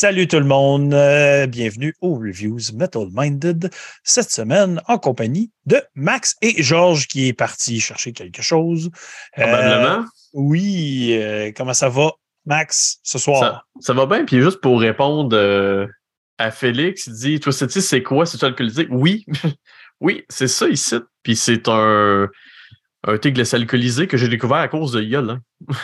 Salut tout le monde, euh, bienvenue aux Reviews Metal Minded. Cette semaine, en compagnie de Max et Georges qui est parti chercher quelque chose. Probablement. Euh, oui, euh, comment ça va, Max, ce soir? Ça, ça va bien. Puis juste pour répondre à Félix, il dit Toi, c'est c'est quoi C'est-tu alcoolisé Oui, oui, c'est ça ici. Puis c'est un, un thé glacé alcoolisé que j'ai découvert à cause de Yol. Hein.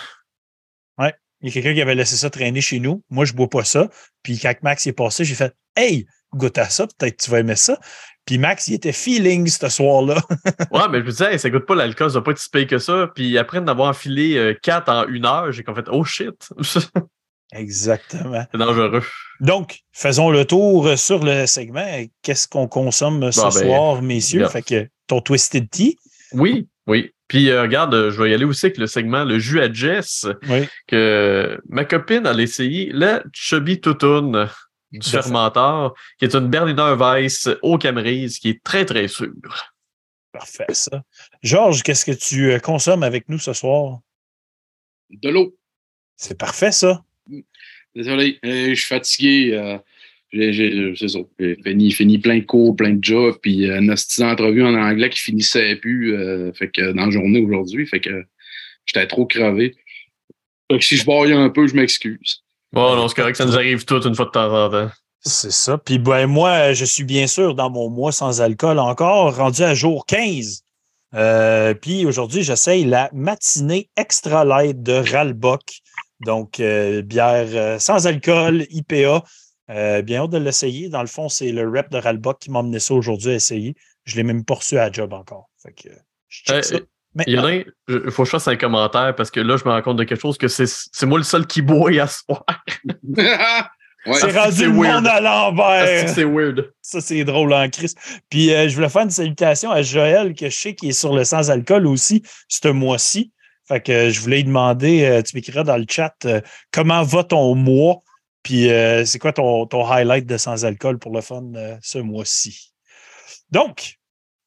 Il y a quelqu'un qui avait laissé ça traîner chez nous. Moi, je bois pas ça. Puis quand Max est passé, j'ai fait Hey, goûte à ça, peut-être que tu vas aimer ça. Puis Max, il était feeling ce soir-là. ouais, mais je me disais, hey, ça goûte pas l'alcool, ça va pas être si que ça. Puis après d'avoir enfilé euh, 4 en une heure, j'ai comme fait Oh shit! Exactement. C'est dangereux. Donc, faisons le tour sur le segment. Qu'est-ce qu'on consomme ce Bon, ben, soir, messieurs? Fait que ton Twisted Tea. Oui, oui. Puis euh, regarde, euh, je vais y aller aussi avec le segment Le jus à Jess, Oui. que ma copine a essayé la Chubby Toutoun du fermenteur, qui est une Berliner Weiss au Camerise, qui est très, très sûre. Parfait, ça. Georges, qu'est-ce que tu euh, consommes avec nous ce soir? De l'eau. C'est parfait, ça. Désolé, je suis fatigué. J'ai- fini, plein de cours, plein de jobs, puis euh, une hostie d'entrevue en anglais qui finissait plus euh, fait que, dans la journée aujourd'hui. Fait que j'étais trop crevé. Fait que si je baille un peu, je m'excuse. Bon, non, c'est correct, ça nous arrive tout une fois de temps en temps. C'est ça. Puis ben, moi, je suis bien sûr dans mon mois sans alcool encore, rendu à jour 15. Euh, puis aujourd'hui, j'essaye la matinée extra light de Ralbock. Donc, euh, bière euh, sans alcool, IPA. Euh, bien hâte de l'essayer. Dans le fond, c'est le rep de Ralbock qui m'a amené ça aujourd'hui à essayer. Je ne l'ai même pas reçu à la job encore. Fait que je check Euh, ça. Il y en maintenant. a un, il faut que je fasse un commentaire parce que là, je me rends compte de quelque chose que c'est c'est moi le seul qui boit à soir. ouais. C'est Ah, rendu le monde à l'envers. c'est weird. Ça, c'est drôle en crise. Puis, euh, je voulais faire une salutation à Joël, que je sais qui est sur le sans-alcool aussi, ce mois-ci. Fait que euh, je voulais lui demander, euh, tu m'écriras dans le chat, euh, comment va ton mois? Puis, euh, c'est quoi ton, ton highlight de sans-alcool pour le fun euh, ce mois-ci? Donc,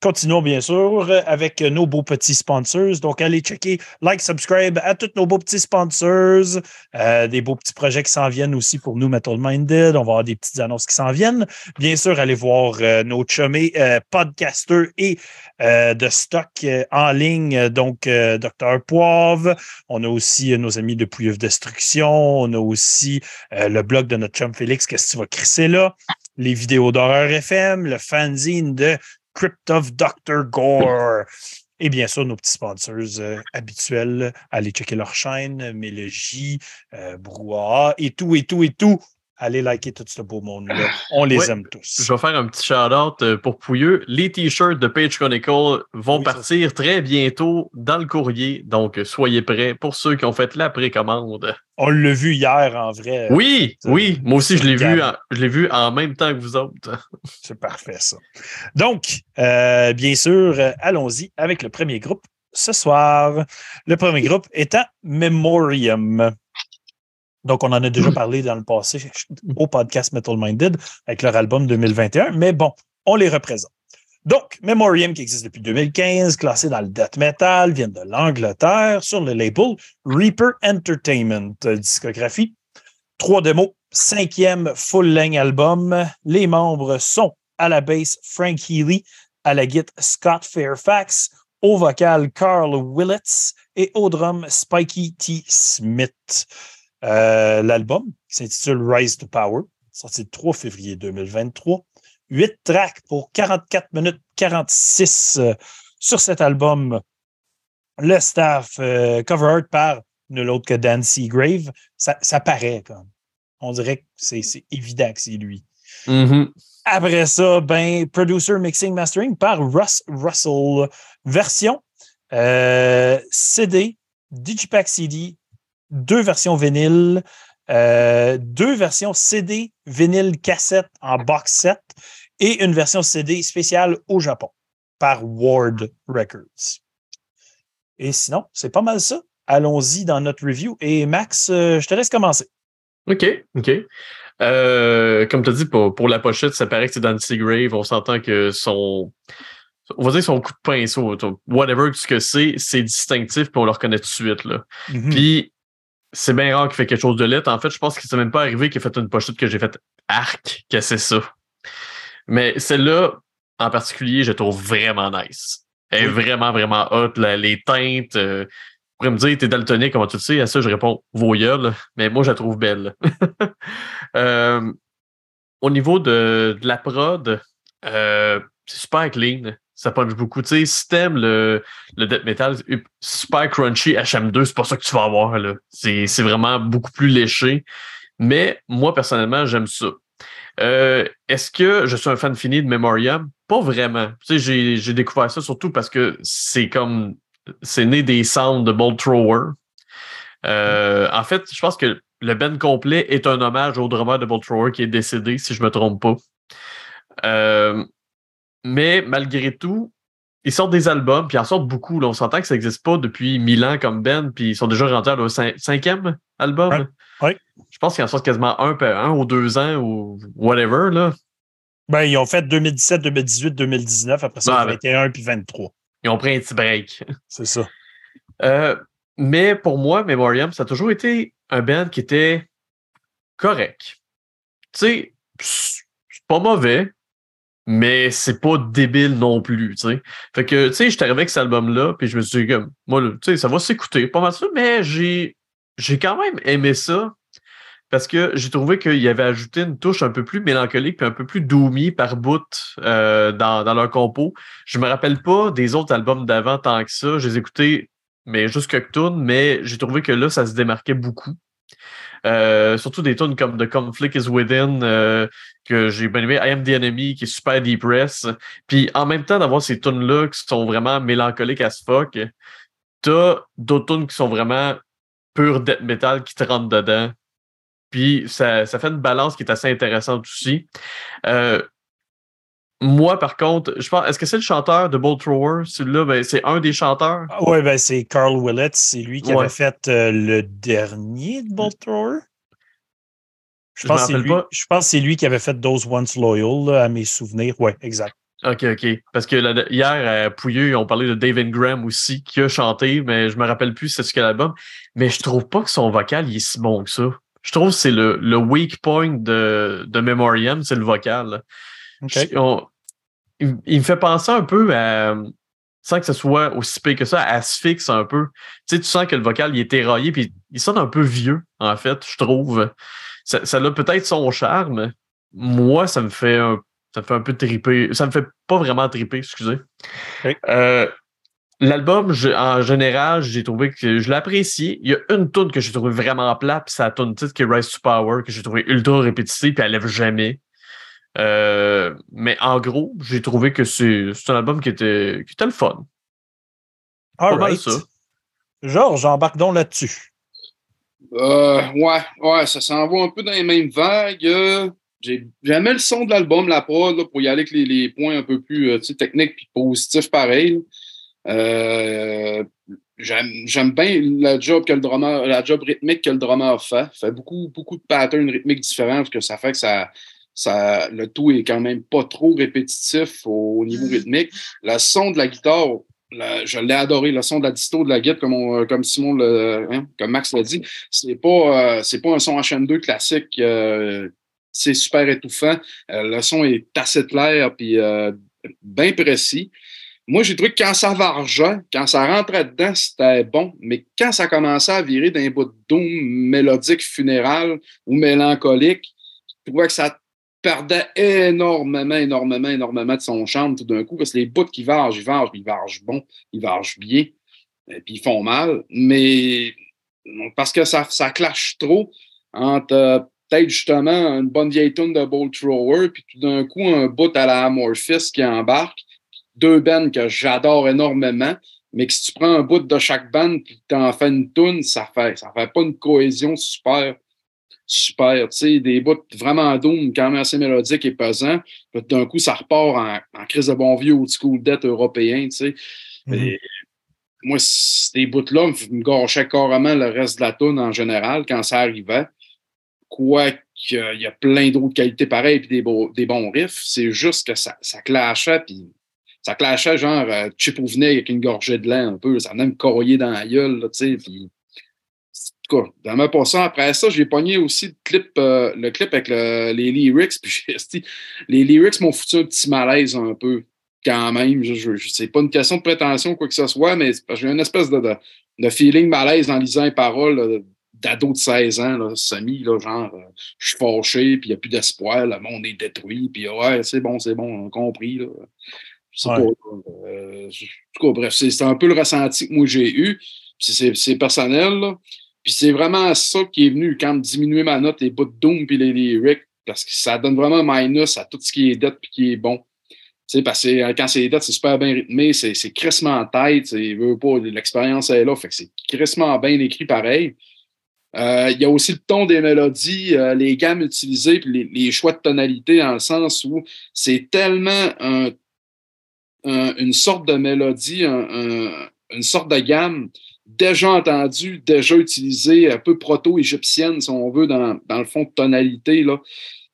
continuons bien sûr avec nos beaux petits sponsors. Donc, allez checker, like, subscribe à tous nos beaux petits sponsors. Euh, des beaux petits projets qui s'en viennent aussi pour nous, Metal Minded. On va avoir des petites annonces qui s'en viennent. Bien sûr, allez voir euh, nos chummés euh, et euh, de stock en ligne. Donc, Dr. Poivre. On a aussi nos amis de Pouilleuf Destruction. On a aussi le blog de notre chum Félix. Qu'est-ce que tu vas crisser là? Les vidéos d'horreur FM, le fanzine de Crypt of Dr. Gore. Et bien sûr, nos petits sponsors euh, habituels, allez checker leur chaîne, Mélogie, euh, et tout, et tout, et tout. Allez liker tout ce beau monde-là. On les Ouais. aime tous. Je vais faire un petit shout-out euh, pour Pouilleux. Les t-shirts de Page Chronicle vont Oui, partir très bientôt dans le courrier, donc soyez prêts pour ceux qui ont fait la précommande. On l'a vu hier en vrai. Oui, oui, moi aussi je l'ai vu, en, je l'ai vu en même temps que vous autres. C'est parfait, ça. Donc, euh, bien sûr, allons-y avec le premier groupe ce soir. Le premier groupe étant Memoriam. Donc, on en a déjà parlé dans le passé au podcast Metal Minded avec leur album 2021, mais bon, on les représente. Donc, Memoriam, qui existe depuis 2015, classé dans le death metal, vient de l'Angleterre sur le label Reaper Entertainment. Euh, Discographie, trois démos, cinquième full-length album. Les membres sont à la basse Frank Healy, à la guitare Scott Fairfax, au vocal Carl Willets et au drum Spikey T. Smith. Euh, L'album qui s'intitule Rise to Power, sorti le 3 février 2023. 8 tracks pour 44 minutes 46 euh, sur cet album. Le staff euh, cover art par nul autre que Dan Seagrave. Ça, ça paraît comme. On dirait que c'est évident que c'est lui. Mhm. Après ça, ben, producer, mixing, mastering par Russ Russell. Version euh, CD, Digipack CD, deux versions vinyle, euh, deux versions CD, vinyle, cassette en box set et une version CD spéciale au Japon par Ward Records. Et sinon, c'est pas mal ça. Allons-y dans notre review. Et Max, euh, je te laisse commencer. OK, OK. Euh, comme tu as dit, pour, pour la pochette, ça paraît que c'est dans Grave. On s'entend que son. On va dire son coup de pinceau, whatever ce que c'est, c'est distinctif, puis on le reconnaît tout de suite. Là. Mhm. Puis c'est bien rare qu'il fait quelque chose de lettre. En fait, je pense que c'est même pas arrivé qu'il ait fait une pochette que j'ai fait arc, que c'est ça. Mais celle-là, en particulier, je trouve vraiment nice. Elle est vraiment, vraiment hot. les teintes. Euh, pourrais me dire, t'es daltonien, comment tu le sais? À ça, je réponds voyelle, mais moi, je la trouve belle. euh, au niveau de, de la prod, euh, c'est super clean. Ça punch beaucoup. Tu sais, si le, le death metal, super crunchy HM2, c'est pas ça que tu vas avoir. Là. C'est, vraiment beaucoup plus léché. Mais moi, personnellement, j'aime ça. Euh, est-ce que je suis un fan fini de Memoriam? Pas vraiment. Tu sais, j'ai, j'ai découvert ça surtout parce que c'est comme c'est né des sounds de Bolt Thrower. Euh, en fait, je pense que le band complet est un hommage au drummer de Bolt Thrower qui est décédé, si je me trompe pas. Euh, mais malgré tout, ils sortent des albums, puis ils en sortent beaucoup. Là. On s'entend que ça n'existe pas depuis mille ans comme Ben, puis ils sont déjà rentrés au cinquième album. Ouais. Je pense qu'ils en sortent quasiment un, un ou deux ans ou whatever. Là. Ben, ils ont fait 2017, 2018, 2019, après ça, 21 puis 23. Ils ont pris un petit break. C'est ça. Euh, mais pour moi, Memoriam, ça a toujours été un band qui était correct. Tu sais, c'est pas mauvais, mais c'est pas débile non plus, tu sais. Fait que, tu sais, j'étais arrivé avec cet album-là, puis je me suis dit, moi, tu sais, ça va s'écouter, pas mal ça, mais j'ai, j'ai quand même aimé ça parce que j'ai trouvé qu'il avait ajouté une touche un peu plus mélancolique puis un peu plus doomy par bout euh, dans, dans, leur compo. Je me rappelle pas des autres albums d'avant tant que ça. Je les écoutais, mais juste quelques mais j'ai trouvé que là, ça se démarquait beaucoup. Euh, surtout des tunes comme The Conflict is Within, euh, que j'ai bien aimé, I Am the Enemy, qui est super depress. Puis en même temps, d'avoir ces tunes-là qui sont vraiment mélancoliques as fuck, t'as d'autres tunes qui sont vraiment pure death metal qui te rentrent dedans. Puis ça, ça, fait une balance qui est assez intéressante aussi. Euh, moi, par contre, je pense, est-ce que c'est le chanteur de Bolt Thrower? Celui-là, ben, c'est un des chanteurs? Ah oui, ben, c'est Carl Willett. C'est lui qui avait fait euh, le dernier de Bolt Thrower. Je, pense, lui, je pense que c'est lui qui avait fait Those Once Loyal, à mes souvenirs. Oui, exact. OK, OK. Parce que hier, à Pouilleux, on parlait de David Graham aussi, qui a chanté, mais je me rappelle plus c'est ce qu'est l'album. Mais je trouve pas que son vocal il est si bon que ça. Je trouve que c'est le, le weak point de, de Memoriam, c'est le vocal. Il, me fait penser un peu à, sans que ce soit aussi pire que ça, à Asphyx un peu. Tu sais, tu sens que le vocal il est éraillé, puis il sonne un peu vieux, en fait, je trouve. Ça, ça a peut-être son charme. Moi, ça me fait un, ça me fait un peu triper. Ça me fait pas vraiment triper, excusez. Euh, L'album, en général, j'ai trouvé que je l'apprécie. Il y a une tune que j'ai trouvé vraiment plate, puis c'est la tune titre qui est Rise to Power, que j'ai trouvé ultra répétitive, puis elle lève jamais. Euh, mais en gros, j'ai trouvé que c'est un album qui était, qui était le fun. All right. ça. Georges, j'embarque donc là-dessus. Euh, ouais, ouais, ça s'en va un peu dans les mêmes vagues. J'ai jamais le son de l'album, la prod, pour y aller avec les, les points un peu plus euh, techniques puis positifs pareil. Euh, J'aime bien la job que le drummer, la job rythmique que le drummer fait. Il fait beaucoup, beaucoup de patterns rythmiques différents, parce que ça fait que ça, ça, le tout est quand même pas trop répétitif au, niveau mm. rythmique. Le son de la guitare, je l'ai adoré, le son de la disto de la guitare, comme, comme Simon le, hein, comme Max l'a dit. C'est pas, euh, c'est pas un son HM2 classique. Euh, c'est super étouffant. Euh, le son est assez clair puis bien précis. Moi, j'ai trouvé que quand ça vargeait, quand ça rentrait dedans, c'était bon. Mais quand ça commençait à virer d'un bout de doom mélodique, funéral ou mélancolique, je trouvais que ça perdait énormément, énormément, énormément de son charme tout d'un coup. Parce que les bouts qui vargent, ils vargent, ils vargent bon, ils vargent bien, et puis ils font mal. Mais parce que ça, ça clash trop entre euh, peut-être justement une bonne vieille tune de Bolt Thrower, puis tout d'un coup un bout à la Amorphis qui embarque deux bands que j'adore énormément, mais que si tu prends un bout de chaque band tu en fais une tune, ça fait, ça fait pas une cohésion super, super. Tu sais, des bouts vraiment doom, quand même assez mélodiques et pesants. D'un coup, ça repart en, crise de bon vieux old school death européen, tu sais. Mm-hmm. Moi, ces bouts-là me gâchaient carrément le reste de la tune en général quand ça arrivait. Quoique, il y a plein d'autres qualités pareilles et des, des bons riffs. C'est juste que ça, ça clashait puis ça clashait genre euh, chip au vinaigre avec une gorgée de lait un peu. Ça venait me corroyer dans la gueule, tu sais. Puis tout cas, dans ma passion, après ça, j'ai pogné aussi le clip, euh, le clip avec les lyrics. Puis les lyrics m'ont foutu un petit malaise un peu, quand même. Je, je, c'est pas une question de prétention, quoi que ce soit, mais j'ai une espèce de, de, feeling malaise en lisant les paroles d'ado de 16 ans, là, semi, là, genre, euh, je suis fâché, puis il n'y a plus d'espoir, le monde est détruit, puis ouais, c'est bon, c'est bon, on a compris. Là. Pas. Euh, en tout cas, bref, c'est un peu le ressenti que moi j'ai eu. C'est personnel. Là. Puis c'est vraiment ça qui est venu quand diminuer ma note, les bouts de Doom puis les lyrics, parce que ça donne vraiment minus à tout ce qui est dette puis qui est bon. Tu sais, parce que euh, quand c'est les dettes, c'est super bien rythmé, c'est crissement en tête, veut pas, l'expérience est là, fait que c'est crissement bien écrit pareil. Euh, il y a aussi le ton des mélodies, euh, les gammes utilisées, puis les, choix de tonalité, dans le sens où c'est tellement un, une sorte de mélodie, une sorte de gamme déjà entendue, déjà utilisée, un peu proto-égyptienne, si on veut, dans, dans, le fond de tonalité. Là.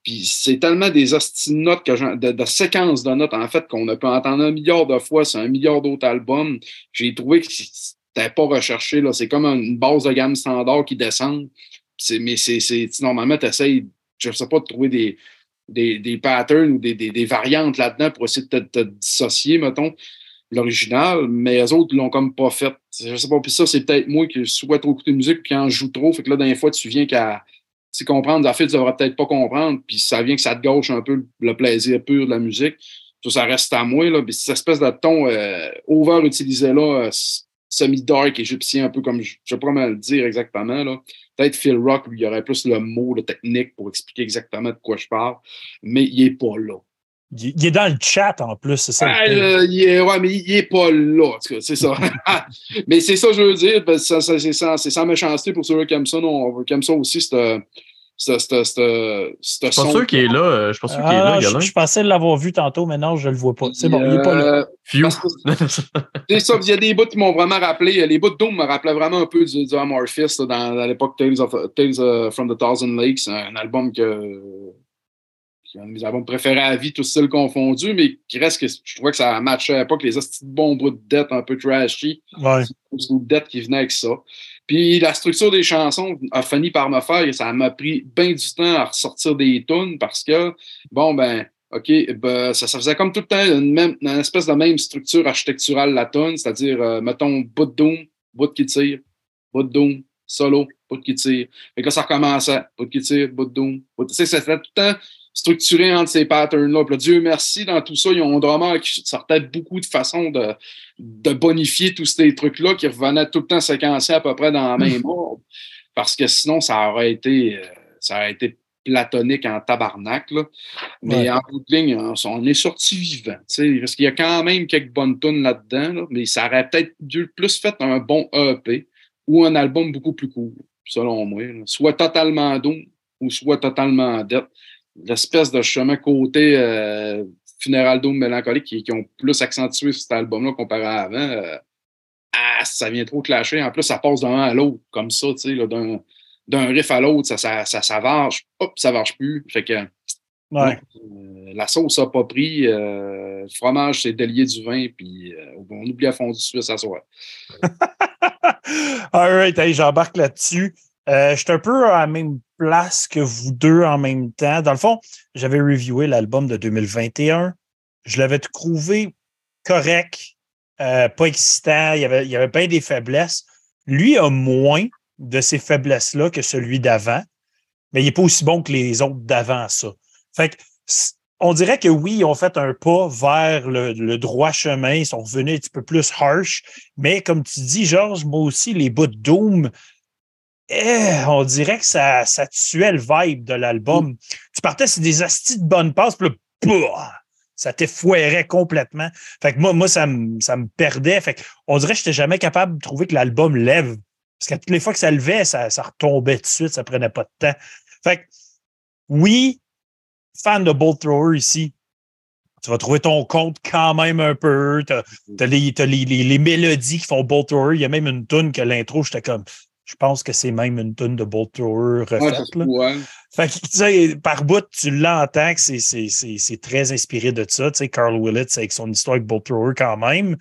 Puis c'est tellement des hosties notes, que de, de, séquences de notes, en fait, qu'on a pu entendre un milliard de fois sur un milliard d'autres albums. J'ai trouvé que c'était pas recherché. Là. C'est comme une base de gamme standard qui descend. mais c'est, normalement, tu essaies, je sais pas, de trouver des, des, des patterns ou des, des, des variantes là-dedans pour essayer de te, dissocier, mettons, l'original, mais les autres l'ont comme pas fait. Je sais pas, puis ça, c'est peut-être moi qui souhaite trop écouter de musique, puis quand je joue trop, fait que là, d'un fois, tu viens qu'à comprendre, en fait, tu devrais peut-être pas comprendre, puis ça vient que ça te gauche un peu le plaisir pur de la musique. Ça, ça reste à moi, là. Puis cette espèce de ton euh, over utilisé là, euh, semi-dark égyptien, un peu comme je, sais pas comment le dire exactement, là. Peut-être Phil Rock, il y aurait plus le mot, le technique pour expliquer exactement de quoi je parle, mais il n'est pas là. Il est dans le chat en plus, c'est ça? Ah, euh, il est, ouais, mais il n'est pas là, c'est ça. mais c'est ça, je veux dire, ça, ça, c'est sans, sans, méchanceté pour ceux qui aiment ça, non, qui aiment ça aussi, c'est c'est Je suis pas sûr qu'il est là. Euh, je suis pas sûr qu'il est là, je, je, pensais l'avoir vu tantôt, mais non, je le vois pas. C'est bon, il est pas là. Euh, c'est ça, il y a des bouts qui m'ont vraiment rappelé. Les bouts de Doom me rappelaient vraiment un peu du, du Amorphis dans, à l'époque Tales, of, Tales uh, from the Thousand Lakes, un album que qui est un de mes albums préférés à vie, tout style confondu, mais qui reste que je trouvais que ça matchait pas que les petits bons bouts de dette un peu trashy. Ouais. Une dette qui venait avec ça. Puis la structure des chansons a fini par me faire, ça m'a pris bien du temps à ressortir des tunes parce que, bon, ben, OK, ben, ça, ça, faisait comme tout le temps une, même, une espèce de même structure architecturale, la tune, c'est-à-dire, euh, mettons, bout de doom, bout qui tire, bout de doom, solo, bout qui tire. Fait que ça recommençait, bout qui tire, bout de doom, bout Tu sais, ça fait tout le temps structuré entre ces patterns-là. Dieu merci, dans tout ça, ils ont un drummer qui sortait beaucoup de façons de, de bonifier tous ces trucs-là qui revenaient tout le temps séquencés à peu près dans la même ordre. Parce que sinon, ça aurait été, euh, ça aurait été platonique en tabarnak. Là. Mais en bout de ligne, on est sorti vivant. Parce qu'il y a quand même quelques bonnes tunes là-dedans, mais ça aurait peut-être plus fait un bon EP ou un album beaucoup plus court, selon moi. Soit totalement doux ou soit totalement dette l'espèce de chemin côté euh, funéral doom mélancolique qui, qui, ont plus accentué cet album-là comparé à avant. Euh, ah, ça vient trop clasher. En plus, ça passe d'un à l'autre, comme ça, tu sais, d'un, d'un riff à l'autre, ça, ça, ça, ça varge, hop, ça varge plus. Fait que ouais. euh, la sauce n'a pas pris. Euh, le fromage, c'est délié du vin, puis on oublie à fond du suisse à soir. All right, hey, j'embarque là-dessus. Je suis un peu à même place que vous deux en même temps. Dans le fond, j'avais reviewé l'album de 2021. Je l'avais trouvé correct, euh, pas excitant. Il y, avait, il y bien des faiblesses. Lui a moins de ces faiblesses-là que celui d'avant, mais il n'est pas aussi bon que les autres d'avant ça. Fait on dirait que oui, ils ont fait un pas vers le, le, droit chemin, ils sont revenus un petit peu plus harsh, mais comme tu dis, Georges, moi aussi, les bouts de Doom, eh, on dirait que ça, ça tuait le vibe de l'album. Tu partais sur des astis de bonne passe, puis là, ça t'effouerait complètement. Fait que moi, moi ça, me, ça me perdait. Fait que on dirait que je n'étais jamais capable de trouver que l'album lève. Parce qu'à toutes les fois que ça levait, ça, ça retombait tout de suite, ça prenait pas de temps. Fait que, oui, fan de Bolt Thrower ici, tu vas trouver ton compte quand même un peu. Tu as, les, les, les, mélodies qui font Bolt Thrower. Il y a même une tune que l'intro, j'étais comme je pense que c'est même une tonne de Bolt Thrower refaite. Ouais, Fait que, tu sais, par bout, tu l'entends que c'est très inspiré de ça. Tu sais, Carl Willits avec son histoire avec Bolt Thrower quand même.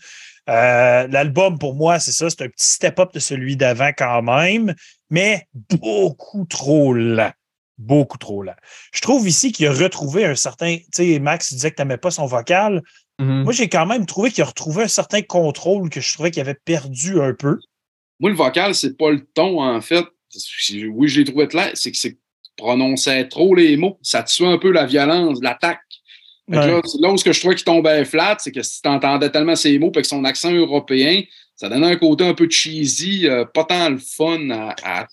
Euh, l'album, pour moi, c'est ça, c'est un petit step-up de celui d'avant quand même, mais beaucoup trop lent. Beaucoup trop lent. Je trouve ici qu'il a retrouvé un certain. Tu sais, Max disait que tu n'aimais pas son vocal. Mhm. Moi, j'ai quand même trouvé qu'il a retrouvé un certain contrôle que je trouvais qu'il avait perdu un peu. Moi, le vocal, c'est pas le ton, en fait. Oui, je l'ai trouvé clair. C'est que c'est prononçait trop les mots. Ça tue un peu la violence, l'attaque. Ouais. Là, là où ce que je trouvais qu'il tombait flat, c'est que si tu entendais tellement ses mots, puis que son accent européen, ça donnait un côté un peu cheesy, euh, pas tant le fun à, à,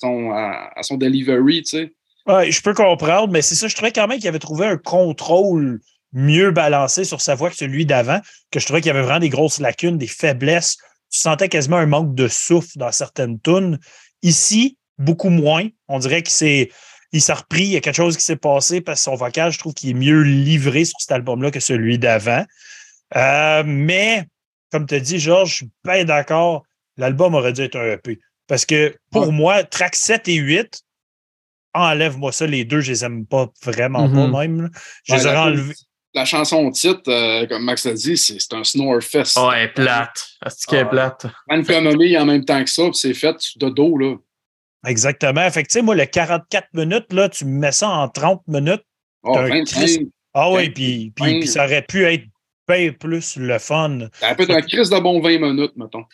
à son delivery, tu sais. Ouais, je peux comprendre, mais c'est ça. Je trouvais quand même qu'il avait trouvé un contrôle mieux balancé sur sa voix que celui d'avant, que je trouvais qu'il y avait vraiment des grosses lacunes, des faiblesses. Tu sentais quasiment un manque de souffle dans certaines tunes. Ici, beaucoup moins. On dirait qu'il s'est, il s'est repris. Il y a quelque chose qui s'est passé parce que son vocal, je trouve qu'il est mieux livré sur cet album-là que celui d'avant. Euh, mais, comme tu as dit, Georges, je suis bien d'accord. L'album aurait dû être un EP. Parce que pour Ouais. moi, track 7 et 8, enlève-moi ça, les deux, je les aime pas vraiment Mhm. pas même. Je Ouais, les aurais enlevés. La chanson titre, euh, comme Max l'a dit, c'est un snore fest. Oh, elle est plate. Est-ce qu'elle est Ah. plate? Une économie en même temps que ça, puis c'est fait de dos, là. Exactement. Fait que, tu sais, moi, le 44 minutes, là, tu me mets ça en 30 minutes. Oh, T'as un 25. Christ- Ah oui, puis, puis, puis ça aurait pu être bien plus le fun. Ça peut être un crise de bon 20 minutes, mettons.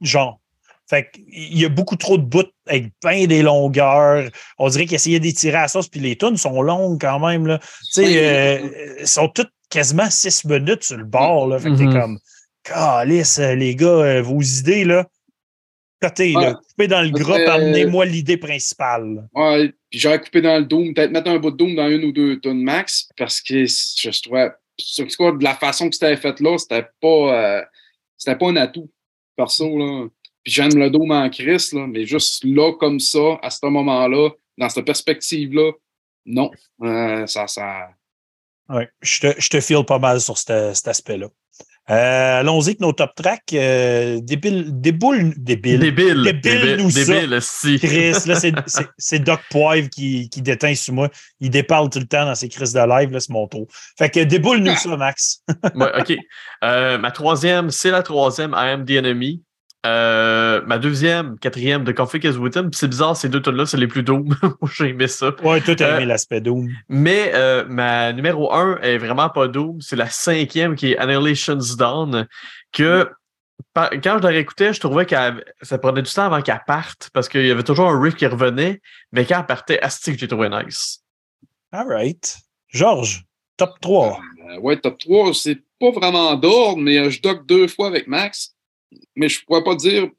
Genre. Fait qu'il y a beaucoup trop de bouts avec bien des longueurs. On dirait qu'il essayait d'étirer à la sauce, puis les tunes sont longues quand même. Là. Tu sais, Oui. euh, elles sont toutes quasiment six minutes sur le bord. Là. Fait que t'es Mhm. comme, calice, euh, les gars, euh, vos idées, là, cotez, là, coupez dans le gras, puis amenez-moi l'idée principale. Ouais, puis j'aurais coupé dans le Doom, peut-être mettre un bout de Doom dans une ou deux tonnes max, parce que je trouvais, de la façon que c'était fait là, c'était pas, euh, c'était pas un atout, perso, là. Puis j'aime le Doom en crise, là, mais juste là, comme ça, à ce moment-là, dans cette perspective-là, non. Euh, ça, ça. Ouais, je te, je te file pas mal sur cet, cet aspect-là. Euh, Allons-y avec nos top tracks. Euh, débile, déboule, débile. Débile. Débile, nous ça. Débile, si. Chris, là, c'est- Doc Poivre qui, qui déteint sur moi. Il déparle tout le temps dans ses crises de live, là, c'est mon tour. Fait que déboule-nous Ah. ça, Max. Ouais, OK. Euh, ma troisième, c'est la troisième, I Am the Enemy. Euh, ma deuxième, quatrième, The Conflict is Within. C'est bizarre, ces deux tunes-là, c'est les plus doom. Moi, j'ai aimé ça. Ouais, toi, t'as Euh, aimé l'aspect Doom. Mais euh, ma numéro un est vraiment pas doom. C'est la cinquième qui est Annihilation's Dawn. Que par- quand je la réécoutais, je trouvais que ça prenait du temps avant qu'elle parte parce qu'il y avait toujours un riff qui revenait. Mais quand elle partait, Asti, j'ai trouvé nice. All right. Georges, top 3. Euh, ouais, top 3, c'est pas vraiment d'ordre, mais euh, je dock deux fois avec Max. Mais je pourrais pas dire,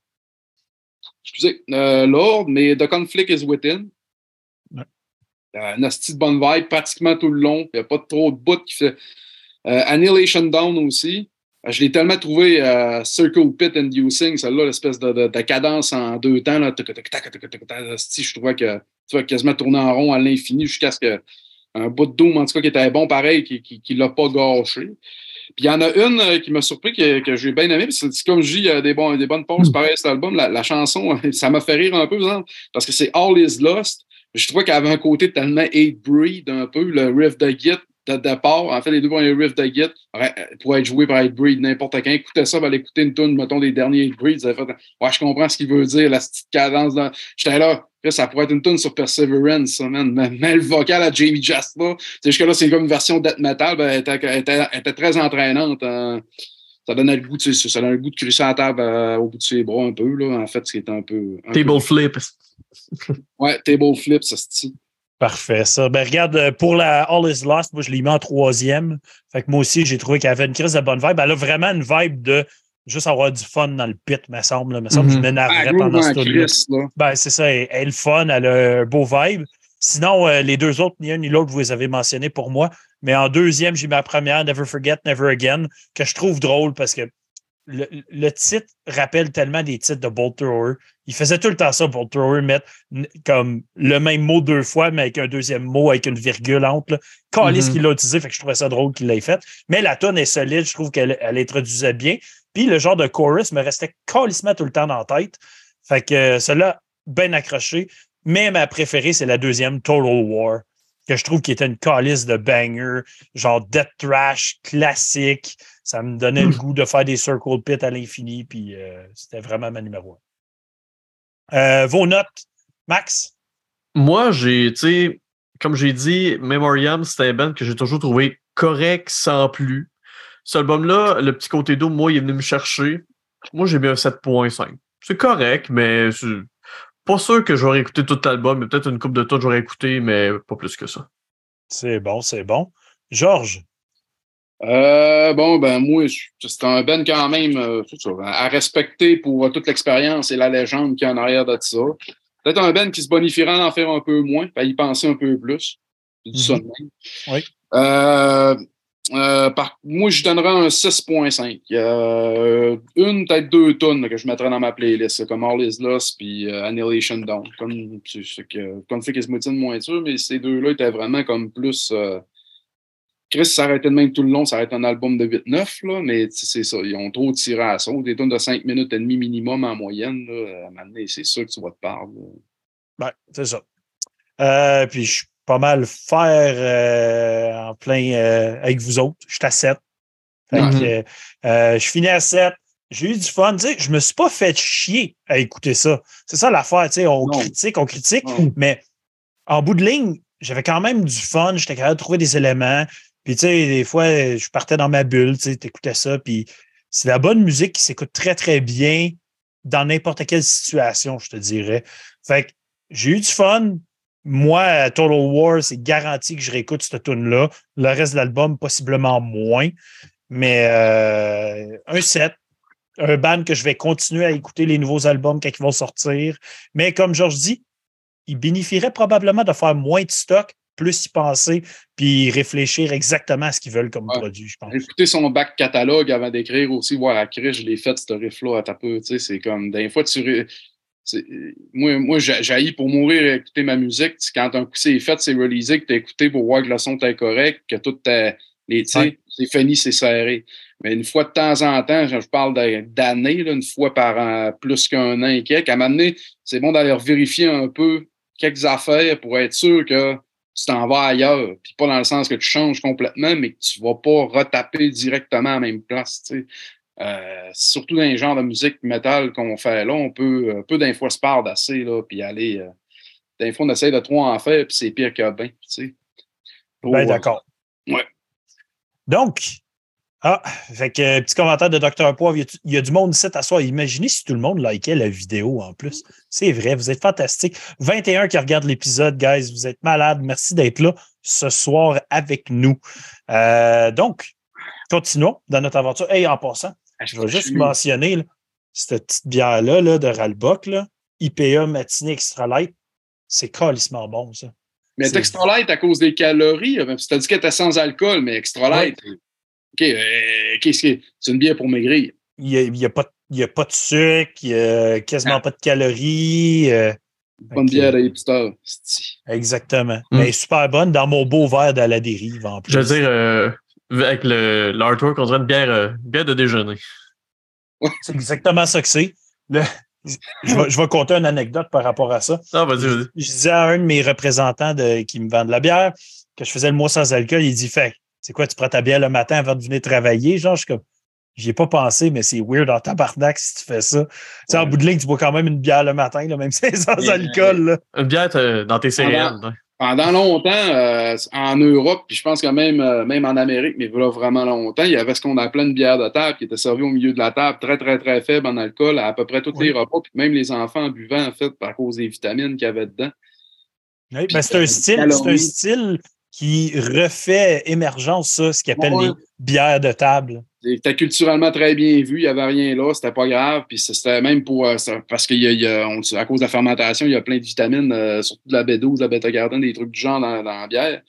excusez, euh, l'ordre, mais The Conflict is Within. Ouais. Euh, une de bonne vibe pratiquement tout le long. Il n'y a pas trop de bouts qui fait. Euh, Annihilation Down aussi. Euh, Je l'ai tellement trouvé euh, Circle Pit Inducing, celle-là, l'espèce de, de, de cadence en deux temps. Là, je trouvais que tu vas quasiment tourner en rond à l'infini jusqu'à ce que un bout de Doom, en tout cas, qui était bon pareil, qui ne l'a pas gâché. Puis il y en a une euh, qui m'a surpris, que, que j'ai bien aimé. Puis c'est comme je dis, y a des, bonnes pauses pareil cet album. La, chanson, ça m'a fait rire un peu, exemple, parce que c'est All Is Lost. Je trouvais qu'elle avait un côté tellement 8 breed un peu, le riff de Git de départ. En fait, les deux premiers riffs de Git pourraient être joués par 8 breed n'importe quand. Écoutez ça, va aller écouter une tune, mettons, des derniers 8 breed. Fait, ouais, je comprends ce qu'il veut dire, la petite cadence. Dans... J'étais là, ça pourrait être une tune sur Perseverance, ça, man. Mais, le vocal à Jamie Jasper, c'est jusque là, c'est comme une version death metal, ben, elle, était, elle, était, elle était très entraînante. Hein. Ça donnait le goût, tu sais, ça donnait le goût de crisser à la table euh, au bout de ses bras un peu, là. En fait, c'était un peu. Un table peu... flip. Ouais, table flip, ça se dit. Parfait, ça. Ben, regarde, pour la All is Lost, moi, je l'ai mis en troisième. Fait que moi aussi, j'ai trouvé qu'elle avait une crise de bonne vibe. Elle a vraiment une vibe de juste avoir du fun dans le pit, me semble. Là. Me semble que je m'énerverais ah, pendant ce là. Ben, c'est ça. Elle, elle est le fun, elle a un beau vibe. Sinon, euh, les deux autres, ni un ni l'autre, vous les avez mentionnés pour moi. Mais en deuxième, j'ai ma première, Never Forget, Never Again, que je trouve drôle parce que le, le, titre rappelle tellement des titres de Bolt Thrower. Il faisait tout le temps ça, Bolt Thrower, mettre comme le même mot deux fois, mais avec un deuxième mot, avec une virgule entre. Calice mm -hmm. qu'il l'a utilisé, fait que je trouvais ça drôle qu'il l'ait fait. Mais la tonne est solide, je trouve qu'elle elle introduisait bien. Puis le genre de chorus me restait calissement tout le temps dans la tête. Fait que euh, cela, bien accroché. Mais ma préférée, c'est la deuxième, Total War, que je trouve qui était une calice de banger, genre death trash classique. Ça me donnait le goût de faire des circle pit à l'infini, puis euh, c'était vraiment ma numéro un. Euh, vos notes Max? Moi, j'ai, tu sais, comme j'ai dit, Memoriam, c'est un band que j'ai toujours trouvé correct sans plus. Ce album-là, le petit côté d'eau, moi, il est venu me chercher. Moi, j'ai mis un 7.5. C'est correct, mais pas sûr que j'aurais écouté tout l'album. Mais peut-être une coupe de temps, j'aurais écouté, mais pas plus que ça. C'est bon, c'est bon. Georges? Euh, bon, ben moi, c'est un Ben quand même euh, à respecter pour toute l'expérience et la légende qui est en arrière de ça. Peut-être un Ben qui se bonifierait d'en faire un peu moins, à y penser un peu plus. Du ça de même. Oui. Euh, euh, moi, je donnerais un 6.5. Euh, une, peut-être deux tonnes que je mettrais dans ma playlist, comme All Is Lost puis euh, Annihilation Dawn. Comme que Conflict is Mutin, moins sûr, mais ces deux-là étaient vraiment comme plus. Chris s'arrêtait de même tout le long, ça un album de 8-9, là, mais c'est ça, ils ont trop tiré à ça. Des tonnes de 5 minutes et demie minimum en moyenne, à c'est sûr que tu vas te parler. Ben, c'est ça. Puis je suis pas mal faire plein euh, avec vous autres. Je suis à 7. Fait Mhm. que, euh, je finis à 7. J'ai eu du fun. Tu sais, je me suis pas fait chier à écouter ça. C'est ça l'affaire. Tu sais, on Non. critique, on critique, Non. mais en bout de ligne, j'avais quand même du fun. J'étais capable de trouver des éléments. Puis, tu sais, des fois, je partais dans ma bulle, tu sais, t'écoutais ça. Puis, c'est la bonne musique qui s'écoute très, très bien dans n'importe quelle situation, je te dirais. Fait que j'ai eu du fun. Moi, Total War, c'est garanti que je réécoute cette tune-là. Le reste de l'album, possiblement moins. Mais euh, un set, un band que je vais continuer à écouter les nouveaux albums quand ils vont sortir. Mais comme Georges dit, il bénéficierait probablement de faire moins de stock, plus y penser, puis réfléchir exactement à ce qu'ils veulent comme Ouais. produit, je pense. Écouter son bac catalogue avant d'écrire aussi, voir à Chris, je l'ai fait, ce riff-là, à ta peu. Tu sais, c'est comme, des fois, tu. Moi, moi j'ai j'ai pour mourir à écouter ma musique. Quand un coup c'est fait, c'est releasé, que tu as écouté pour voir que le son était correct, que tout est. Ouais. c'est fini, c'est serré. Mais une fois de temps en temps, je parle d'années, une fois par an, plus qu'un an et quelques, à un moment donné, c'est bon d'aller vérifier un peu quelques affaires pour être sûr que tu t'en vas ailleurs. Puis pas dans le sens que tu changes complètement, mais que tu vas pas retaper directement à la même place. Euh, surtout dans les genres de musique métal qu'on fait là, on peut, un peu d'un fois se parle d'assez, là, puis aller. Euh, d'un fois, on essaie de trop en faire, puis c'est pire que bien. Tu sais. Ben, euh, d'accord. Ouais. Donc, ah, fait que euh, petit commentaire de Dr. Poivre, il y, a, il y a du monde ici à soi. Imaginez si tout le monde likait la vidéo en plus. C'est vrai, vous êtes fantastique. 21 qui regardent l'épisode, guys, vous êtes malades. Merci d'être là ce soir avec nous. Euh, donc, continuons dans notre aventure. Hey, en passant, je vais juste mentionner là, cette petite bière-là là, de Ralbock, là, IPA matinée extra light. C'est calissement bon, ça. Mais c'est- extra light à cause des calories, euh, dit qu'elle était sans alcool, mais extra light. OK, euh, qu'est-ce que c'est une bière pour maigrir. Il n'y a, il y a pas de- il y a pas de sucre, il n'y a quasiment pas de calories. euh, Bonne Ok. bière à hipster. exactement. Mm. Mais super bonne dans mon beau verre de la dérive en plus. Je veux dire, euh, avec le- l'artwork, on dirait une bière, euh, bière de déjeuner. C'est exactement ça que c'est. Le- Je vais, je vais conter une anecdote par rapport à ça. Ah, vas-y, vas-y. Je disais à un de mes représentants de, qui me vend de la bière que je faisais le mois sans alcool. Il dit Fait, c'est quoi, tu prends ta bière le matin avant de venir travailler? Genre, je suis comme, j'y ai pas pensé, mais c'est weird en tabarnak si tu fais ça. Tu sais, en bout de ligne, tu bois quand même une bière le matin, là, même si c'est sans alcool. là. Une bière euh, dans tes céréales. Pendant longtemps, euh, en Europe, puis je pense que même, euh, même en Amérique, mais voilà vraiment longtemps, il y avait ce qu'on appelait une bière de table qui était servie au milieu de la table, très, très, très faible en alcool, à, à peu près tous Oui. les repas, puis même les enfants en buvant, en fait, par cause des vitamines qu'il y avait dedans. Oui, ben, c'est un style, c'est un style qui refait émergence, ça, ce qu'ils appellent Ouais. les bières de table. C'était culturellement très bien vu, il n'y avait rien là, c'était pas grave. Puis c'était même pour. euh, parce qu'à cause de la fermentation, il y a plein de vitamines, euh, surtout de la B12, de la bêta-carotène, des trucs du genre dans, la bière.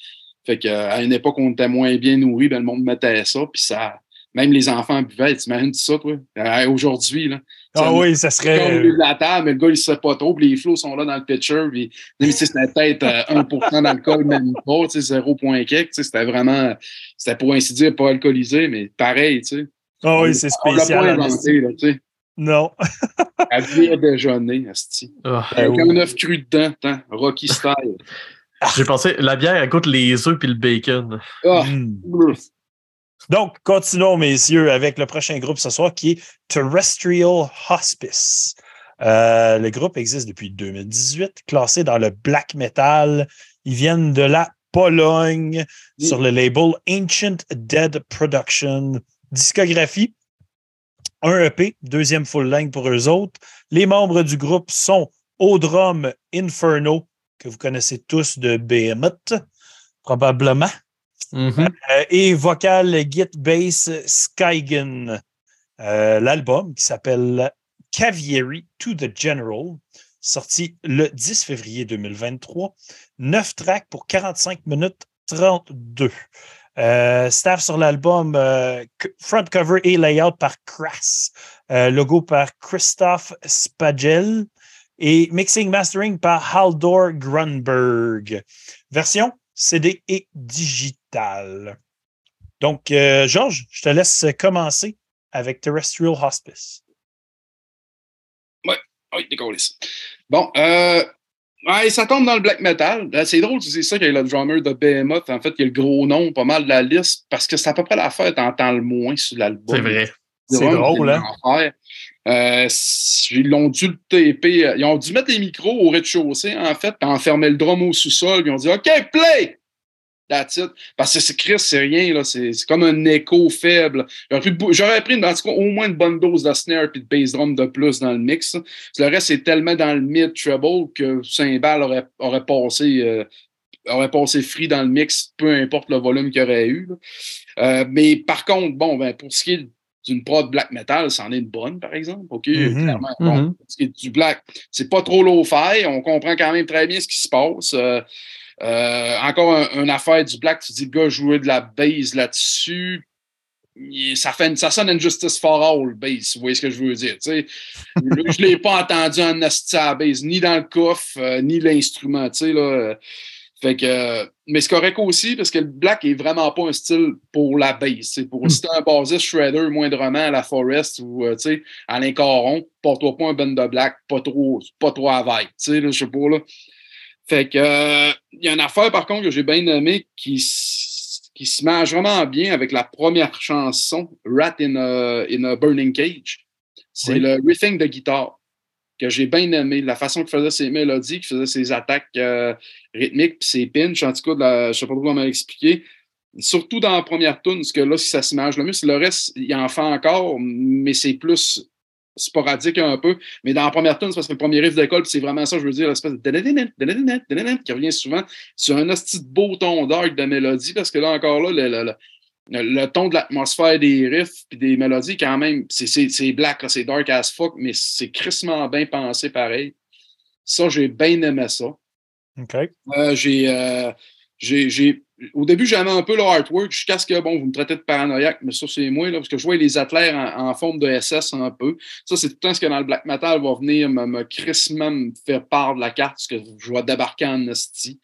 Fait qu'à une époque, on était moins bien nourris, ben, le monde mettait ça, puis ça. Même les enfants buvaient, t'imagines ça, toi? Euh, Aujourd'hui, là. Ah Ça- oui, ça Comme serait. de la table, mais le gars, il ne sait pas trop, puis les flots sont là dans le pitcher, puis même si c'était peut-être euh, 1% d'alcool, même pas, tu sais, 0 point quelque, tu sais, c'était vraiment, c'était pour ainsi dire pas alcoolisé, mais pareil, tu sais. Ah oui, c'est On l'a spécial. pas inventé, là, tu sais. Non. À bière déjeuner, asti. Ah. Ben Avec oui. un œuf cru dedans, tant, Rocky style. J'ai pensé, la bière, elle goûte les œufs puis le bacon. Ah, Mm. Donc, continuons, messieurs, avec le prochain groupe ce soir qui est Terrestrial Hospice. Euh, le groupe existe depuis 2018, classé dans le black metal. Ils viennent de la Pologne sur le label Ancient Dead Production. Discographie, un EP, deuxième full length pour eux autres. Les membres du groupe sont au drum Inferno, que vous connaissez tous de Behemoth, probablement. Mhm. Euh, et vocal Git Bass Skygen. Euh, L'album qui s'appelle Cavieri to the General, sorti le 10 février 2023. 9 tracks pour 45 minutes 32. Euh, staff sur l'album, front cover et layout par Crass. Logo par Christophe Spagel. Et mixing mastering par Haldor Grunberg. Version CD et digital. Donc, euh, Georges, je te laisse commencer avec Terrestrial Hospice. Oui, décollé ça. Bon, euh, ouais, ça tombe dans le black metal. Là, C'est drôle, c'est ça qu'il y a le drummer de Behemoth. En fait, il y a le gros nom, pas mal de la liste, parce que c'est à peu près l'affaire, t'entends le moins sur l'album. C'est vrai. C'est drôle, hein? Euh, ils l'ont dû le taper. Ils ont dû mettre les micros au rez-de-chaussée, en fait, puis enfermer le drum au sous-sol. Ils ont dit OK, play! That's it. Parce que c'est Chris, c'est rien, là. C'est comme un écho faible. J'aurais pris, en tout cas, au moins une bonne dose de snare et de bass drum de plus dans le mix. Le reste, c'est tellement dans le mid-treble que Cymbal aurait, aurait passé. euh, aurait passé free dans le mix, peu importe le volume qu'il aurait eu. Euh, mais par contre, bon, ben, pour ce qui est d'une prod black metal, c'en est une bonne, par exemple. OK, Mhm. clairement. Bon, Mhm. ce qui est du black, c'est pas trop low-fi. On comprend quand même très bien ce qui se passe. Euh, euh, encore un- une affaire du black, tu dis le gars jouer de la base là-dessus. Ça, fait une- ça sonne Injustice for All, base, vous voyez ce que je veux dire. je ne l'ai pas entendu en à la base, ni dans le coffre, euh, ni l'instrument. tu sais, Là, fait que, euh, mais c'est correct aussi parce que le black est vraiment pas un style pour la bass. C'est pour si t'es un bassiste shredder moindrement à la Forest ou euh, tu sais, Alain Caron, porte-toi pas un band de black, pas trop, pas trop à tu sais, là, je sais pas, là. Fait que, euh, il y a une affaire, par contre, que j'ai bien aimé qui, qui se mange vraiment bien avec la première chanson, Rat in a, in a Burning Cage. C'est Oui. le riffing de guitare que j'ai bien aimé. La façon qu'il faisait ses mélodies, qu'il faisait ses attaques euh, rythmiques, puis ses pinches, en tout cas, de la- je sais pas trop comment expliquer. Surtout dans la première tune, parce que là, si ça s'image le mieux, le reste, il en fait encore, mais c'est plus sporadique un peu. Mais dans la première tune, c'est parce que le premier riff d'école, c'est vraiment ça, je veux dire, l'espèce de qui revient souvent sur un de beau ton dark de mélodie, parce que là, encore là, le, le- le- ton de l'atmosphère des riffs puis des mélodies, quand même, c'est- black, c'est dark as fuck, mais c'est crissement bien pensé pareil. Ça, j'ai bien aimé ça. OK. Euh, j'ai, euh, j'ai, au début, j'aimais un peu le artwork jusqu'à ce que, bon, vous me traitez de paranoïaque, mais ça, c'est moi, là, parce que je vois les athlètes en, en forme de SS un peu. Ça, c'est tout le temps ce que dans le black metal va venir me, me crissement me faire part de la carte, parce que je vais débarquer en esti.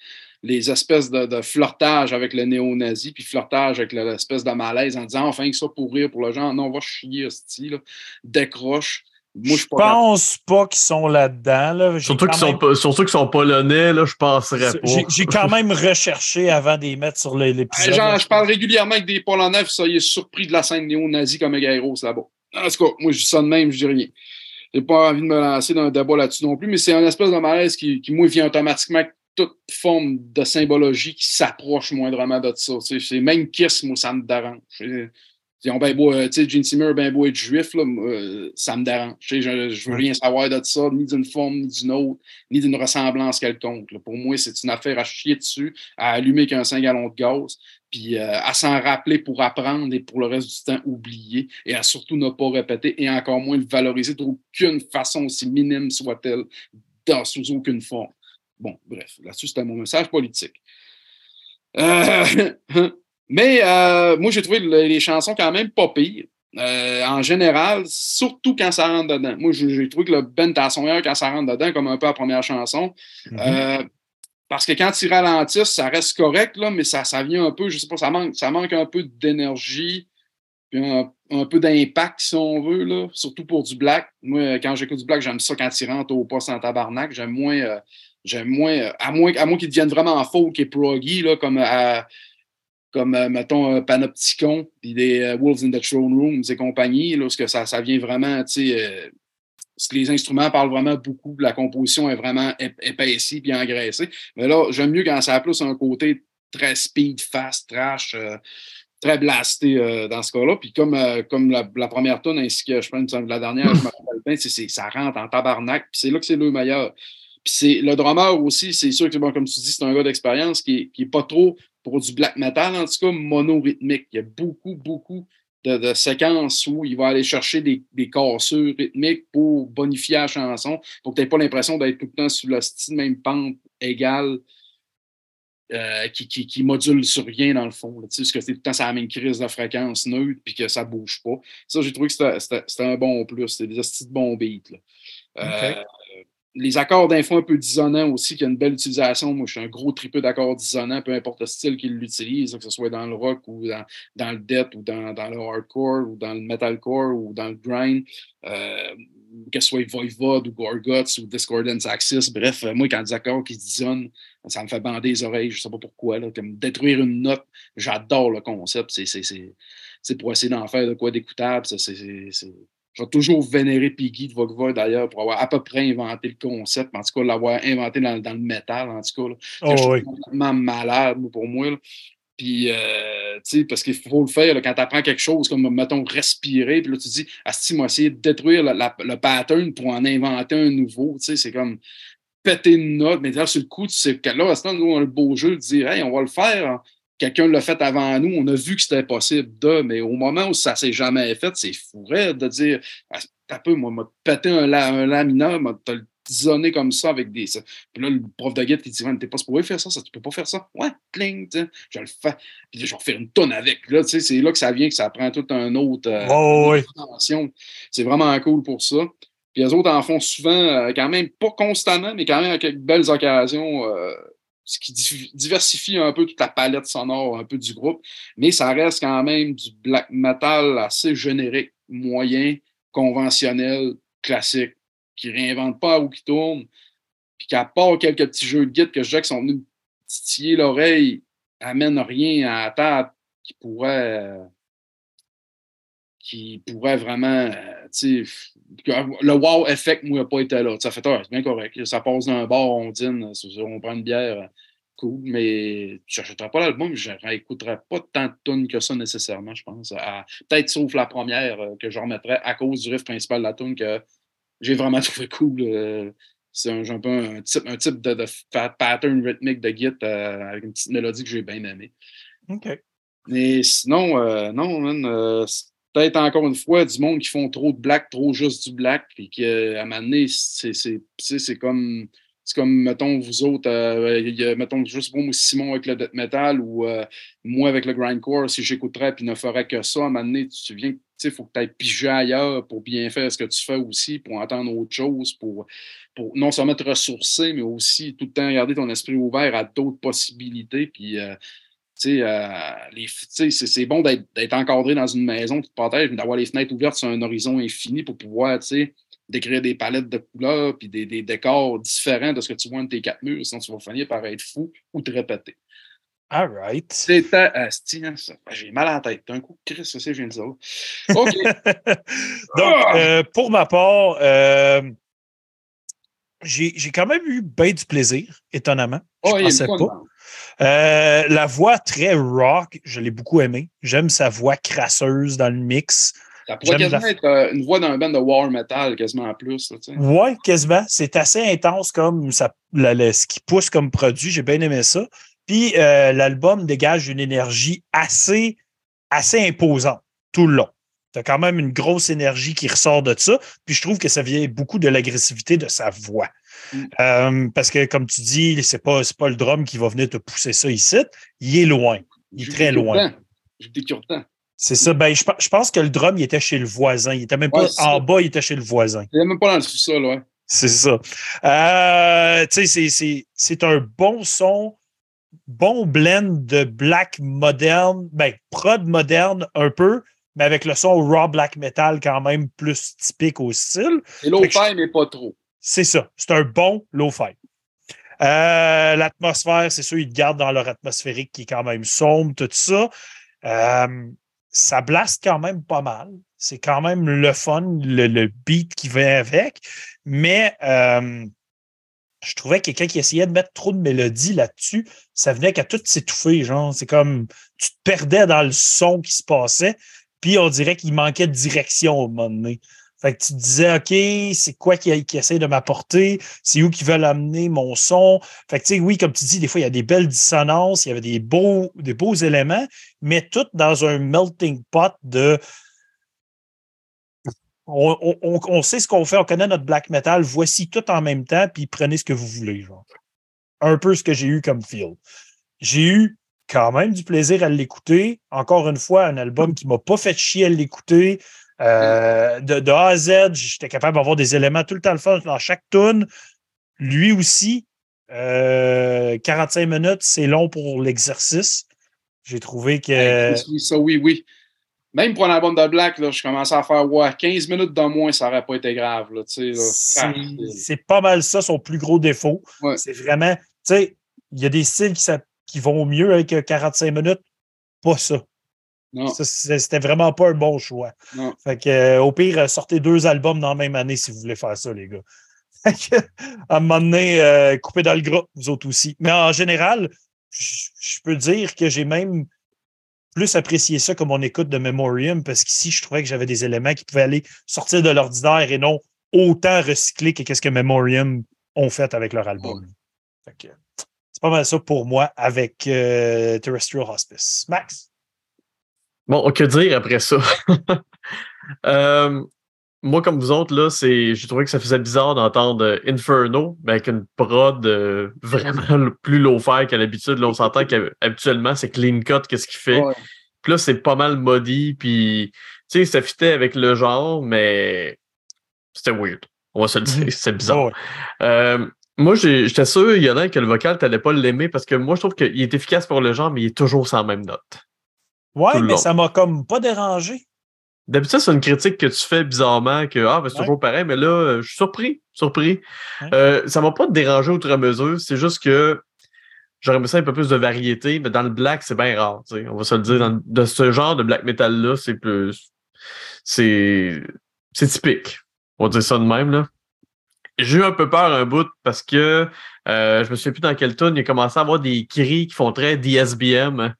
Les espèces de, de flirtage avec le néo-nazi, puis flirtage avec le- l'espèce de malaise en disant enfin que ça pour rire pour le genre, non, on va chier, esti, là. décroche. Moi, je pense pas qu'ils sont là-dedans. Là. Surtout qu'ils sont, même- surtout qu'ils sont polonais, là, je penserais pas. J'ai quand même recherché avant de les mettre sur l'épisode. genre, je parle régulièrement avec des Polonais, puis soyez surpris de la scène néo-nazie comme Guerreros là-bas. En tout cas, moi, je dis ça de même, je dis rien. J'ai pas envie de me lancer dans un débat là-dessus non plus, mais c'est un espèce de malaise qui, qui, moi, vient automatiquement toute forme de symbologie qui s'approche moindrement de ça. C'est même Kiss, moi, ça me dérange. Ils ont ben beau, euh, tu sais, Gene Simmer, ben beau être juif, là, euh, ça me dérange. Je, je veux rien savoir de ça, ni d'une forme, ni d'une autre, ni d'une ressemblance quelconque. là. Pour moi, c'est une affaire à chier dessus, à allumer qu'un 5 gallons de gaz, puis euh, à s'en rappeler pour apprendre et pour le reste du temps oublier, et à surtout ne pas répéter, et encore moins le valoriser d'aucune façon, aussi minime soit-elle, dans, sous aucune forme. Bon, bref, là-dessus, c'était mon message politique. Euh, mais euh, moi, j'ai trouvé le- les chansons quand même pas pires. Euh, en général, surtout quand ça rentre dedans. Moi, j'ai trouvé que le Ben heure quand ça rentre dedans, comme un peu la première chanson. Mhm. Parce que quand ils ralentissent, ça reste correct, là, mais ça, ça vient un peu, je sais pas, ça manque, ça manque un peu d'énergie, puis un, un peu d'impact, si on veut, là, surtout pour du black. Moi, quand j'écoute du black, j'aime ça quand ils rentrent au poste en tabarnak. J'aime moins, j'aime moins, euh, à moins, à moins qu'ils deviennent vraiment folk et proggy, là, comme à, comme, euh, mettons, euh, Panopticon, puis des euh, Wolves in the Throne Rooms et compagnie, lorsque ça, ça vient vraiment, tu sais, euh, les instruments parlent vraiment beaucoup, la composition est vraiment épaissie puis engraissée. Mais là, j'aime mieux quand ça a plus un côté très speed, fast, trash, euh, très blasté euh, dans ce cas-là. Puis comme, euh, comme la, première tonne ainsi que je pense la dernière, je me rappelle ça rentre en tabarnak, puis c'est là que c'est le meilleur. Puis c'est le drummer aussi, c'est sûr que, bon, comme tu dis, c'est un gars d'expérience qui n'est pas trop pour du black metal, en tout cas, monorhythmique. Il y a beaucoup, beaucoup de, séquences où il va aller chercher des, des cassures rythmiques pour bonifier la chanson, pour que tu n'aies pas l'impression d'être tout le temps sur le style même pente égale. Euh, qui, qui, module sur rien dans le fond. Là, parce que c'est tout le temps ça la même crise de fréquence neutre puis que ça ne bouge pas. Ça, j'ai trouvé que c'était un bon plus. C'était des de bons beats. Là. Euh, les accords d'info un peu dissonants aussi, qui a une belle utilisation. Moi, je suis un gros tripeux d'accords dissonants, peu importe le style qu'il l'utilise, que ce soit dans le rock ou dans, le death ou dans, le hardcore ou dans le metalcore ou dans le grind. Euh, que ce soit Voivod ou Gorguts ou Discordance Axis. Bref, moi, quand des accords qui dissonnent, ça me fait bander les oreilles. Je ne sais pas pourquoi. Là, comme détruire une note, j'adore le concept. C'est pour essayer d'en faire de quoi d'écoutable. C'est je vais toujours vénérer Piggy de Vogva d'ailleurs pour avoir à peu près inventé le concept, en tout cas l'avoir inventé dans, dans, le métal, en tout cas. Là, oh, oui. complètement malade pour moi. Puis, euh, tu sais, parce qu'il faut le faire quand tu apprends quelque chose, comme, mettons, respirer, puis là, tu te dis, ah, si, moi, essayer de détruire le pattern pour en inventer un nouveau, tu sais, c'est comme péter une note, mais là, sur le coup, tu sais que là, c'est nous, on a le beau jeu de dire, hey, on va le faire quelqu'un l'a fait avant nous, on a vu que c'était possible de, mais au moment où ça s'est jamais fait, c'est fourré de dire ah, T'as peu, moi, m'a pété un, la, un laminat, m'a le comme ça avec des. Puis là, le prof de guide qui dit T'es pas supposé faire ça, ça, tu peux pas faire ça. Ouais, cling, je le fais. Puis là, je vais faire une tonne avec. Là, c'est là que ça vient, que ça prend tout un autre. Euh, C'est vraiment cool pour ça. Puis les autres en font souvent, euh, quand même, pas constamment, mais quand même avec belles occasions. Euh, ce qui diversifie un peu toute la palette sonore un peu du groupe, mais ça reste quand même du black metal assez générique, moyen, conventionnel, classique, qui réinvente pas ou qui tourne, puis qu'à part quelques petits jeux de guide que je dirais qui sont venus titiller l'oreille, amène rien à la table qui pourrait qui pourrait vraiment, le wow effect, moi, n'a pas été là. Ça fait, c'est bien correct. Ça passe d'un bar, on dîne, on prend une bière, cool, mais je n'achèterai pas l'album, je n'écouterai pas tant de tunes que ça nécessairement, je pense. Peut-être sauf la première euh, que je remettrais à cause du riff principal de la tune que j'ai vraiment trouvé cool. Euh, c'est un, peu un type, un type de, pattern rythmique de Git euh, avec une petite mélodie que j'ai bien aimée. OK. Mais sinon, non, man, peut-être encore une fois du monde qui font trop de black, trop juste du black, puis qu'à un moment donné, c'est comme. C'est comme, mettons, vous autres, euh, mettons, juste moi, Simon avec le death metal ou euh, moi avec le grindcore, si j'écouterais puis ne ferais que ça, à un moment donné, tu viens, tu sais, il faut que tu ailles piger ailleurs pour bien faire ce que tu fais aussi, pour entendre autre chose, pour, pour non seulement te ressourcer, mais aussi tout le temps garder ton esprit ouvert à d'autres possibilités. Puis, euh, euh, c'est bon d'être encadré dans une maison qui te protège, mais d'avoir les fenêtres ouvertes sur un horizon infini pour pouvoir décrire des palettes de couleurs puis des, des, décors différents de ce que tu vois dans tes quatre murs, sinon tu vas finir par être fou ou te répéter. All right. C'était Asti, hein, j'ai mal à la tête. Un coup, Chris, ça, je viens de dire. OK. Donc, ah! euh, pour ma part, euh, j'ai quand même eu bien du plaisir, étonnamment. Je oh, pensais pas. Euh, la voix très rock, je l'ai beaucoup aimé. J'aime sa voix crasseuse dans le mix. Ça pourrait quasiment être euh, une voix d'un band de war metal, quasiment en plus. Oui, quasiment. C'est assez intense comme ça, ce qui pousse comme produit. J'ai bien aimé ça. Puis euh, l'album dégage une énergie assez, assez imposante tout le long. Tu as quand même une grosse énergie qui ressort de ça. Puis je trouve que ça vient beaucoup de l'agressivité de sa voix. Mm. Euh, parce que, comme tu dis, c'est pas, pas le drum qui va venir te pousser ça ici. Il est loin. Il est très loin. C'est ça. Ben, je, pense que le drum, il était chez le voisin. Il était même pas en bas, il était chez le voisin. Il n'était même pas dans le sous-sol, ouais. C'est ça. Euh, tu sais, c'est un bon son, bon blend de black moderne, ben, prod moderne un peu, mais avec le son raw black metal quand même plus typique au style. Et low-fi, mais pas trop. C'est ça. C'est un bon low-fi. Euh, l'atmosphère, c'est sûr, ils te gardent dans leur atmosphérique qui est quand même sombre, tout ça. Euh, ça blast quand même pas mal. C'est quand même le fun, le, beat qui vient avec. Mais euh, je trouvais que quelqu'un qui essayait de mettre trop de mélodie là-dessus, ça venait qu'à tout s'étouffer. Genre, c'est comme tu te perdais dans le son qui se passait, puis on dirait qu'il manquait de direction au moment donné. Fait que tu te disais, OK, c'est quoi qui, essaie de m'apporter? C'est où qui veulent amener mon son? Fait que, tu sais, oui, comme tu dis, des fois, il y a des belles dissonances, il y avait des beaux, des beaux éléments, mais tout dans un melting pot de. On, sait ce qu'on fait, on connaît notre black metal, voici tout en même temps, puis prenez ce que vous voulez, genre. Un peu ce que j'ai eu comme feel. J'ai eu quand même du plaisir à l'écouter. Encore une fois, un album qui m'a pas fait chier à l'écouter. Euh, de, A à Z, j'étais capable d'avoir des éléments tout le temps le fun dans chaque tune. Lui aussi, 45 euh, minutes, c'est long pour l'exercice. J'ai trouvé que. ça, oui, oui. Même pour un album de Black, là, je commençais à faire ouais, 15 minutes de moins, ça n'aurait pas été grave. Ah, c'est pas mal ça, son plus gros défaut. C'est vraiment, tu sais, il y a des styles qui, qui vont mieux avec 45 minutes. Pas ça. C'était vraiment pas un bon choix. Fait que, euh, au pire, sortez deux albums dans la même année si vous voulez faire ça, les gars. à un moment donné, euh, coupez dans le gras, vous autres aussi. Mais en général, je peux dire que j'ai même plus apprécié ça comme on écoute de Memoriam parce qu'ici, je trouvais que j'avais des éléments qui pouvaient aller sortir de l'ordinaire et non autant recycler que ce que Memoriam ont fait avec leur album. Pas mal ça pour moi avec euh, Terrestrial Hospice. Max? Bon, que dire après ça? Euh, moi, comme vous autres, là, c'est, j'ai trouvé que ça faisait bizarre d'entendre Inferno, mais avec une prod euh, vraiment plus low-fi qu'à l'habitude. Là, on s'entend qu'habituellement, c'est clean cut, qu'est-ce qu'il fait? Puis là, c'est pas mal modi, puis, tu sais, ça fitait avec le genre, mais c'était weird. On va se le dire, c'est bizarre. Euh, moi, j'étais sûr, il y en a que le vocal, t'allais pas l'aimer parce que moi, je trouve qu'il est efficace pour le genre, mais il est toujours sans même note. Ouais, mais ça m'a comme pas dérangé. D'habitude, c'est une critique que tu fais bizarrement, que ah, ben, c'est toujours pareil, mais là, euh, je suis surpris. Surpris. Euh, ça m'a pas dérangé outre mesure. C'est juste que j'aurais aimé ça un peu plus de variété, mais dans le black, c'est bien rare. On va se le dire. Dans, de ce genre de black metal-là, c'est plus. C'est. C'est typique. On va dire ça de même, là. J'ai eu un peu peur un bout parce que euh, je me souviens plus dans quel tune il a commencé à avoir des cris qui font très DSBM.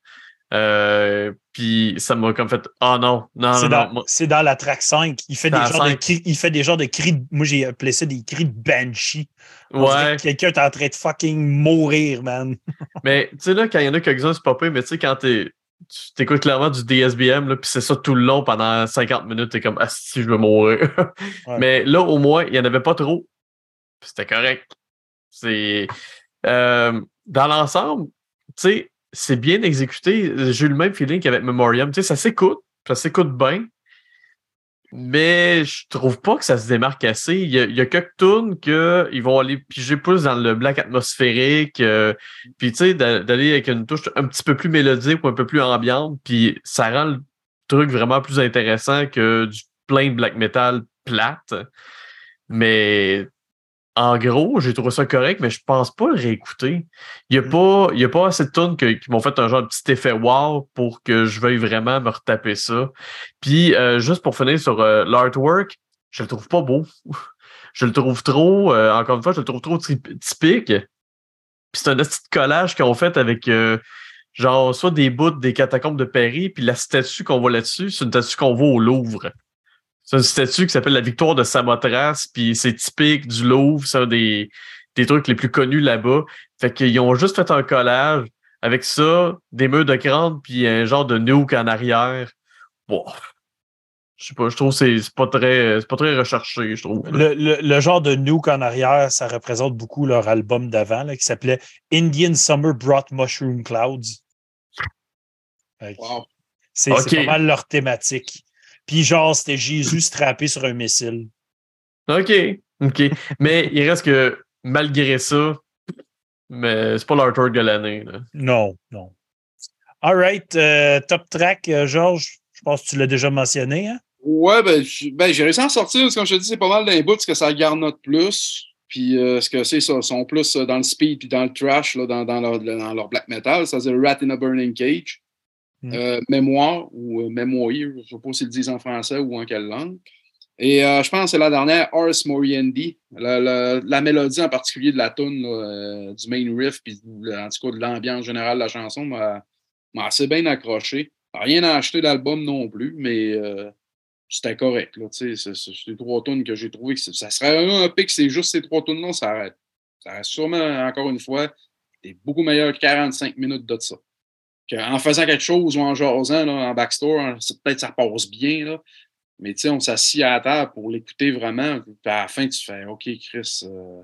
Euh, puis ça m'a comme fait Ah oh non, non, c'est non. Dans, C'est dans la track 5. Il fait, des genres de cris, il fait des genres de cris. Moi, j'ai appelé ça des cris de banshee. Ouais. Quelqu'un est en train de fucking mourir, man. mais tu sais, là, quand il y en a quelques-uns, c'est pas peu, mais tu sais, quand t'es. Tu t'écoutes clairement du DSBM, là, puis c'est ça tout le long pendant 50 minutes, t'es comme Ah si je veux mourir. Mais là, au moins, il n'y en avait pas trop. C'était correct. C'est. Euh, dans l'ensemble, tu sais, c'est bien exécuté. J'ai eu le même feeling qu'avec Memoriam. Tu sais, ça s'écoute, ça s'écoute bien. Mais je trouve pas que ça se démarque assez. Il y a, il y quelques tunes qu'ils vont aller piger plus dans le black atmosphérique. Euh, puis tu sais, d'aller avec une touche un petit peu plus mélodique ou un peu plus ambiante. Puis ça rend le truc vraiment plus intéressant que du plein de black metal plate. Mais en gros, j'ai trouvé ça correct, mais je pense pas le réécouter. Il n'y a, mm. pas, a pas assez de tunes qui m'ont fait un genre de petit effet wow pour que je veuille vraiment me retaper ça. Puis, euh, juste pour finir sur euh, l'artwork, je le trouve pas beau. je le trouve trop, euh, encore une fois, je le trouve trop typique. Puis c'est un petit collage qu'ils ont fait avec genre soit des bouts des catacombes de Paris, puis la statue qu'on voit là-dessus, c'est une statue qu'on voit au Louvre. C'est une statue qui s'appelle la victoire de Samothrace, puis c'est typique du Louvre, c'est un des, des trucs les plus connus là-bas. Fait qu'ils ont juste fait un collage avec ça, des murs de crâne, puis un genre de nuke en arrière. Bon. Je sais pas, je trouve que c'est pas très pas très recherché, je trouve. Le, le, genre de nuke en arrière, ça représente beaucoup leur album d'avant, qui s'appelait Indian Summer Brought Mushroom Clouds. C'est pas mal leur thématique. Puis genre, c'était Jésus strappé sur un missile. OK. OK. mais il reste que malgré ça, mais c'est pas l'artwork de l'année. Non, non. All right. Euh, top track, euh, Georges, je pense que tu l'as déjà mentionné. Hein? Ouais, ben, ben j'ai réussi à en sortir. Comme je te dis, c'est pas mal d'un bout parce que ça garde notre plus. Puis euh, ce que c'est, ça, sont plus dans le speed puis dans le trash, là, dans, dans, leur, dans leur black metal. Ça, c'est Rat in a Burning Cage. Mm. euh, mémoire ou euh, mémoire, je ne sais pas s'ils le disent en français ou en quelle langue. Et euh, je pense que c'est la dernière, Ars Moriendi, la, la- la mélodie en particulier de la tune du main riff, puis en tout cas de l'ambiance générale de la chanson m'a assez bien accroché. Rien à acheter d'album non plus, mais c'était correct. C'est les trois tunes que j'ai trouvé que ça serait un pic, c'est juste ces trois tunes-là, ça arrête. Ça reste sûrement, encore une fois, c'est beaucoup meilleur que 45 minutes de ça. Que en faisant quelque chose ou en jasant là, en backstore, hein, peut-être ça passe bien, mais tu sais, on s'assit à la table pour l'écouter vraiment. Puis à la fin, tu fais OK, Chris, euh,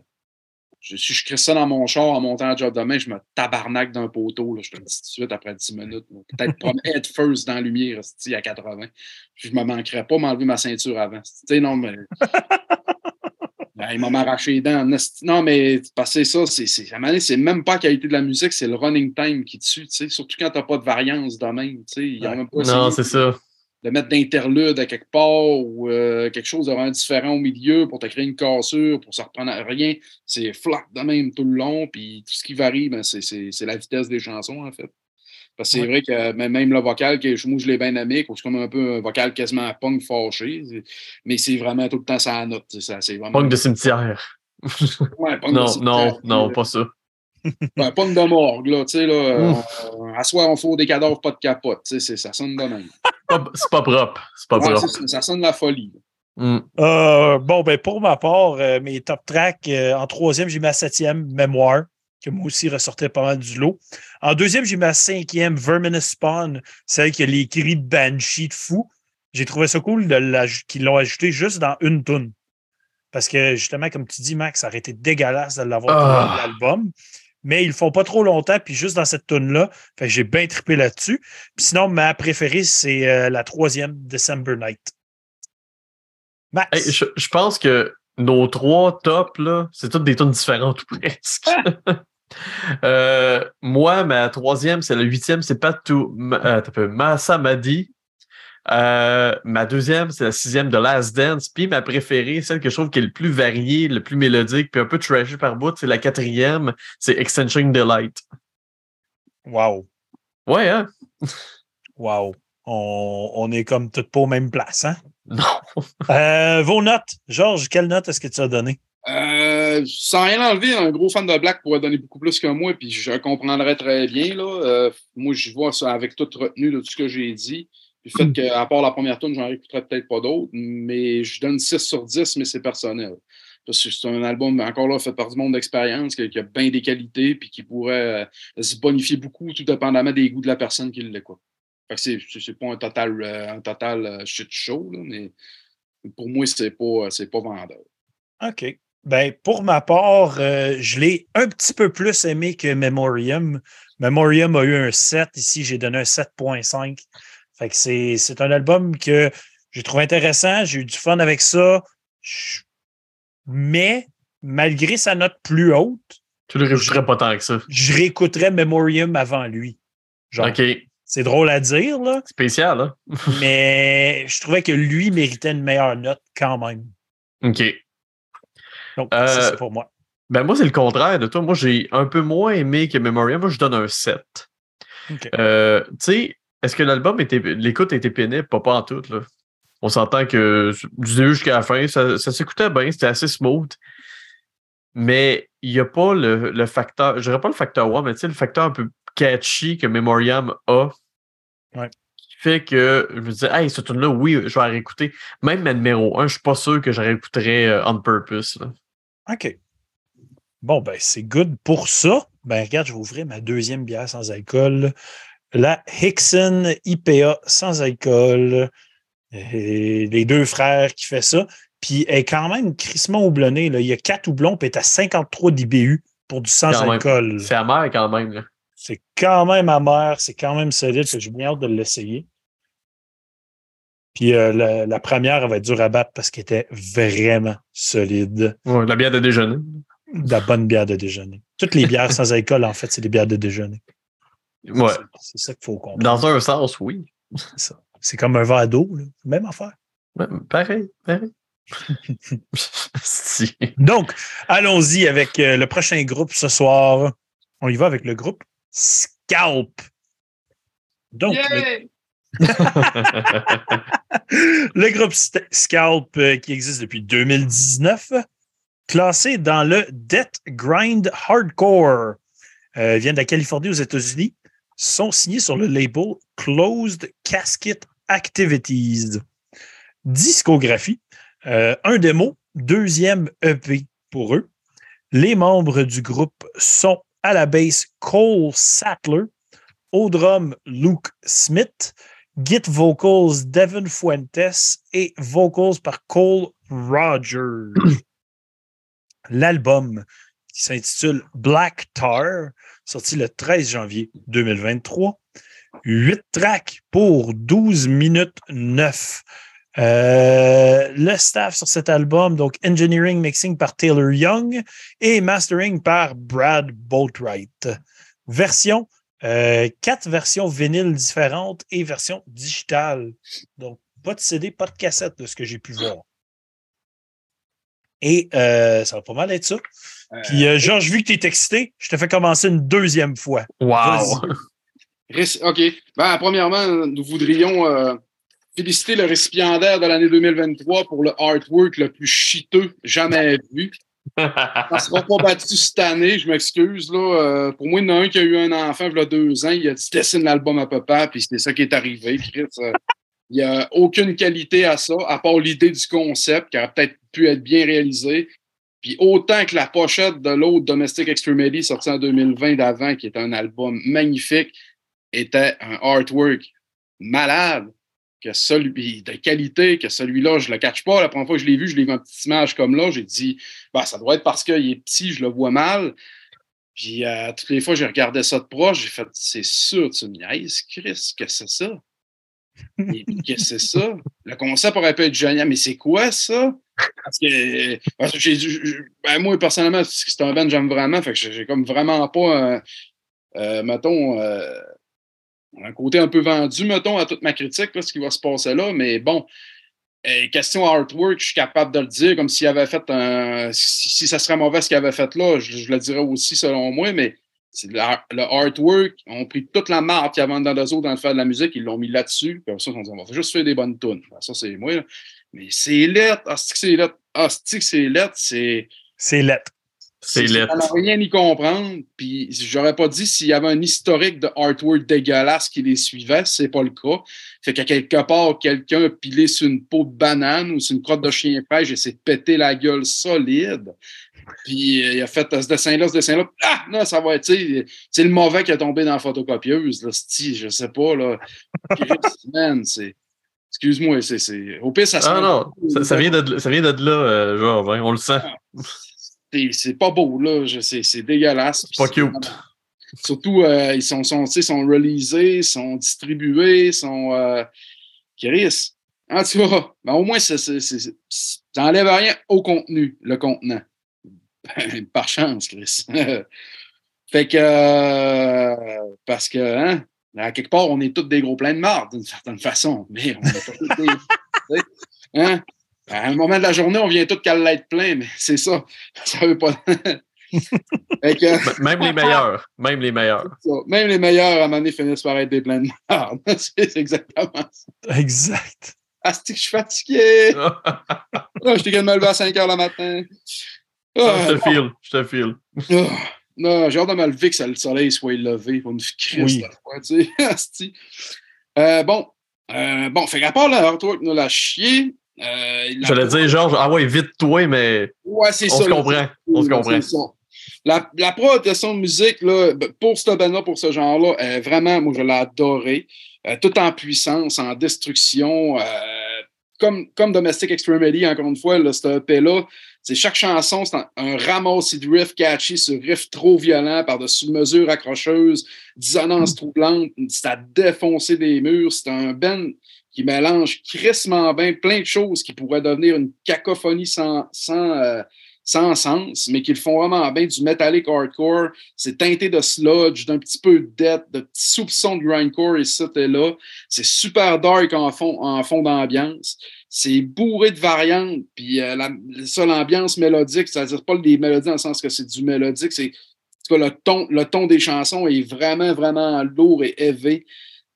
si je crie ça dans mon char en montant à job demain, je me tabarnaque d'un poteau. Là, je te le dis tout de suite après 10 minutes. Peut-être pas head first dans la lumière à 80. Puis je me manquerais pas m'enlever ma ceinture avant. Non, mais. Ben, il m'a arraché les dents. Non, mais parce que c'est ça, c'est, c'est, à un moment donné, c'est même pas la qualité de la musique, c'est le running time qui tue, tu sais. Surtout quand t'as pas de variance de même, tu sais. Il y a Ouais. même pas Non, c'est ça. de mettre d'interlude à quelque part ou euh, quelque chose de vraiment différent au milieu pour te créer une cassure, pour se reprendre à rien. C'est flat de même tout le long, puis tout ce qui varie, ben, c'est, c'est, c'est la vitesse des chansons, en fait. Parce que c'est Ouais. vrai que même même le vocal, que je- moi je l'ai bien aimé, c'est comme un peu un vocal quasiment punk fâché, mais c'est vraiment tout le temps ça note. c'est vraiment... Punk de cimetière. Ouais, punk Non, de cimetière, non, non, puis, pas ça. euh, punk de morgue, là, tu sais, là. euh, on- à soir, on faut des cadavres, pas de capote, tu sais, ça sonne de même. C'est pas propre. C'est pas Ouais, propre. ça, ça sonne la folie. Mm. Euh, bon, ben pour ma part, euh, mes top tracks, euh, en troisième, j'ai mis ma septième, Mémoire, que moi aussi ressortait pas mal du lot. En deuxième, j'ai ma cinquième, Verminous Spawn, celle qui a les cris de Banshee de fou. J'ai trouvé ça cool qu'ils l'ont ajouté juste dans une tune. Parce que justement, comme tu dis, Max, ça aurait été dégueulasse de l'avoir Ah. dans l'album. Mais ils le font pas trop longtemps, puis juste dans cette tune-là. J'ai bien trippé là-dessus. Puis sinon, ma préférée, c'est euh, la troisième, December Night. Max? Hey, je, je pense que nos trois tops, là, c'est toutes des tonnes différentes ou presque. Euh, moi, ma troisième, c'est la huitième, c'est pas tout. Massa Madi. Euh, ma deuxième, c'est la sixième de Last Dance. Puis ma préférée, celle que je trouve qui est le plus variée, le plus mélodique, puis un peu trashy par bout, c'est la quatrième, c'est Extension Delight. Wow. Ouais, hein? Wow. On, on est comme toutes pas aux mêmes places, hein? Non. Euh, vos notes. Georges, quelle note est-ce que tu as donné? Euh, sans rien enlever, un gros fan de Black pourrait donner beaucoup plus que moi, puis je comprendrais très bien. Là. Euh, moi, je vois ça avec toute retenue de tout ce que j'ai dit. Puis le fait qu'à part la première tune, j'en réécouterais peut-être pas d'autres, mais je donne 6 sur 10, mais c'est personnel. Parce que c'est un album, encore là, fait par du monde d'expérience, qui, qui a bien des qualités, puis qui pourrait euh, se bonifier beaucoup, tout dépendamment des goûts de la personne qui l'écoute. Fait que c'est, pas un total, euh, un total euh, shit show, là, mais pour moi, c'est pas, c'est pas vendeur. OK. Ben, pour ma part, euh, je l'ai un petit peu plus aimé que Memoriam. Memoriam a eu un 7. Ici, j'ai donné un 7.5. Fait que c'est, c'est un album que j'ai trouvé intéressant. J'ai eu du fun avec ça. Je- Mais, malgré sa note plus haute, Tu le réécouterais pas tant que ça. je réécouterais Memoriam avant lui. Genre, OK. C'est drôle à dire, là, Spécial, hein? mais je trouvais que lui méritait une meilleure note quand même. OK. Donc, Euh, c'est ça pour moi. Ben moi, c'est le contraire de toi. Moi, j'ai un peu moins aimé que Memoriam. Moi, je donne un 7. OK. Euh, tu sais, est-ce que l'album était. L'écoute était pénible? Pas, pas en tout, là. On s'entend que du début jusqu'à la fin, ça, ça s'écoutait bien, c'était assez smooth. Mais il n'y a pas le, le facteur, je dirais pas le facteur wow, mais tu sais, le facteur un peu catchy que Memoriam a. Ouais. Qui fait que je me disais, hey, ce tune là oui, je vais la réécouter. Même ma numéro 1, je suis pas sûr que je réécouterais euh, on purpose. là. OK. Bon, ben, c'est good pour ça. Ben, regarde, je vais ouvrir ma deuxième bière sans alcool. La Hickson IPA sans alcool. Et les deux frères qui fait ça. Puis elle est quand même crissement houblonnée. Là. Il y a quatre houblons, puis elle est à 53 d'IBU pour du sans Quand même. alcool. C'est amer quand même. là. C'est quand même amer, c'est quand même solide. J'ai bien hâte de l'essayer. Puis euh, la, la première, elle va être dure à battre parce qu'elle était vraiment solide. Ouais, la bière de déjeuner. De la bonne bière de déjeuner. Toutes les bières sans alcool, en fait, c'est des bières de déjeuner. Ouais. C'est- ça qu'il faut comprendre. Dans un sens, oui. C'est comme un verre d'eau, même affaire. Ouais, pareil, pareil. si. Donc, allons-y avec euh, le prochain groupe ce soir. On y va avec le groupe Scalp. Donc, le, le groupe Scalp, euh, qui existe depuis 2019, classé dans le Death Grind Hardcore, euh, vient de la Californie aux États-Unis, sont signés sur le label Closed Casket Activities. Discographie, euh, un démo, deuxième EP pour eux. Les membres du groupe sont à la basse Cole Sattler, au drum Luke Smith, Git Vocals Devin Fuentes et Vocals par Cole Rogers. L'album qui s'intitule Black Tar, sorti le 13 janvier 2023. 8 tracks pour 12 minutes 9. Euh, le staff sur cet album, donc engineering mixing par Taylor Young et mastering par Brad Boatwright. Version, euh, quatre versions vinyles différentes et version digitale. Donc, pas de CD, pas de cassette de ce que j'ai pu voir. Et euh, ça va pas mal être ça. Puis, Georges, vu que tu es excité, je te fais commencer une deuxième fois. Wow! OK. Ben, premièrement, nous voudrions féliciter le récipiendaire de l'année 2023 pour le artwork le plus chiteux jamais vu. Ça ne sera pas battu cette année, je m'excuse. Là. Euh, pour moi, il y en a un qui a eu un enfant il y a deux ans, il a dit dessine l'album à papa, puis c'est ça qui est arrivé. Euh, il n'y a aucune qualité à ça, à part l'idée du concept qui aurait peut-être pu être bien réalisé. Puis autant que la pochette de l'autre Domestic Extremity sorti en 2020 d'avant, qui est un album magnifique, était un artwork malade que celui de qualité, que celui-là, je le catch pas. La première fois que je l'ai vu, je l'ai vu en petite image comme là. J'ai dit, bah, ça doit être parce qu'il est petit, je le vois mal. Puis euh, toutes les fois, j'ai regardé ça de proche, j'ai fait, c'est sûr, tu me niaises, Chris, que c'est ça? Qu'est-ce que c'est ça? Le concept aurait pu être génial, mais c'est quoi ça? Parce que, j'ai, ben, moi, personnellement, c'est un band que j'aime vraiment, fait que j'ai comme vraiment pas, euh, euh, mettons, un côté un peu vendu, mettons, à toute ma critique, ce qui va se passer là. Mais bon, euh, question artwork, je suis capable de le dire, comme s'il avait fait un. Si, ça serait mauvais ce qu'il avait fait là, je, le dirais aussi selon moi, mais le, artwork, on pris toute la marque qu'il y avait dans le autres dans le faire de la musique, ils l'ont mis là-dessus. Puis ça, on dit, on va juste faire des bonnes tunes. Ça, c'est moi. Mais c'est lettre. Ah, c'est lettre. Ah, c'est lettre. C'est. C'est lettre. C'est. Ça n'a rien y comprendre. Puis j'aurais pas dit s'il y avait un historique de artwork dégueulasse qui les suivait, c'est pas le cas. Fait qu'à quelque part, quelqu'un a pilé sur une peau de banane ou sur une crotte de chien pêche et s'est pété la gueule solide. Puis euh, il a fait ce dessin-là, ce dessin-là. Ah! Non, ça va être, c'est le mauvais qui est tombé dans la photocopieuse. Là, je sais pas, là. c'est. Excuse-moi, c'est. Au pire, ça Ah non, ça, vient de, ça vient de là, euh, genre, hein, on le sent. Ah c'est pas beau, là. C'est dégueulasse. Pas cute. Surtout, euh, ils sont, sont, sont releasés, sont distribués, sont. Euh, Chris. En tout cas, ben, au moins, ça n'enlève rien au contenu, le contenant. par chance, Chris. fait que. Euh, parce que, hein, à quelque part, on est tous des gros pleins de marde, d'une certaine façon. Mais on est tous des. hein? À un moment de la journée, on vient tout qu'à l'être plein, mais c'est ça. Ça veut pas. Même les meilleurs. Même les meilleurs. Même les meilleurs, à un moment donné, finissent par être des pleins de merde. c'est exactement ça. Exact. Asti, je suis fatigué. oh, je t'ai de me lever à 5 heures le matin. Oh, je te file. Je te file. Oh, non, j'ai hâte de me lever que le soleil soit levé pour une crise oui. fois, tu sais. Euh, bon. Euh, bon, fait part là, toi, nous l'a chier, euh, J'allais dire, Georges, ah ouais, vite toi, mais ouais, c'est on, se comprend. on se comprend. La, la de musique, là, pour ce band pour ce genre-là, vraiment, moi, je l'ai adoré. Euh, tout en puissance, en destruction. Euh, comme, comme Domestic Extremity, encore une fois, là, ce EP-là, c'est chaque chanson, c'est un, un ramassis de riff catchy sur riff trop violent, par-dessus mesure accrocheuse, dissonance troublante, c'est à défoncer des murs. C'est un band qui mélange crissement bien plein de choses qui pourraient devenir une cacophonie sans, euh, sens, mais qui le font vraiment bien du metallic hardcore. C'est teinté de sludge, d'un petit peu de death, de petits soupçons de grindcore ici et là. C'est super dark en fond, en fond d'ambiance. C'est bourré de variantes, puis euh, ça, l'ambiance mélodique, c'est-à-dire pas des mélodies dans le sens que c'est du mélodique, c'est le ton, le ton des chansons est vraiment, vraiment lourd et élevé.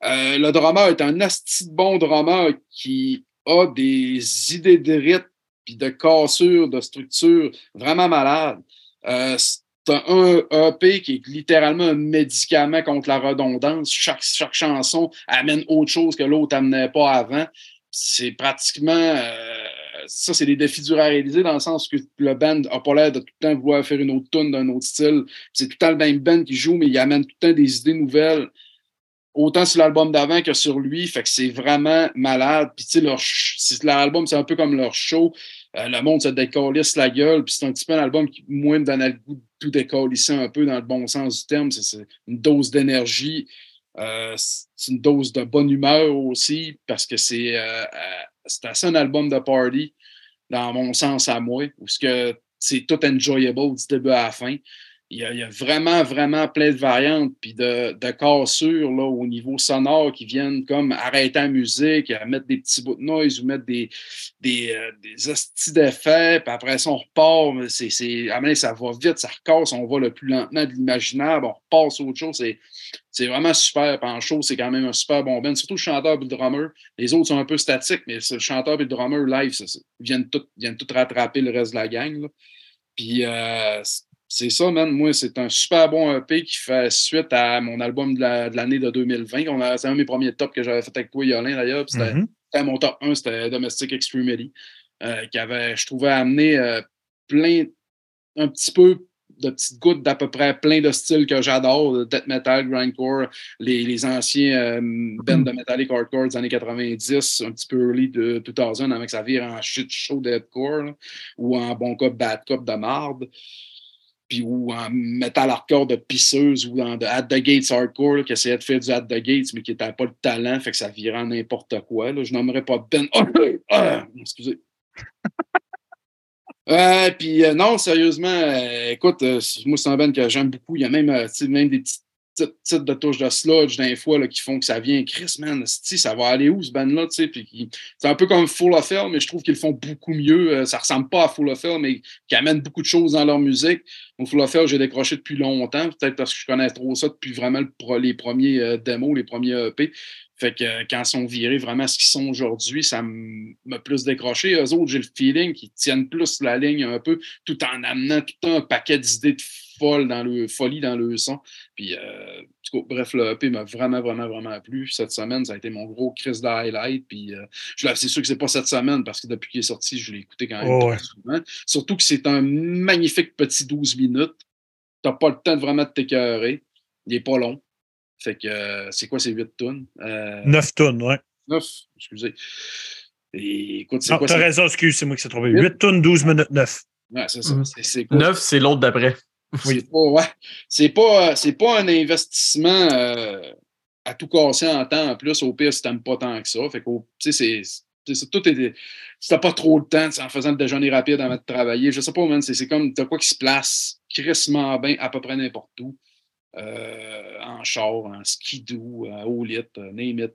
Euh, le drummer est un asti bon drummer qui a des idées de rythme de cassure, de structure vraiment malade. Euh, c'est un EP qui est littéralement un médicament contre la redondance. Chaque, chanson amène autre chose que l'autre amenait pas avant. C'est pratiquement. Euh, ça, c'est des défis durs à réaliser dans le sens que le band n'a pas l'air de tout le temps vouloir faire une autre tune d'un autre style. C'est tout le temps le même band qui joue, mais il amène tout le temps des idées nouvelles autant sur l'album d'avant que sur lui. Fait que c'est vraiment malade. Puis, tu sais, leur, album, c'est un peu comme leur show. Euh, le monde se décalisse la gueule. Puis, c'est un petit peu un album qui, moi, me donne le goût de tout décalisser un peu dans le bon sens du terme. C'est une dose d'énergie. Euh, c'est une dose de bonne humeur aussi parce que c'est euh, c'est assez un album de party dans mon sens à moi où c'est tout enjoyable du début à la fin il y, a, vraiment, vraiment plein de variantes, puis de, de cassures là, au niveau sonore qui viennent comme arrêter la musique, mettre des petits bouts de noise ou mettre des, des, euh, des hosties d'effets, puis après ça, on repart. C'est, c'est, ça va vite, ça recasse, on va le plus lentement de l'imaginable, on repasse autre chose. C'est, vraiment super. Puis en show, c'est quand même un super bon band. Surtout le chanteur et le drummer. Les autres sont un peu statiques, mais le chanteur et le drummer live, viennent tout, viennent tout rattraper le reste de la gang. Là. Puis euh, c'est ça, man. Moi, c'est un super bon EP qui fait suite à mon album de l'année de, 2020. C'est un de mes premiers tops que j'avais fait avec toi, Yolin, d'ailleurs. Mm-hmm. C'était mon top 1, c'était Domestic Extremity, euh, qui avait, je trouvais, amené euh, plein, un petit peu de petites gouttes d'à peu près plein de styles que j'adore, death metal, grindcore, les, les anciens euh, bands de metallic hardcore des années 90, un petit peu early de 2000, avec sa vire en shit show deathcore, ou en bon cas bad cop de marde ou en metal hardcore de pisseuse ou dans de At the Gates hardcore qui essayait de faire du At the Gates mais qui n'avait pas le talent, fait que ça virait en n'importe quoi. Là. Je n'aimerais pas Ben. Oh, excusez. Euh, puis euh, non, sérieusement, euh, écoute, moi c'est un band que j'aime beaucoup. Il y a même, même des petites titres de touche de sludge d'un fois là, qui font que ça vient. Chris, man, ça va aller où ce band-là? C'est un peu comme Full of Hell, mais je trouve qu'ils le font beaucoup mieux. Euh, ça ressemble pas à Full of Hell, mais qui amènent beaucoup de choses dans leur musique. Donc, Full of Hell, j'ai décroché depuis longtemps, peut-être parce que je connais trop ça depuis vraiment les premiers euh, démos, les premiers EP. Fait que euh, quand ils sont virés vraiment ce qu'ils sont aujourd'hui, ça m'a plus décroché. Eux autres, j'ai le feeling qu'ils tiennent plus la ligne un peu, tout en amenant tout un paquet d'idées de folle dans le folie dans le son. Puis, euh, bref, le EP m'a vraiment, vraiment, vraiment plu. Cette semaine, ça a été mon gros Chris de highlight. Puis, euh, c'est sûr que c'est pas cette semaine parce que depuis qu'il est sorti, je l'ai écouté quand même oh, souvent. Surtout que c'est un magnifique petit 12 minutes. T'as pas le temps de vraiment te t'écœurer. Il est pas long. Fait que euh, c'est quoi ces 8 tonnes? 9 tonnes, ouais. 9, excusez. Et, écoute, c'est quoi? T'as raison, excuse, c'est moi qui s'est trompé. 8 tonnes, 12 minutes, 9. Ouais, c'est ça. 9, c'est l'autre d'après. Oui. C'est pas, ouais. pas, un investissement euh, à tout casser en temps. En plus, au pire, si t'aimes pas tant que ça. Fait que, tu sais, c'est. Tout est, si t'as pas trop de temps, en faisant le déjeuner rapide avant de travailler, je sais pas, man, c'est comme t'as quoi qui se place crissement bien à peu près n'importe où. Euh, en char, en skidoo, euh, au lit, euh, name it,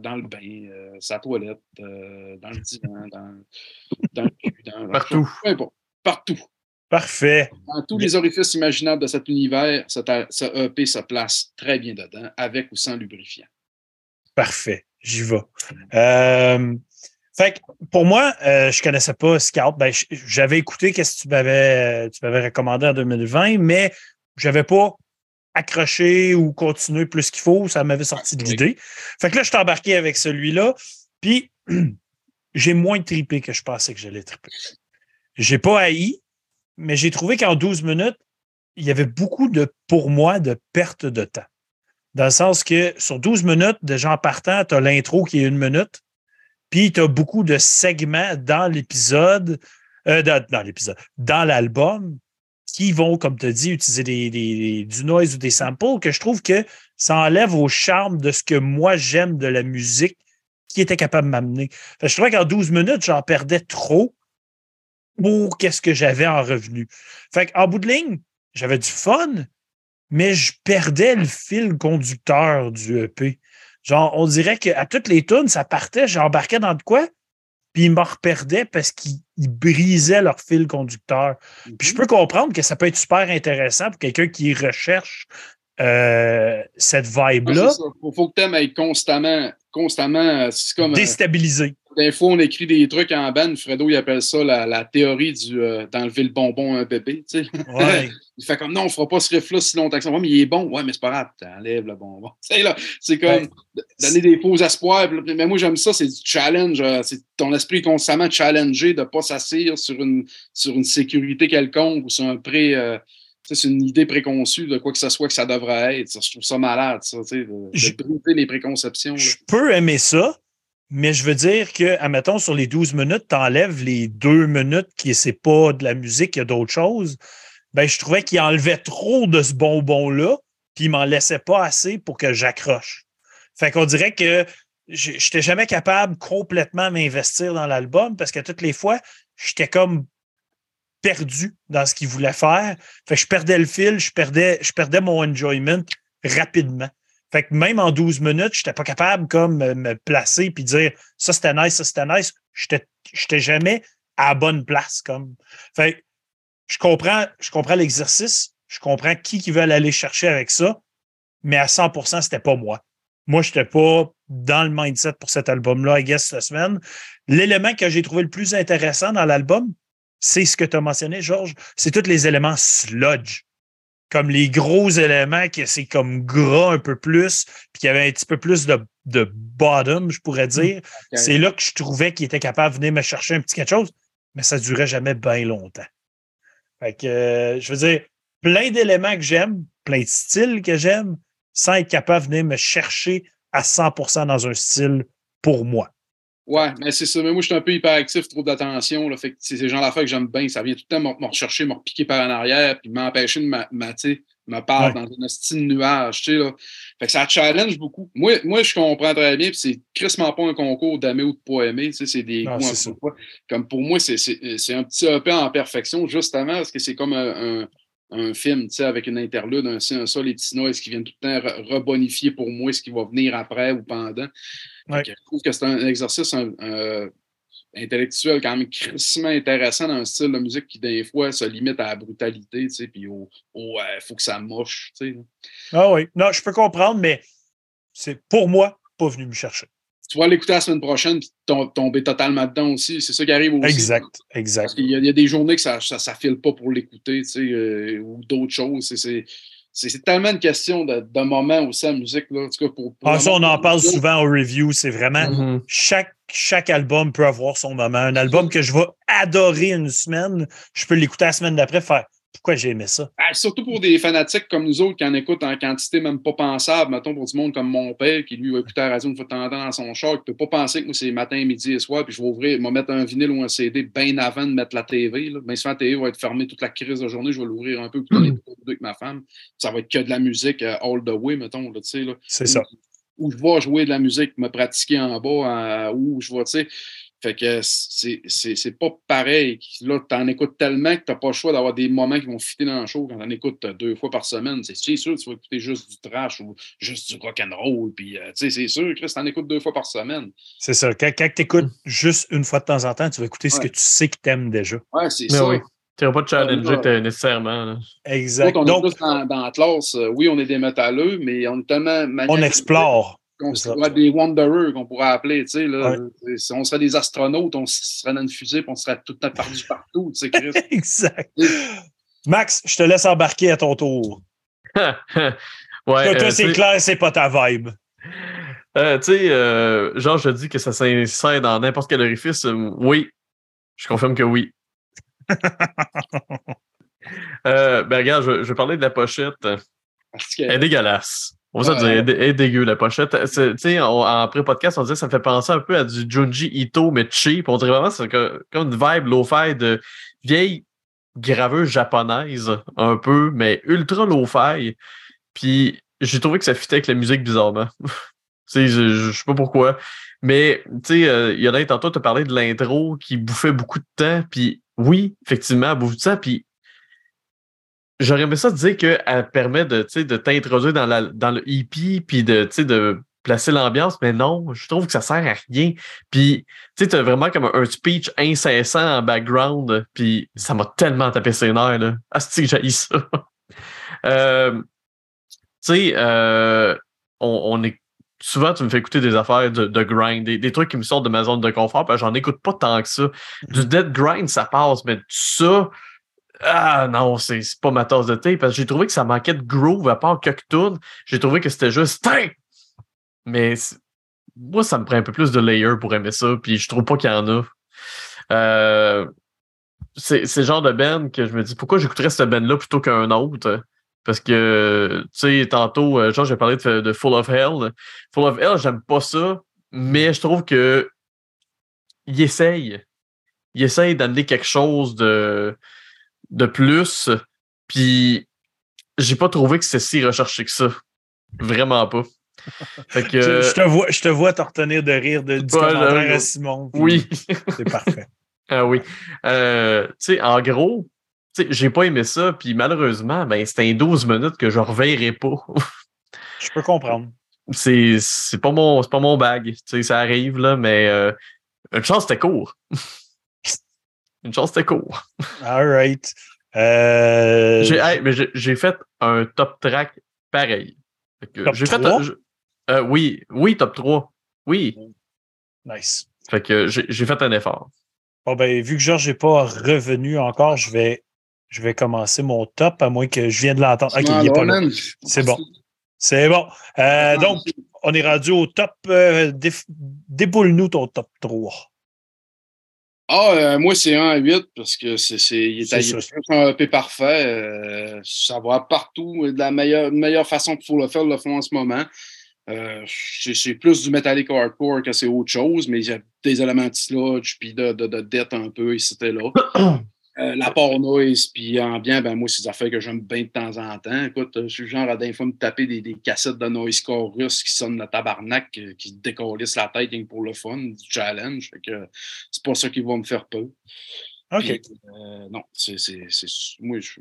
dans le bain, sa toilette, dans le divan, dans, dans le cul, dans Partout. Partout. Parfait. Dans tous les orifices imaginables de cet univers, ce EP se place très bien dedans, avec ou sans lubrifiant. Parfait. J'y vais. Euh, fait pour moi, euh, je ne connaissais pas Scout. Ben, j'avais écouté ce que tu m'avais, tu m'avais recommandé en 2020, mais je n'avais pas accroché ou continué plus qu'il faut. Ça m'avait sorti de l'idée. Fait que là, je suis embarqué avec celui-là. Puis, j'ai moins trippé que je pensais que j'allais tripper. J'ai pas haï, mais j'ai trouvé qu'en 12 minutes, il y avait beaucoup de, pour moi, de perte de temps. Dans le sens que sur 12 minutes, déjà en partant, tu as l'intro qui est une minute, puis tu as beaucoup de segments dans l'épisode, euh, dans, l'épisode, dans l'album, qui vont, comme tu dit, utiliser du noise ou des samples, que je trouve que ça enlève au charme de ce que moi j'aime de la musique qui était capable de m'amener. Je trouvais qu'en 12 minutes, j'en perdais trop pour qu'est-ce que j'avais en revenu. Fait en bout de ligne, j'avais du fun, mais je perdais le fil conducteur du EP. Genre, on dirait qu'à toutes les tunes, ça partait, j'embarquais dans de quoi, puis ils me reperdaient parce qu'ils brisaient leur fil conducteur. Puis je mhm. peux comprendre que ça peut être super intéressant pour quelqu'un qui recherche euh, cette vibe-là. Il faut, que tu aimes être constamment, constamment, c'est comme. Déstabilisé. Des fois, on écrit des trucs en bande. Fredo, il appelle ça la, théorie du d'enlever le bonbon à un bébé. Tu sais. ouais. il fait comme non, on fera pas ce riff-là si longtemps que ça. Mais il est bon. Ouais, mais c'est pas grave. T'enlèves le bonbon. c'est comme donner des faux espoirs. Mais moi, j'aime ça. C'est du challenge. C'est ton esprit constamment challengé de pas s'asseoir sur une, sur une sécurité quelconque ou sur un pré c'est une idée préconçue de quoi que ce soit que ça devrait être. Je trouve ça malade, ça, de, de briser les préconceptions. Je peux aimer ça, mais je veux dire que, admettons, sur les 12 minutes, tu enlèves les deux minutes qui c'est pas de la musique, il y a d'autres choses. Ben, je trouvais qu'il enlevait trop de ce bonbon-là, puis il m'en laissait pas assez pour que j'accroche. Fait qu'on dirait que je n'étais jamais capable complètement m'investir dans l'album parce que toutes les fois, j'étais comme perdu dans ce qu'il voulait faire. Je perdais le fil, je perdais, mon enjoyment rapidement. Même en 12 minutes, je n'étais pas capable comme me placer puis dire ça c'était nice, ça c'était nice. Je n'étais jamais à la bonne place. Je comprends, l'exercice, je comprends qui qui veut aller chercher avec ça, mais à 100%, c'était pas moi. Moi, je n'étais pas dans le mindset pour cet album-là, I guess, cette semaine. L'élément que j'ai trouvé le plus intéressant dans l'album, c'est ce que tu as mentionné, Georges, c'est tous les éléments sludge. Comme les gros éléments que c'est comme gras un peu plus, puis qu'il y avait un petit peu plus de, de bottom, je pourrais mmh. dire. C'est là que je trouvais qu'il était capable de venir me chercher un petit quelque chose, mais ça ne durait jamais bien longtemps. Fait que, euh, je veux dire, plein d'éléments que j'aime, plein de styles que j'aime, sans être capable de venir me chercher à 100% dans un style pour moi. Ouais, mais c'est ça. Mais moi, je suis un peu hyperactif, trop d'attention. Fait que c'est ces gens-là que j'aime bien. Ça vient tout le temps me, rechercher, me repiquer par en arrière, puis m'empêcher de me parler dans un style nuage. Tu sais, là. Fait que ça challenge beaucoup. Moi, moi je comprends très bien, puis c'est crissement pas un concours d'aimer ou de pas aimer. Tu sais, c'est des Comme pour moi, c'est un petit peu en perfection, justement, parce que c'est comme un, un film, tu sais, avec une interlude, un ci, un ça, les petits noise qui viennent tout le temps rebonifier pour moi ce qui va venir après ou pendant. Je trouve que c'est un exercice intellectuel quand même crissement intéressant dans un style de musique qui, des fois, se limite à la brutalité, tu sais, puis au, il faut que ça moche, tu sais. Ah oui, non, je peux comprendre, mais c'est pour moi pas venu me chercher tu vas l'écouter la semaine prochaine et tomber totalement dedans aussi. C'est ça qui arrive aussi. Exact, exact. Il y, a, des journées que ça ne file pas pour l'écouter, tu sais, euh, ou d'autres choses. C'est tellement une question de, de moment aussi la musique. Là. En tout cas, pour, ah, ça, on en parle souvent au review. C'est vraiment mm-hmm. chaque, chaque album peut avoir son moment. Un album que je vais adorer une semaine, je peux l'écouter la semaine d'après, faire pourquoi j'ai aimé ça? Ah, surtout pour des fanatiques comme nous autres qui en écoutent en quantité même pas pensable. Mettons pour du monde comme mon père qui lui va écouter la radio une fois de temps en temps dans son char, qui peut pas penser que moi c'est matin, midi et soir, puis je vais ouvrir, vais mettre un vinyle ou un CD bien avant de mettre la TV. Là. Bien souvent, la TV va être fermée toute la crise de journée, je vais l'ouvrir un peu pour les avec ma femme. Ça va être que de la musique euh, all the way, mettons. C'est ça. Où je vais jouer de la musique, me pratiquer en bas, où je vais, tu sais fait que c'est pas pareil. Là, tu en écoutes tellement que tu n'as pas le choix d'avoir des moments qui vont fitter dans le show quand tu en écoutes deux fois par semaine. C'est sûr que tu vas écouter juste du trash ou juste du rock and roll. Puis, euh, c'est sûr que tu en écoutes deux fois par semaine. C'est ça. Quand, tu écoutes mm. juste une fois de temps en temps, tu vas écouter ce que tu sais que tu aimes déjà. Ouais, c'est ça. Oui. Tu n'auras pas de challenger nécessairement. Exact. on Donc, est dans, dans Atlas. Euh, oui, on est des métalleux, mais on est tellement. On explore qu'on serait des Wanderers qu'on pourrait appeler, tu sais, là. Si on serait des astronautes, on serait dans une fusée, puis on serait tout le temps perdu partout, tu sais, Chris. exact. Max, je te laisse embarquer à ton tour. ouais. Toi, euh, c'est clair, c'est pas ta vibe. Euh, tu sais, euh, genre, je dis que ça s'insère dans n'importe quel orifice. oui, je confirme que oui. ben, regarde, je, je, vais parler de la pochette. Elle est dégueulasse. On va dire, elle est dégueu, la pochette. Tu sais, en pré-podcast, on disait que ça fait penser un peu à du Junji Ito, mais cheap. On dirait vraiment c'est comme une vibe low-fi de vieille graveuse japonaise, un peu, mais ultra low-fi. Puis j'ai trouvé que ça fitait avec la musique bizarrement. tu sais, je, sais pas pourquoi. Mais, tu sais, euh, il y en a tantôt, tu as parlé de l'intro qui bouffait beaucoup de temps. Puis oui, effectivement, elle bouffe de temps. Puis J'aurais aimé ça dire qu'elle permet de, de t'introduire dans, la, dans le EP puis de, de placer l'ambiance, mais non, je trouve que ça sert à rien. Puis, tu sais, as vraiment comme un speech incessant en background, puis ça m'a tellement tapé ses nerfs, là. Ah, que j'ai ça? euh, sais, euh, on, on est souvent, tu me fais écouter des affaires de, de grind, des, des, trucs qui me sortent de ma zone de confort, puis j'en écoute pas tant que ça. Du dead grind, ça passe, mais ça, ah non, c'est pas ma tasse de thé, parce que j'ai trouvé que ça manquait de groove à part quelques tunes. J'ai trouvé que c'était juste Mais moi, ça me prend un peu plus de layer pour aimer ça, puis je trouve pas qu'il y en a. Euh, c'est le genre de band que je me dis pourquoi j'écouterais cette band là plutôt qu'un autre? Parce que, tu sais, tantôt, euh, genre, j'ai parlé de, Full of Hell. Full of Hell, j'aime pas ça, mais je trouve que il essaye. Il essaye d'amener quelque chose de, de plus. Puis, j'ai pas trouvé que c'était si recherché que ça. Vraiment pas. Fait que, je, te vois, je te vois te retenir de rire de, du commentaire à Simon. Oui. C'est parfait. ah oui. Euh, tu sais, en gros, j'ai pas aimé ça, puis malheureusement, ben, c'était un 12 minutes que je reverrai pas. je peux comprendre. C'est, c'est pas mon pas mon bag. Ça arrive, là, mais euh, une chance c'était court. Une chance c'était court. All right. Euh, j'ai, fait un top track pareil. j'ai fait euh, oui, oui, top 3. Oui. Nice. Fait que j'ai, fait un effort. Bon, ben, vu que Georges n'est pas revenu encore, je vais je vais commencer mon top, à moins que je vienne de l'entendre. OK, il est pas là. C'est bon. C'est bon. Euh, donc, on est rendu au top. Euh, déboule-nous ton top 3. Ah, euh, moi, c'est 1 à 8 parce que c'est, il est, un EP parfait. ça va partout de la meilleure, meilleure façon qu'il faut le faire, le fond en ce moment. c'est, plus du metallic hardcore que c'est autre chose, mais il y a des éléments de sludge puis de, de, de dette un peu et là. Euh, la part noise, puis bien, ben moi, c'est des affaires que j'aime bien de temps en temps. Écoute, je suis genre à des fois me taper des, des, cassettes de noise core russe qui sonnent le tabarnak, euh, qui décollissent la tête pour le fun, du challenge. Fait que c'est pas ça qui va me faire peur. OK. Euh, non, c'est. Moi, je.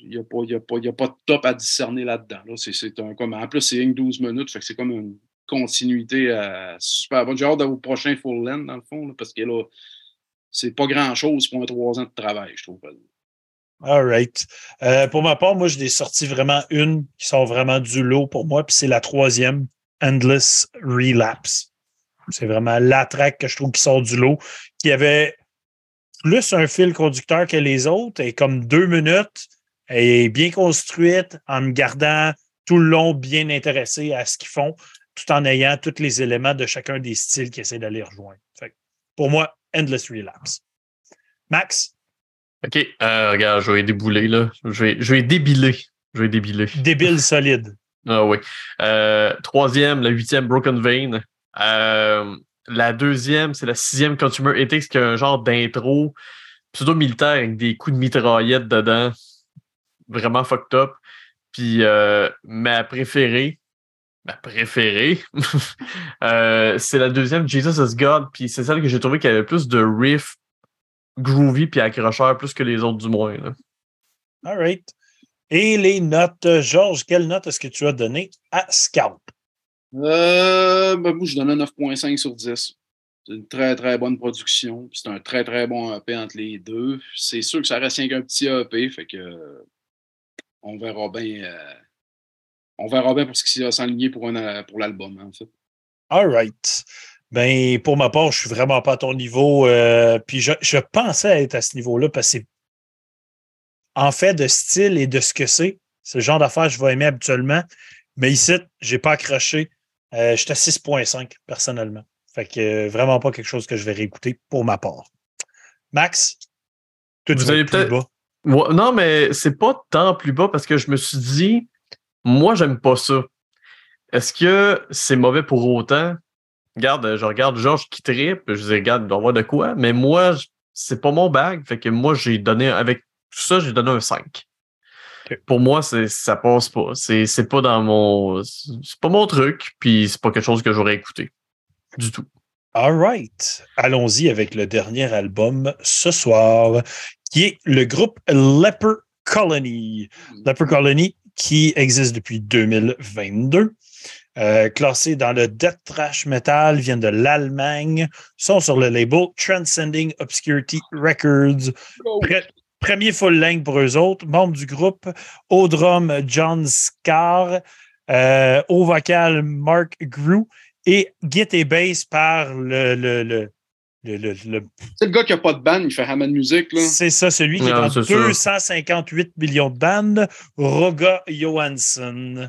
Il n'y a, pas, y a, pas, y a pas de top à discerner là-dedans. Là. C'est un, comme, en plus, c'est une 12 minutes, fait que c'est comme une continuité super bonne. J'ai hâte au prochain full length, dans le fond, parce que là, c'est pas grand-chose pour un trois ans de travail, je trouve. All right. Euh, pour ma part, moi, j'ai sorti vraiment une qui sort vraiment du lot pour moi, puis c'est la troisième, Endless Relapse. C'est vraiment la track que je trouve qui sort du lot, qui avait plus un fil conducteur que les autres, et comme deux minutes, elle est bien construite en me gardant tout le long bien intéressé à ce qu'ils font, tout en ayant tous les éléments de chacun des styles qui essaient d'aller rejoindre. pour moi, Endless Relapse. Max? OK. Euh, regarde, je vais débouler, là. Je vais, je vais débiler. Je vais débiler. Débile solide. Ah oui. Euh, troisième, la huitième, Broken Vein. Euh, la deuxième, c'est la sixième Consumer Ethics, qui a un genre d'intro pseudo-militaire avec des coups de mitraillette dedans. Vraiment fucked up. Puis ma préférée, ma préférée, euh, c'est la deuxième, Jesus is God, puis c'est celle que j'ai trouvé qui avait plus de riff groovy puis accrocheur plus que les autres du moins. Là. All right. Et les notes, Georges, quelle note est-ce que tu as donné à Scout? Euh, ben, moi, je donne un 9.5 sur 10. C'est une très, très bonne production. C'est un très, très bon EP entre les deux. C'est sûr que ça reste un petit EP, fait que on verra bien. Euh, on verra bien pour ce qui va s'enligner pour, pour l'album, en fait. All right. Ben, pour ma part, je suis vraiment pas à ton niveau. Euh, puis je, je, pensais être à ce niveau-là parce que c'est en fait de style et de ce que c'est. C'est le genre d'affaires que je vais aimer habituellement. Mais ici, je n'ai pas accroché. Euh, J'étais à 6.5 personnellement. Fait que euh, vraiment pas quelque chose que je vais réécouter pour ma part. Max, tu Vous avez peut-être. Non, mais c'est pas tant plus bas parce que je me suis dit, moi, j'aime pas ça. Est-ce que c'est mauvais pour autant? Regarde, je regarde Georges qui tripe, je dis, regarde, il doit avoir de quoi, mais moi, c'est pas mon bag. Fait que moi, j'ai donné, avec tout ça, j'ai donné un 5. Pour moi, ça passe pas. C'est pas dans mon. C'est pas mon truc, puis c'est pas quelque chose que j'aurais écouté. Du tout. All right. Allons-y avec le dernier album ce soir, qui est le groupe Leper Colony. Leper Colony, qui existe depuis 2022. Euh, classés dans le Death Trash Metal, viennent de l'Allemagne, sont sur le label Transcending Obscurity Records. Premier full length pour eux autres. Membre du groupe, au drum, John Scar, euh, au vocal, Mark Grew et git et bass par le. le, le, le, le- C'est le gars qui a pas de band, il fait Hammond Music, c'est ça, celui qui est Non, dans c'est sûr. 258 millions de bandes, Roga Johansson.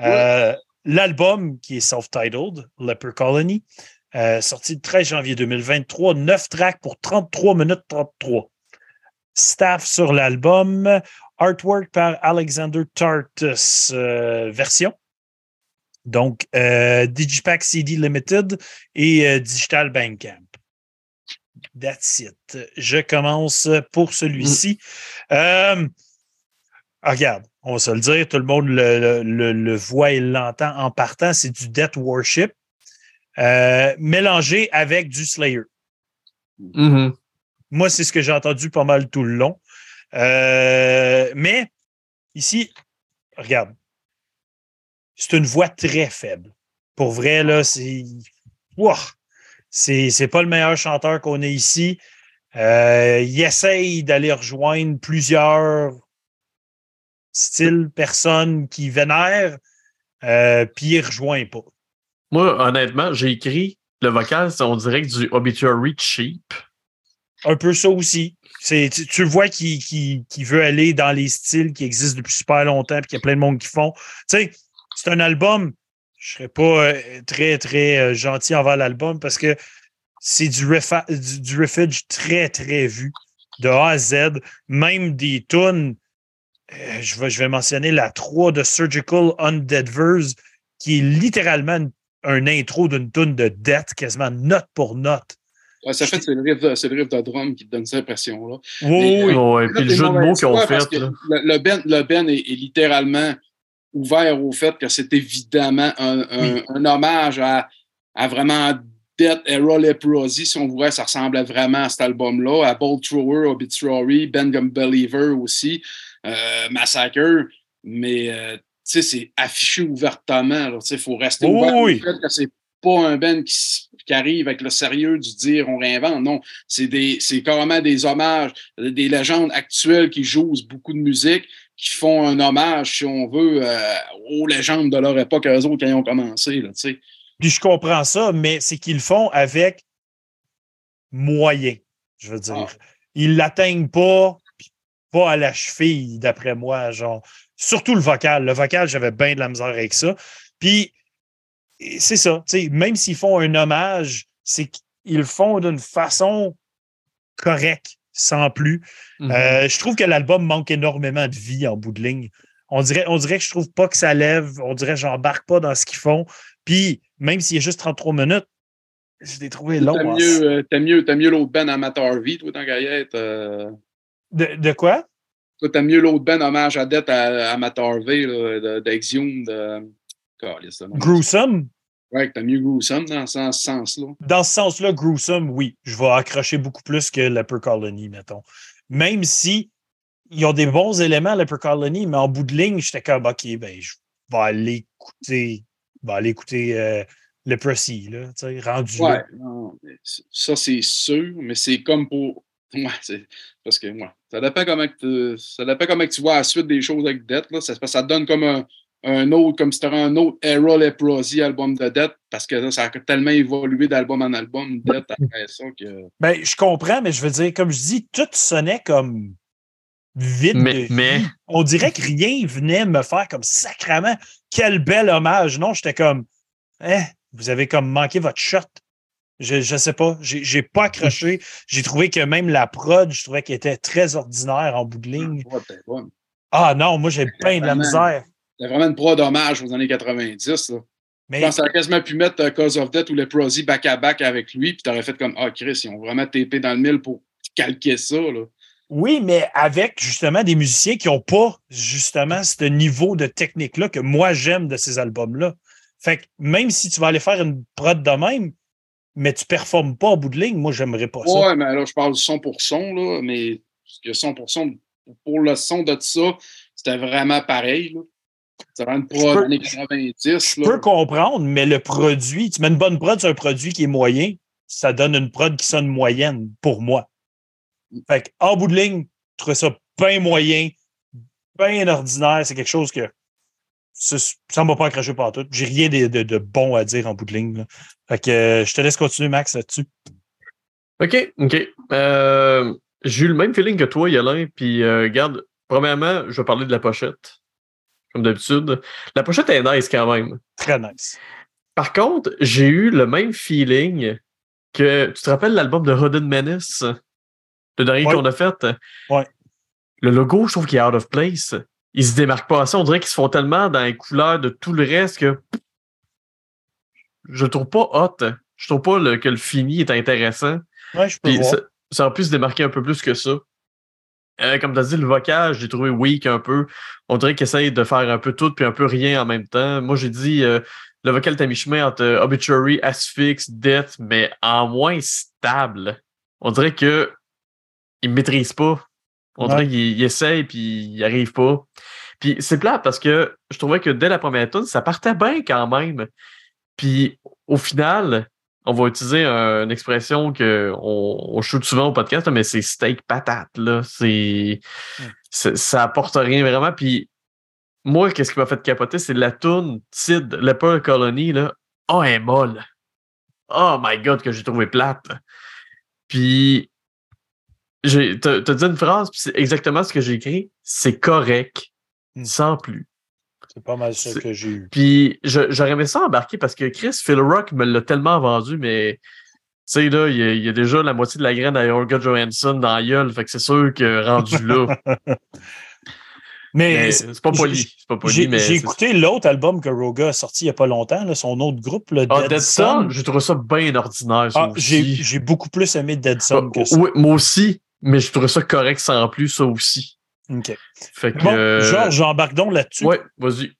Euh, L'album, qui est self-titled, Leper Colony, euh, sorti le 13 janvier 2023, 9 tracks pour 33 minutes 33. Staff sur l'album, artwork par Alexander Tartus, euh, version. Donc, euh, Digipack CD Limited et euh, Digital Bandcamp. That's it. Je commence pour celui-ci. Euh, ah, regarde, on va se le dire, tout le monde le, le- le- le voit et l'entend en partant, c'est du Death Worship euh, mélangé avec du Slayer. Mhm. Moi, c'est ce que j'ai entendu pas mal tout le long. Euh, mais ici, regarde, c'est une voix très faible. Pour vrai, là, c'est. Ouah! C'est c'est pas le meilleur chanteur qu'on ait ici. Euh, il essaye d'aller rejoindre plusieurs styles, personnes qui vénèrent, euh, puis il rejoint pas. Moi, honnêtement, j'ai écrit le vocal, c'est- on dirait que du obituary cheap. Un peu ça aussi. C'est, tu, tu vois qu'il qu'il- qu'il veut aller dans les styles qui existent depuis super longtemps et qu'il y a plein de monde qui font. Tu sais, c'est un album, je serais pas euh, très, très euh, gentil envers l'album parce que c'est du, du, du riffage très, très vu, de A à Z. Même des tunes, euh, je, vais, je vais mentionner la 3 de Surgical Undead Verse, qui est littéralement une- un intro d'une tune de Death, quasiment note pour note. Ouais, ça fait, c'est le, riff de- c'est le riff de drum qui te donne cette impression-là. Oui, oui. Là, puis le jeu de mots qu'ils ont fait. là. Le, le Ben, le ben est, est littéralement ouvert au fait que c'est évidemment un, un- Oui. un hommage à, à vraiment Death Era Leprosy, si on voulait, ça ressemblait vraiment à cet album-là, à Bolt Thrower, Obituary, Ben Gum Believer aussi, euh, Massacre, mais euh, sais, c'est affiché ouvertement. Il faut rester ouvert au oui. fait que c'est pas un Ben qui, qui arrive avec le sérieux du dire on réinvente. Non, c'est carrément des hommages, des légendes actuelles qui jouent beaucoup de musique, qui font un hommage, si on veut, euh, aux légendes de leur époque, eux autres, quand ils ont commencé. Là. Puis je comprends ça, mais c'est qu'ils le font avec moyen, je veux dire. Ah. Ils l'atteignent pas, pas à la cheville, d'après moi. Genre, surtout le vocal. Le vocal, j'avais bien de la misère avec ça. Puis c'est ça. Même s'ils font un hommage, c'est qu'ils le font d'une façon correcte, sans plus. Mhm. Euh, je trouve que l'album manque énormément de vie en bout de ligne. On dirait, on dirait que je trouve pas que ça lève. On dirait que j'embarque pas dans ce qu'ils font. Puis, même s'il y a juste 33 minutes, je l'ai trouvé long. T'as hein. mieux, euh, t'as mieux, t'as mieux l'autre Ben Amateur V, toi, dans Gaillette. Euh, De, de quoi? toi, t'as mieux l'autre Ben hommage à Dette à Amateur V, d'Exium, de. Gruesome? Ouais, t'as mieux Gruesome dans ce sens-là. Dans ce sens-là, gruesome, oui. Je vais accrocher beaucoup plus que Leper Colony, mettons. Même si ils ont des bons éléments, Leper Colony, mais en bout de ligne, j'étais comme, OK, ben, je vais aller écouter, je vais aller écouter euh, Leprosy, là, tu sais, rendu Ouais, là. non, ça, c'est sûr, mais c'est comme pour. Ouais. Parce que, ouais, ça dépend comment que tu, ça dépend comment que tu vois la suite des choses avec Death, là. Ça, ça te donne comme un, un autre, comme si tu un autre Era Leprosy album de Death, parce que là, ça a tellement évolué d'album en album, Death, après ça, que. Ben, je comprends, mais je veux dire, comme je dis, tout sonnait comme vide Mais- On dirait que rien venait me faire comme sacrament. Quel bel hommage. Non, j'étais comme, eh, vous avez comme manqué votre shot. Je, je sais pas. J'ai j'ai pas accroché. J'ai trouvé que même la prod, je trouvais qu'elle était très ordinaire en bout de ligne. T'es bonne. Ah non, moi, j'ai plein de la misère. C'est vraiment une prod hommage aux années 90, là. Je Mais pense que ça quasiment pu mettre euh, Cause of Death ou Leprosy back-à-back avec lui, puis t'aurais fait comme Ah, Chris, ils ont vraiment tapé dans le mille pour calquer ça, là. Oui, mais avec justement des musiciens qui n'ont pas justement ce niveau de technique-là que moi j'aime de ces albums-là. Fait que même si tu vas aller faire une prod de même, mais tu ne performes pas au bout de ligne, moi j'aimerais pas ça. Ouais, mais là, je parle du son pour son, là, mais que son pour son, pour le son de ça, c'était vraiment pareil, là. C'était vraiment une Je prod peux- années 90, Je là. peux comprendre, mais le produit, tu mets une bonne prod sur un produit qui est moyen, ça donne une prod qui sonne moyenne pour moi. Fait que, en bout de ligne, trouvais ça bien moyen, bien ordinaire. C'est quelque chose que ça ne m'a pas accroché par tout. J'ai rien de, de, bon à dire en bout de ligne. Fait que euh, je te laisse continuer, Max, là-dessus. OK, OK. Euh, j'ai eu le même feeling que toi, Yolin. Puis, euh, regarde, premièrement, je vais parler de la pochette. Comme d'habitude. La pochette est nice quand même. Très nice. Par contre, j'ai eu le même feeling que. Tu te rappelles l'album de Hidden Menace? Le dernier qu'on a fait? Ouais. Le logo, je trouve qu'il est out of place. Il se démarque pas assez. On dirait qu'ils se font tellement dans les couleurs de tout le reste que. Je trouve pas hot. Je trouve pas que le fini est intéressant. Ouais, je peux voir. Ça, ça, pu se démarquer un peu plus que ça. Euh, comme tu as dit, le vocal, j'ai trouvé weak un peu. On dirait qu'il essaye de faire un peu tout puis un peu rien en même temps. Moi, j'ai dit euh, le vocal est à mi-chemin entre euh, Obituary, Asphyx, Death, mais en moins stable. On dirait que il maîtrise pas. On dirait qu'il essaye puis il arrive pas. Puis c'est plat parce que je trouvais que dès la première tune, ça partait bien quand même. Puis au final, on va utiliser une expression qu'on on shoot souvent au podcast, mais c'est steak patate. Là. C'est, ça apporte rien vraiment. Puis moi, qu'est-ce qui m'a fait capoter, c'est la toune Tid Leper Colony. Là. Oh, elle est molle. Oh my god, que j'ai trouvé plate. Puis, j'ai, t'as, dit une phrase, puis c'est exactement ce que j'ai écrit. C'est correct, hmm. sans plus. C'est pas mal ça que j'ai eu. Puis j'aurais aimé ça embarquer parce que Chris Phil Rock me l'a tellement vendu, mais tu sais, là, il y, a, déjà la moitié de la graine à Jorga Johansson dans la gueule, fait que c'est sûr que rendu là. mais, c'est pas poli. J'ai écouté l'autre album que Roga a sorti il y a pas longtemps, son autre groupe, le ah, Dead, Sun. J'ai trouvé ça bien ordinaire. Ah, j'ai beaucoup plus aimé Dead Sun que ça. Oui, moi aussi, mais je trouvais ça correct sans plus, ça aussi. OK. Fait que, bon, euh, Georges, j'embarque donc là-dessus. Oui, vas-y.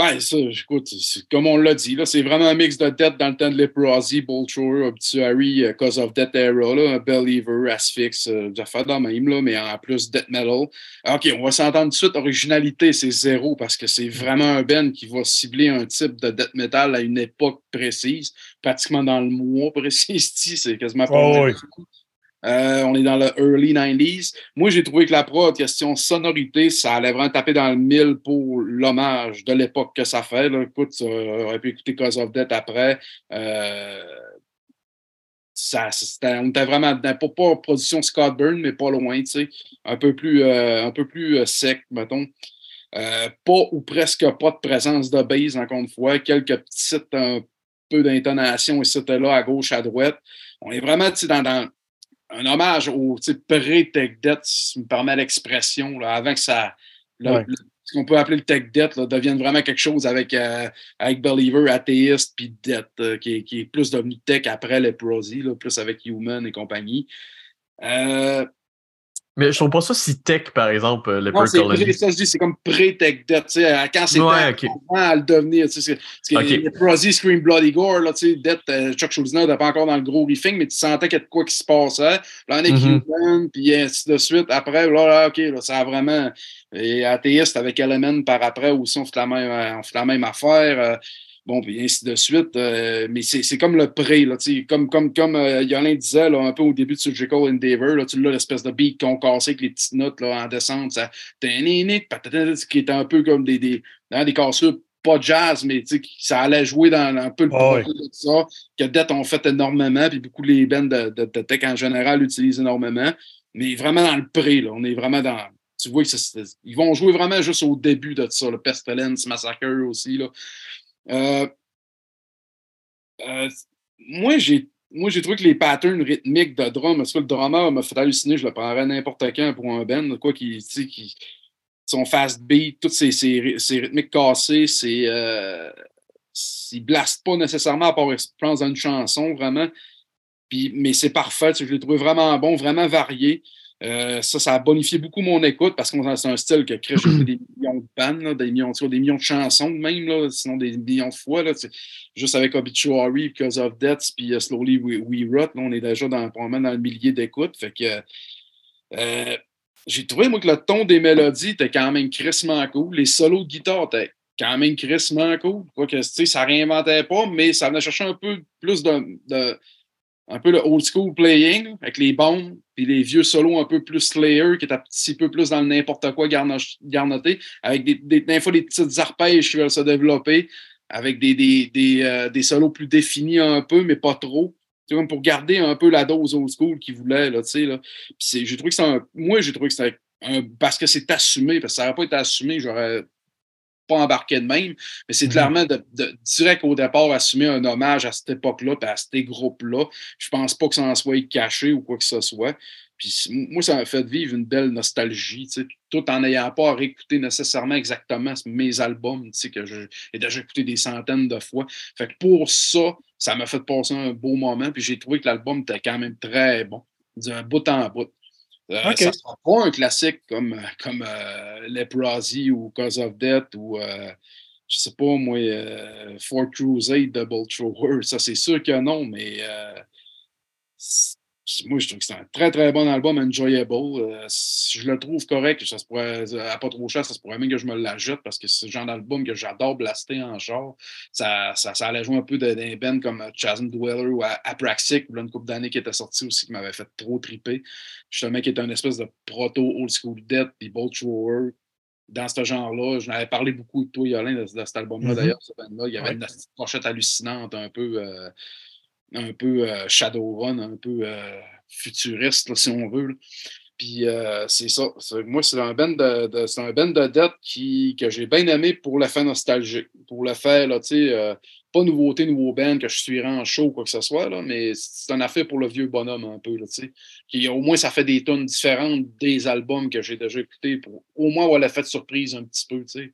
Ben, ça, écoute, comme on l'a dit, là, c'est vraiment un mix de death dans le temps de Leprosy, Boltrower, Obituary, uh, Cause of Death Era, là, Believer, Asphyx, euh, fait dans même, là, mais en plus Death Metal. OK, on va s'entendre tout de suite. Originalité, c'est zéro parce que c'est vraiment un band qui va cibler un type de death metal à une époque précise, pratiquement dans le mois précis. C'est quasiment pas oh, oui. Euh, on est dans le early 90s. Moi, j'ai trouvé que la prod, question sonorité, ça allait vraiment taper dans le mille pour l'hommage de l'époque que ça fait. Là. Écoute, on aurait pu écouter Cause of Death après. Euh, ça, on était vraiment pas, pas production Scott Byrne, mais pas loin, tu sais. Un peu plus, euh, un peu plus sec, mettons. pas ou presque pas de présence de base, encore une fois. Quelques petites, un peu d'intonation et là, à gauche, à droite. On est vraiment dans, dans un hommage au pré-tech debt, si me permet l'expression, avant que ça. ce qu'on peut appeler le tech debt devienne vraiment quelque chose avec, euh, avec Believer, athéiste, puis debt, euh, qui, est, qui, est, plus devenu tech après le Prosy, plus avec Human et compagnie. Euh, mais je trouve pas ça si tech, par exemple, euh, le Colony. Ça, je dis, c'est comme pré-tech death. Tu sais, quand c'était ouais, okay. à le devenir. Tu sais, okay. Le Prosy Scream Bloody Gore, là, tu sais, Death, euh, Chuck Schuldiner n'était pas encore dans le gros riffing, mais tu sentais qu'il y a de quoi qui se passait. Là, on est mm -hmm. puis ainsi de suite. Après, là, là OK, là, ça a vraiment. Et athéiste avec Element par après aussi, on fait la même, on fait la même affaire. Euh, Bon, puis ainsi de suite. Euh, mais c'est comme le pré, là, comme, comme, comme euh, Yolin disait là, un peu au début de Surgical Endeavor, là, tu l'as l'espèce de beat qu'on cassait avec les petites notes là, en descente, ça, qui était un peu comme des, des, hein, des cassures pas jazz, mais ça allait jouer dans un peu le oh, de ça, que Death ont fait énormément, puis beaucoup les bands de, de, de, tech en général utilisent énormément. Mais vraiment dans le pré, là, on est vraiment dans. Tu vois ils vont jouer vraiment juste au début de ça, le Pestilence Massacre aussi. Là. Euh, euh, moi, j'ai trouvé que les patterns rythmiques de drum, parce que le drummer m'a fait halluciner, je le prendrais n'importe quand pour un band, quoi, qui, qui son fast beat, toutes ces, rythmiques cassées, c'est. Euh, ils blastent pas nécessairement à part dans une chanson, vraiment. Mais c'est parfait, je l'ai trouvé vraiment bon, vraiment varié. Euh, ça, ça a bonifié beaucoup mon écoute parce que c'est un style qui a créé des millions de pannes, des, millions, des millions de chansons même, là, sinon des millions de fois. Là, juste avec Obituary, Because of Death, puis uh, Slowly We, We Rot, on est déjà dans, probablement dans le millier d'écoutes. Fait que euh, j'ai trouvé, moi, que le ton des mélodies était quand même crissement cool. Les solos de guitare étaient quand même crissement cool. Quoi que, ça réinventait pas, mais ça venait chercher un peu plus de, de un peu le old school playing avec les bombes, puis les vieux solos un peu plus Slayer, qui est un petit peu plus dans le n'importe quoi garnoté, avec des, des, fois des petites arpèges qui veulent se développer, avec des, des, des, euh, des solos plus définis un peu, mais pas trop. Comme pour garder un peu la dose old school qu'ils voulaient, là, tu sais, là. Puis j'ai trouvé que c'est moi, j'ai trouvé que c'était un, parce que c'est assumé, parce que ça n'aurait pas été assumé, j'aurais pas embarqué de même, mais c'est mm -hmm. clairement de, de, direct au départ assumer un hommage à cette époque-là, à ces groupes-là. Je pense pas que ça en soit caché ou quoi que ce soit. Puis moi, ça m'a fait vivre une belle nostalgie, tout en n'ayant pas à réécouter nécessairement exactement mes albums, que j'ai déjà écouté des centaines de fois. Fait que pour ça, ça m'a fait passer un beau moment, puis j'ai trouvé que l'album était quand même très bon, d'un bout en bout. Euh, okay. Ça ne sera pas un classique comme, comme euh, Leprosy ou Cause of Death ou, euh, je sais pas, moi, Fort Crusade, Double Thrower. Ça, c'est sûr que non, mais euh, moi, je trouve que c'est un très, très bon album, enjoyable. Euh, je le trouve correct. Ça se pourrait, à pas trop cher, ça se pourrait même que je me la jette parce que c'est le genre d'album que j'adore blaster en genre. Ça, ça, ça allait jouer un peu d'un band comme Chasm Dweller ou Apraxic, une couple d'années qui était sorti aussi, qui m'avait fait trop triper. Justement, qui était une espèce de proto old school death, puis Bolt Thrower. Dans ce genre-là, je n'avais parlé beaucoup de toi, Yolin, de, de cet album-là, mm -hmm. d'ailleurs, ce band-là. Il y avait ouais. une pochette hallucinante, un peu. Euh, un peu euh, Shadowrun, un peu euh, futuriste, là, si on veut. Là. Puis euh, c'est ça. Moi, c'est un band de, de c'est un band de dette qui, que j'ai bien aimé pour l'effet nostalgique. Pour le fait, là, tu sais, euh, pas nouveauté, nouveau band que je suivrai en show ou quoi que ce soit, là, mais c'est un affaire pour le vieux bonhomme un peu, là, tu sais. Qui, au moins, ça fait des tonnes différentes des albums que j'ai déjà écoutés pour au moins avoir l'effet de surprise un petit peu, tu sais.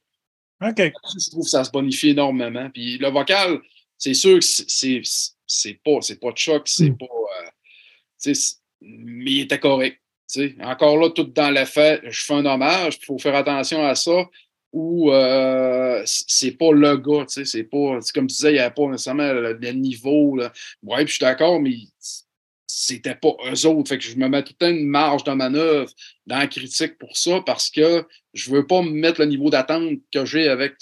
OK. Je trouve que ça se bonifie énormément. Puis le vocal, c'est sûr que c'est c'est pas, c'est pas de choc, c'est mm. pas. Euh, mais il était correct. T'sais. Encore là, tout dans l'effet, je fais un hommage, il faut faire attention à ça. Ou euh, c'est pas le gars, c'est pas. Comme tu disais, il n'y avait pas nécessairement le, le niveau. Là. Ouais, puis je suis d'accord, mais c'était pas eux autres. Fait que je me mets toute une marge de manœuvre dans la critique pour ça parce que je veux pas me mettre le niveau d'attente que j'ai avec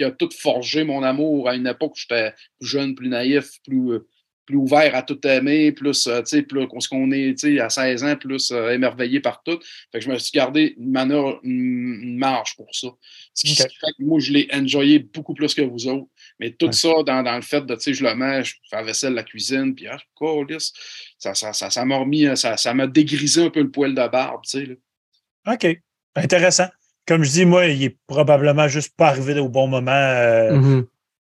qui a tout forgé mon amour à une époque où j'étais plus jeune, plus naïf, plus, plus ouvert à tout aimer, plus, tu sais, plus qu'on est, tu à 16 ans, plus euh, émerveillé par tout. Fait que je me suis gardé une, manœuvre, une marge pour ça. Ce qui okay. fait que moi, je l'ai enjoyé beaucoup plus que vous autres. Mais tout ouais. ça dans, dans, le fait de, tu sais, je le mets, je fais la vaisselle, la cuisine, puis ah, colis, ça, ça, ça, ça m'a remis, ça, ça m'a dégrisé un peu le poil de barbe, tu sais. OK. Intéressant comme je dis, moi, il est probablement juste pas arrivé au bon moment. Euh, mm -hmm.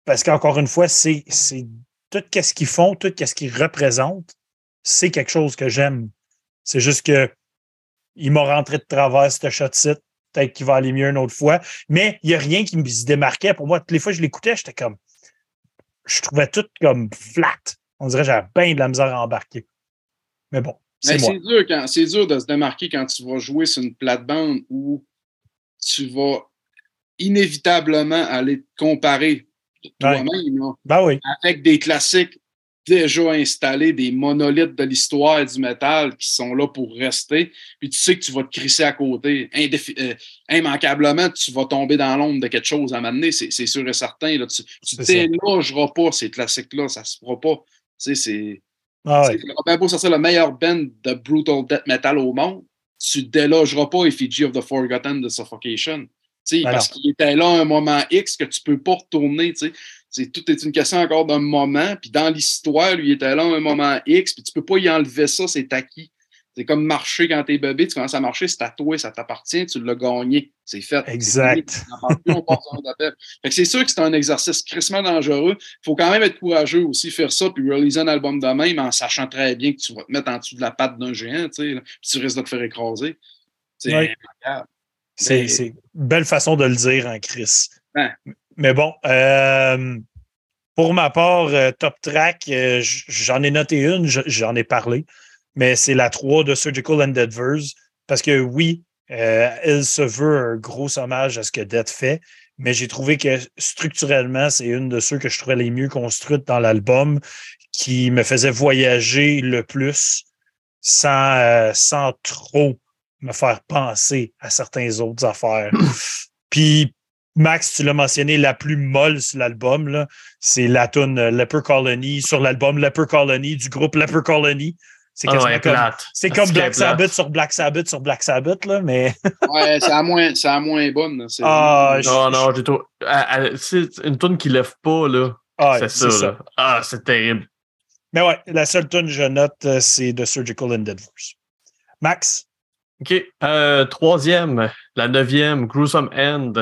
Parce qu'encore une fois, c'est tout ce qu'ils font, tout ce qu'ils représentent, c'est quelque chose que j'aime. C'est juste que il m'a rentré de travers ce shot-site. Peut-être qu'il va aller mieux une autre fois. Mais il n'y a rien qui me se démarquait. Pour moi, toutes les fois que je l'écoutais, j'étais comme. Je trouvais tout comme flat. On dirait que j'avais bien de la misère à embarquer. Mais bon. C'est dur, dur de se démarquer quand tu vas jouer sur une plate-bande où tu vas inévitablement aller te comparer toi-même ouais. ben oui. avec des classiques déjà installés, des monolithes de l'histoire du métal qui sont là pour rester. Puis tu sais que tu vas te crisser à côté. Indéfi euh, immanquablement, tu vas tomber dans l'ombre de quelque chose à un moment donné, c'est sûr et certain. Là. Tu ne t'élogeras pas ces classiques-là, ça se fera pas. Tu sais, c'est. Ah ouais. sortir le meilleur band de brutal death metal au monde tu ne délogeras pas Effigy of the Forgotten de Suffocation. Ben parce qu'il était là à un moment X que tu ne peux pas retourner. C'est, tout est une question encore d'un moment. Puis dans l'histoire, lui, il était là à un moment X, puis tu ne peux pas y enlever ça, c'est acquis. C'est comme marcher quand t'es bébé, tu commences à marcher, c'est à toi, ça t'appartient, tu l'as gagné. C'est fait. Exact. c'est sûr que c'est un exercice crissement dangereux. Il faut quand même être courageux aussi, faire ça, puis réaliser un album de même en sachant très bien que tu vas te mettre en dessous de la patte d'un géant, tu sais, puis tu risques de te faire écraser. C'est oui. C'est une belle façon de le dire en hein, Chris. Hein? Mais bon, euh, pour ma part, euh, Top Track, euh, j'en ai noté une, j'en ai parlé mais c'est la 3 de Surgical Endeavors. Parce que oui, euh, elle se veut un gros hommage à ce que Death fait, mais j'ai trouvé que structurellement, c'est une de ceux que je trouvais les mieux construites dans l'album, qui me faisait voyager le plus sans, euh, sans trop me faire penser à certaines autres affaires. Puis Max, tu l'as mentionné, la plus molle sur l'album, c'est la tune euh, Leper Colony sur l'album Leper Colony du groupe Leper Colony. C'est Ah ouais, comme, c'est Black. Sabbath sur Black Sabbath sur Black Sabbath, là, mais Ouais, c'est la moins, c'est la moins bonne. là. Ah, je- Non, non, j'ai ah, C'est une tune qui lève pas, là. ah, c'est ça, là. Ah, c'est terrible. Mais ouais, la seule tune que je note, euh, c'est The Surgical Endeavors. Max? OK. Euh, troisième, la neuvième, Gruesome End.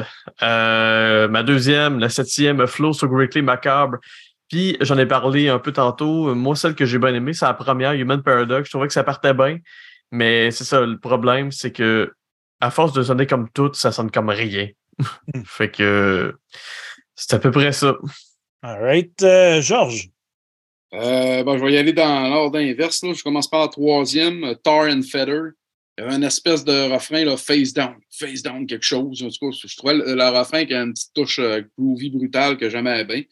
Euh, ma deuxième, la septième, Flow sur Greatly Macabre. Puis, j'en ai parlé un peu tantôt. Moi, celle que j'ai bien aimée, c'est la première, Human Paradox. Je trouvais que ça partait bien. Mais c'est ça, le problème, c'est que à force de sonner comme tout, ça sonne comme rien. fait que c'est à peu près ça. All right. Euh, Georges? Euh, bon, je vais y aller dans l'ordre inverse. là. Je commence par la troisième, Tar and Feather. Il y avait une espèce de refrain, là, face down, face down, quelque chose. En tout cas, je trouvais le, le refrain qui a une petite touche euh, groovy brutale que j'aimais bien.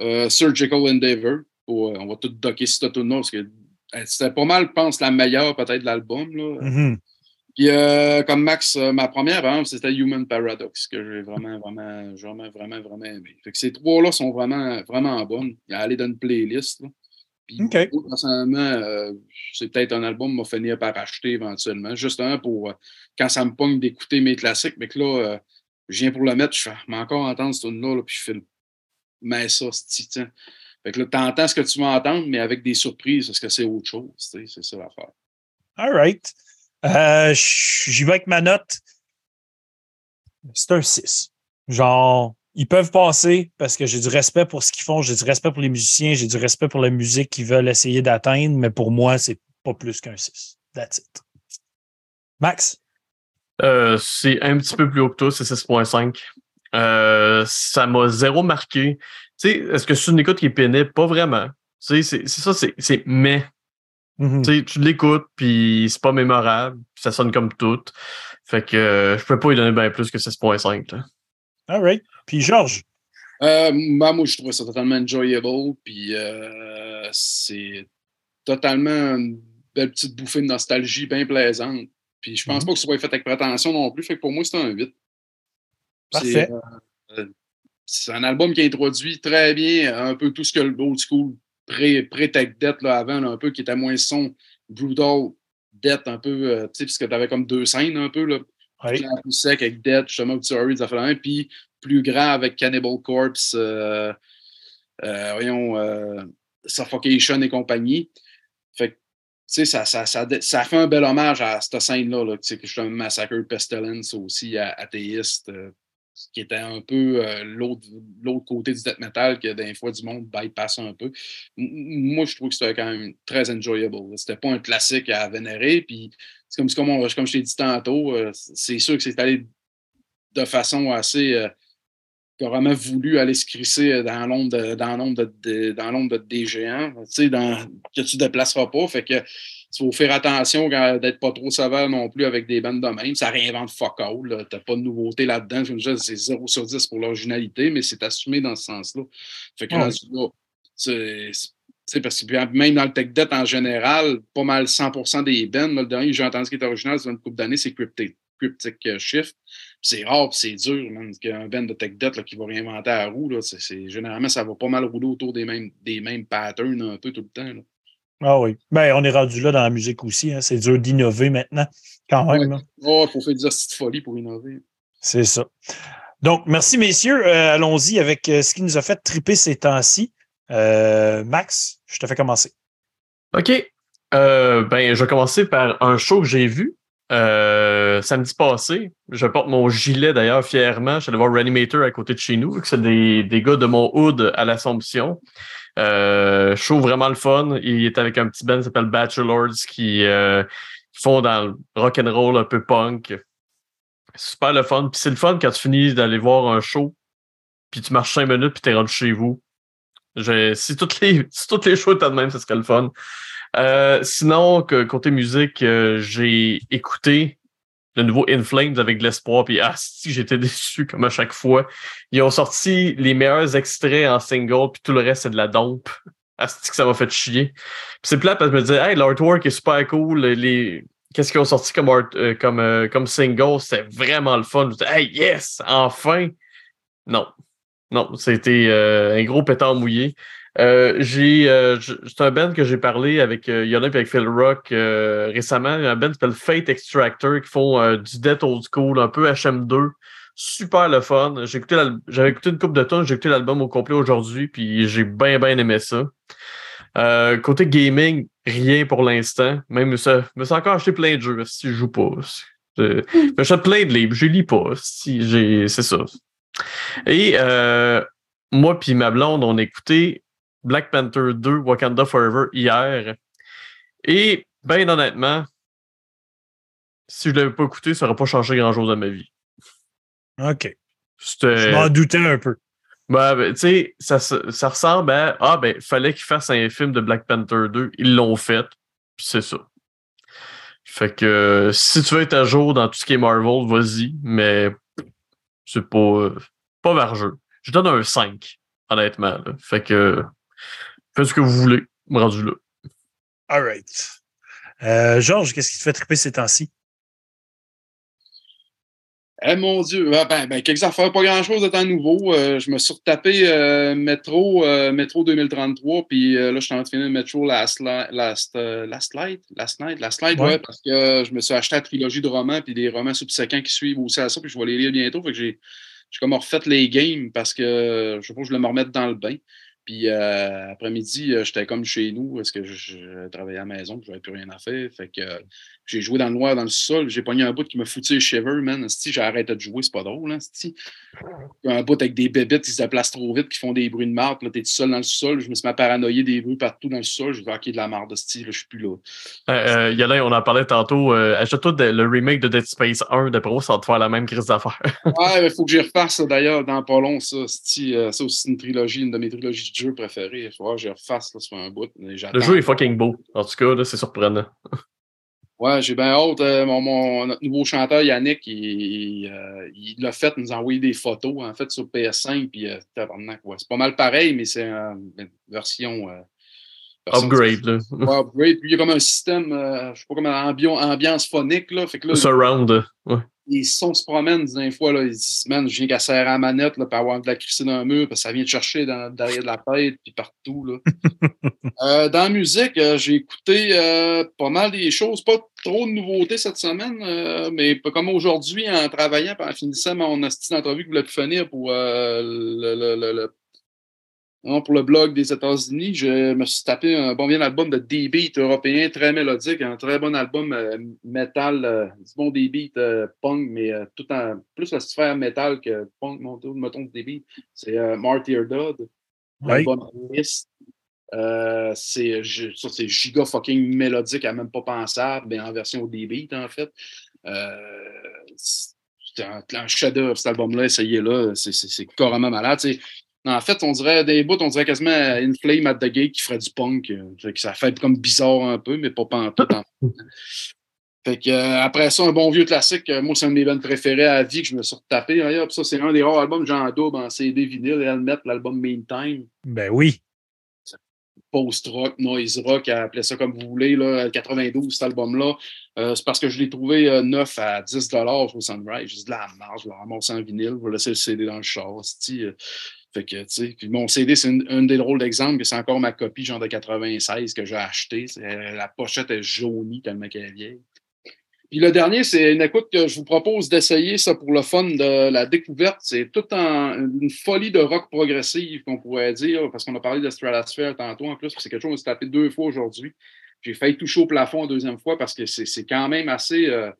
Euh, Surgical Endeavor. Pour, euh, on va tout docker cette tune parce que euh, c'était pas mal, je pense, la meilleure peut-être de l'album. Mhm. Puis euh, comme Max, ma première, par exemple, c'était Human Paradox, que j'ai vraiment, vraiment, vraiment, vraiment, vraiment aimé. Fait que ces trois-là sont vraiment, vraiment bonnes. Il y a aller dans une playlist. là. Puis, moi, personnellement, euh, c'est peut-être un album que vais finir par acheter éventuellement, justement pour euh, quand ça me pogne d'écouter mes classiques. Mais que là, euh, je viens pour le mettre, je fais, mais encore entendre ce tune-là, là, puis je fais le. Mais ça, c'est titan. Fait que là, t'entends ce que tu vas entendre, mais avec des surprises, parce que c'est autre chose. tu sais, C'est ça l'affaire. All right. Euh, J'y vais avec ma note. C'est un 6. Genre, ils peuvent passer parce que j'ai du respect pour ce qu'ils font, j'ai du respect pour les musiciens, j'ai du respect pour la musique qu'ils veulent essayer d'atteindre, mais pour moi, c'est pas plus qu'un 6. That's it. Max? Euh, c'est un petit peu plus haut que toi, c'est 6.5. Euh, ça m'a zéro marqué. Tu sais, est-ce que c'est une écoute qui est pénible? Pas vraiment. Tu sais, c'est ça, c'est c'est mais. Mhm. Tu l'écoutes, puis c'est pas mémorable, puis ça sonne comme tout. Fait que euh, je peux pas lui donner bien plus que 6.5. là. All right. Puis Georges? Euh, moi, je trouve ça totalement enjoyable. Puis euh, c'est totalement une belle petite bouffée de nostalgie bien plaisante. Puis je pense Mhm. pas que ce soit fait avec prétention non plus. Fait que pour moi, c'est un 8. Parfait. C'est, euh, euh, C'est un album qui introduit très bien un peu tout ce que le old school pré- pré-tech debt là, avant, là, un peu qui était moins son, brutal, debt un peu, euh, tu sais, puisque tu avais comme deux scènes un peu, là, Oui. Plus sec avec Dead, justement, Obituary, des affaires de même, puis plus grand avec Cannibal Corpse, euh, euh, voyons, euh, Suffocation et compagnie. Fait que, tu sais, ça, ça, ça, ça fait un bel hommage à cette scène-là, là, tu sais, que justement, Massacre Pestilence aussi, à athéiste, euh, qui était un peu euh, l'autre côté du death metal que des fois du monde bypass un peu. Moi, je trouve que c'était quand même très enjoyable. C'était pas un classique à vénérer, puis comme, comme, je t'ai dit tantôt, euh, c'est sûr que c'est allé de façon assez euh, carrément voulu aller se crisser euh, dans l'ombre de, dans l'ombre de, dans l'ombre de des géants, tu sais, dans, que tu ne déplaceras pas. Fait que il faut faire attention d'être pas trop sévère non plus avec des bandes de même. Ça réinvente fuck all. T'as pas de nouveauté là-dedans. C'est 0 sur 10 pour l'originalité, mais c'est assumé dans ce sens-là. Fait que Ouais. rendu là, c'est- parce que même dans le tech debt en général, pas mal 100% des bands, le dernier que j'ai entendu qui est original, c'est une couple d'années, c'est Cryptic, Cryptic euh, Shift. C'est rare, c'est dur, man, qu'un band de tech debt là, qui va réinventer la roue. Là, généralement, ça va pas mal rouler autour des mêmes, des mêmes patterns un peu tout le temps. là. Ah oui. Ben, on est rendu là dans la musique aussi. hein. C'est dur d'innover maintenant, quand même. là. Oh, il faut faire des hosties de folie pour innover. C'est ça. Donc, merci, messieurs. Euh, Allons-y avec euh, ce qui nous a fait triper ces temps-ci. Euh, Max, je te fais commencer. OK. Euh, ben, je vais commencer par un show que j'ai vu euh, samedi passé. Je porte mon gilet d'ailleurs fièrement. Je suis allé voir Reanimator à côté de chez nous, c'est des, des gars de mon hood à l'Assomption. Euh, show vraiment le fun. Il est avec un petit band qui s'appelle Bachelors qui, euh, qui font dans le rock and roll un peu punk. Super le fun. Puis c'est le fun quand tu finis d'aller voir un show, puis tu marches cinq minutes, puis t'es rendu chez vous. Si toutes les si toutes les shows étaient de même, ce serait le fun. Euh, sinon, côté musique, euh, j'ai écouté le nouveau In Flames avec de l'espoir, puis ah, si j'étais déçu comme à chaque fois. Ils ont sorti les meilleurs extraits en single, puis tout le reste, c'est de la dompe. Ah, que ça m'a fait chier? Puis c'est plat parce que je me disais, hey, l'artwork est super cool. Les... Qu'est-ce qu'ils ont sorti comme, art, euh, comme, comme single? C'est vraiment le fun. Je me disais, hey, yes, enfin! Non. Non, c'était un gros pétard mouillé. Euh, j'ai, euh, c'est un band que j'ai parlé avec euh, Yonah et avec Phil Rock récemment. Un band qui s'appelle Fate Extractor qui font du Death Old School, un peu HM2. Super le fun. J'ai écouté j'avais écouté une coupe de tonnes, j'ai écouté l'album au complet aujourd'hui, puis j'ai bien, bien aimé ça. côté gaming, rien pour l'instant. Même ça, me suis encore acheté plein de jeux si je joue pas. Je j'achète plein de livres, je lis pas. Si c'est ça. Et moi puis ma blonde, on écoutait Black Panther 2 Wakanda Forever hier. Et, bien honnêtement, si je ne l'avais pas écouté, ça n'aurait pas changé grand-chose dans ma vie. OK. Je m'en doutais un peu. Ben, ben, tu sais, ça, ça, ressemble à Ah, ben, fallait qu'ils fassent un film de Black Panther 2. Ils l'ont fait, puis c'est ça. Fait que si tu veux être à jour dans tout ce qui est Marvel, vas-y, mais c'est pas, pas vergeux. Je donne un 5, honnêtement. Fait que Faites ce que vous voulez, rendu là. All right. Euh, Georges, qu'est-ce qui te fait triper ces temps-ci? Eh mon Dieu, ben, ben, ben quelques affaires, pas grand-chose de temps nouveau. Euh, je me suis retapé euh, Metro, Metro 2033, puis là, je suis en train de finir Metro Last, Last, Last Light, Last Night, Last Light, ouais. parce que je me suis acheté la trilogie de romans, puis des romans subséquents qui suivent aussi à ça, puis je vais les lire bientôt. Fait que j'ai comme refait les games parce que je sais pas, je voulais me remettre dans le bain. Puis euh, après-midi, euh, j'étais comme chez nous, parce que je, travaillais à la maison, je n'avais plus rien à faire. Fait que j'ai joué dans le noir, dans le sol. J'ai pogné un bout qui me foutait le shiver, man. Si j'ai arrêté de jouer, c'est pas drôle. Hein, un bout avec des bébêtes qui se déplacent trop vite, qui font des bruits de marde. Là, t'es tout seul dans le sol. Je me suis mis à paranoïer des bruits partout dans le sol. Je vais de la marde, style, je suis plus là. Euh, euh, on en parlait tantôt. Euh, Achète-toi le remake de Dead Space 1 de Pro, ça va te faire la même crise d'affaires. ouais, il faut que j'y refasse d'ailleurs dans pas long, ça. Euh, ça aussi, une trilogie, une de mes trilogies de jeux préférées. Il faut que j'y refasse là, sur un bout. Le jeu est fucking beau. En tout cas, c'est surprenant. Ouais, j'ai bien hâte. Euh, mon, notre nouveau chanteur Yannick, il euh, l'a fait, nous a envoyé des photos en fait sur PS5. Puis, euh, c'est pas mal pareil, mais c'est une version. upgrade, là. Ouais, upgrade. Puis il y a comme un système, je sais pas comme ambiance, ambiance phonique. Là. Fait que là, Surround. Ouais les sons se promènent des fois, là, ils disent, man, je viens qu'à serrer la manette, là, pour avoir de la crissée dans le mur, parce que ça vient de chercher dans, derrière de la tête, puis partout, là. euh, dans la musique, euh, j'ai écouté euh, pas mal des choses, pas trop de nouveautés cette semaine, mais comme aujourd'hui, en travaillant, en finissant mon d'entrevue que je voulais plus finir pour le, le, le, pour le blog des États-Unis, je me suis tapé un bon bien album de D-Beat européen, très mélodique, un très bon album euh, metal, euh, bon D-Beat euh, punk, mais tout en plus la sphère metal que punk, mettons D-Beat. C'est Martyr Dodd, l'album Mist. c'est ça, c'est giga fucking mélodique, à même pas pensable, mais en version D-Beat en fait. c'est un, un chef-d'œuvre cet album-là, essayez-là, c'est carrément malade. En fait, on dirait des bouts, on dirait quasiment une flame at the gate qui ferait du punk. Euh, ça fait comme bizarre un peu, mais pas pantoute. fait que, euh, après ça, un bon vieux classique, euh, moi, c'est un de mes bands préférés à vie que je me suis retapé. D'ailleurs, ça, c'est un des rares albums que j'ai en double en CD vinyle, Helmet, l'album Meantime. Ben oui. Post-rock, noise rock, appelez ça comme vous voulez, là, 92, cet album-là. c'est parce que je l'ai trouvé neuf à 10 au Sunrise. J'ai dit de la marge, je vais ramasser en vinyle, je vais laisser le CD dans le char. Puis mon CD, c'est un des drôles d'exemples que c'est encore ma copie, genre de 96, que j'ai acheté. La pochette est jaunie tellement qu'elle est vieille. Puis le dernier, c'est une écoute que je vous propose d'essayer, ça, pour le fun de la découverte. C'est tout en une folie de rock progressive, qu'on pourrait dire, parce qu'on a parlé de Stratosphere tantôt en plus, c'est quelque chose que j'ai tapé deux fois aujourd'hui. J'ai failli toucher au plafond la deuxième fois parce que c'est quand même assez. Euh,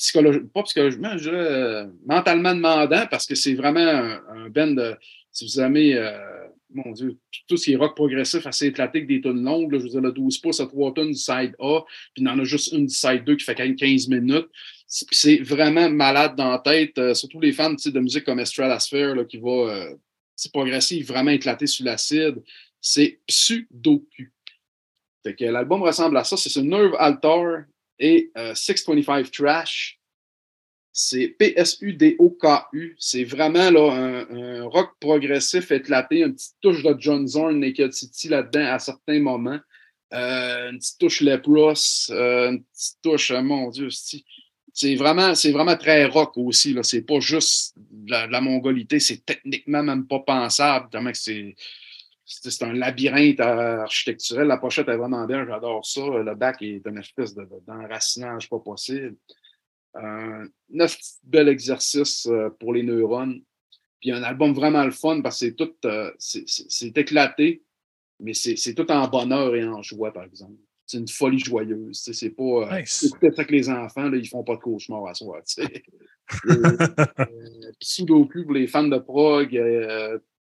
psychologiquement, je euh, mentalement demandant parce que c'est vraiment un, band de, si vous aimez, euh, mon Dieu, tout ce qui est rock progressif assez éclaté des tonnes longues, je vous dire, le 12 pouces à 3 tonnes du side A, puis il en a juste une du side 2 qui fait quand même 15 minutes. C'est vraiment malade dans la tête, euh, surtout les fans de musique comme Stratosphere là, qui va, c'est progressif, vraiment éclaté sur l'acide. C'est que l'album ressemble à ça, c'est ce Nerve Altar et 625 euh, Trash, c'est P-S-U-D-O-K-U. C'est vraiment là, un, rock progressif éclaté, une petite touche de John Zorn, Naked City là-dedans à certains moments. Euh, une petite touche Lepros, euh, une petite touche, mon Dieu, c'est vraiment, c'est vraiment très rock aussi. Là. C'est pas juste de la, mongolité, c'est techniquement même pas pensable. Que c'est, c'est, un labyrinthe architecturel. La pochette est vraiment bien, j'adore ça. Le bac est une espèce de, de- d'enracinage pas possible. Euh, neuf bel exercice euh, pour les neurones. Puis un album vraiment le fun parce que c'est tout, euh, c'est, éclaté, mais c'est, tout en bonheur et en joie, par exemple. C'est une folie joyeuse. C'est pas. Euh, Nice. ça que les enfants, là, ils font pas de cauchemar à sais. Euh, Sudoku pour les fans de prog,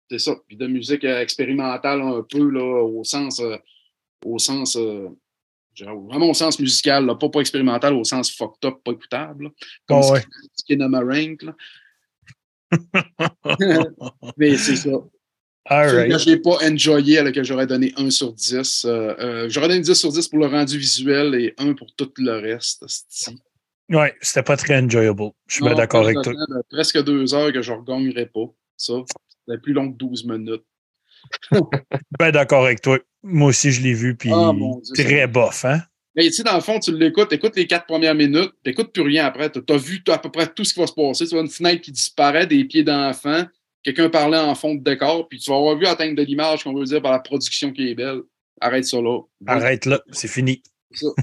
c'est ça. Puis de musique euh, expérimentale un peu, là, au sens. euh, au sens. euh, vraiment au sens musical, là, pas, pas expérimental, au sens fucked up, pas écoutable. là. Comme Oh, ouais. Là. Mais c'est ça. Right. que je n'ai pas enjoyé, à laquelle j'aurais donné 1 sur 10. Euh, j'aurais donné 10 sur 10 pour le rendu visuel et 1 pour tout le reste. Ouais, c'était pas très enjoyable. Je suis d'accord avec toi. de- Presque deux heures que je ne regagnerais pas. Ça, c'est plus long que 12 minutes. Ben d'accord avec toi. Moi aussi, je l'ai vu, puis Ah, très bof, hein? Mais tu sais, dans le fond, tu l'écoutes, écoutes les quatre premières minutes, tu n'écoutes plus rien après. Tu as vu à peu près tout ce qui va se passer. Tu vois une fenêtre qui disparaît, des pieds d'enfant, quelqu'un parlait en fond de décor, puis tu vas avoir vu atteindre de l'image qu'on veut dire par la production qui est belle. Arrête ça là. Arrête là, c'est fini. Ça.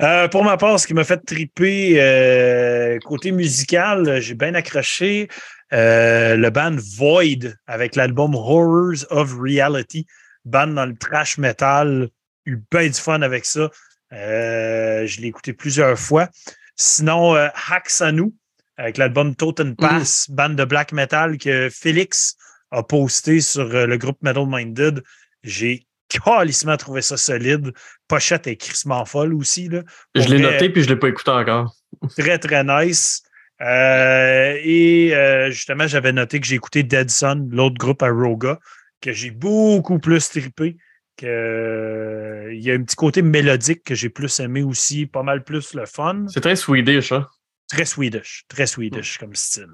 Euh, pour ma part, ce qui m'a fait triper euh, côté musical, j'ai bien accroché euh, le band Void avec l'album Horrors of Reality, band dans le trash metal. Eu bien du fun avec ça. Euh, je l'ai écouté plusieurs fois. Sinon, euh, Haxanu avec l'album Totem Pass, band de black metal que Félix a posté sur euh, le groupe Metal Minded. J'ai calissement trouvé ça solide. Pochette est crissement folle aussi. Là. Je l'ai noté puis je l'ai pas écouté encore. Très, très nice. Euh, et euh, justement, j'avais noté que j'ai écouté Dead Sun, l'autre groupe à Roga, que j'ai beaucoup plus trippé. Que, euh, il y a un petit côté mélodique que j'ai plus aimé aussi, pas mal plus le fun. C'est très Swedish, hein? Très Swedish, très Swedish comme style.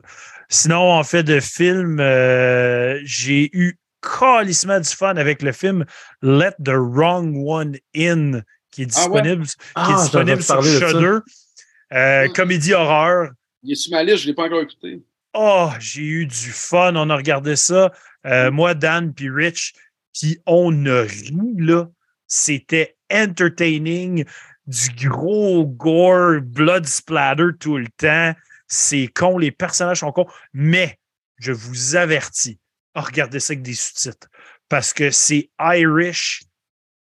Sinon, en fait de film, euh, j'ai eu calissement du fun avec le film Let the Wrong One In, qui est Ah ouais? disponible, qui est Ah, disponible sur. Shudder. Euh, Mm. comédie horreur. Il est sur ma liste, je ne l'ai pas encore écouté. Oh, j'ai eu du fun. On a regardé ça. Euh, moi, Dan puis Rich, puis on a ri, là. C'était entertaining. Du gros gore, blood splatter tout le temps. C'est con, les personnages sont cons. Mais, je vous avertis, regardez ça avec des sous-titres. Parce que c'est Irish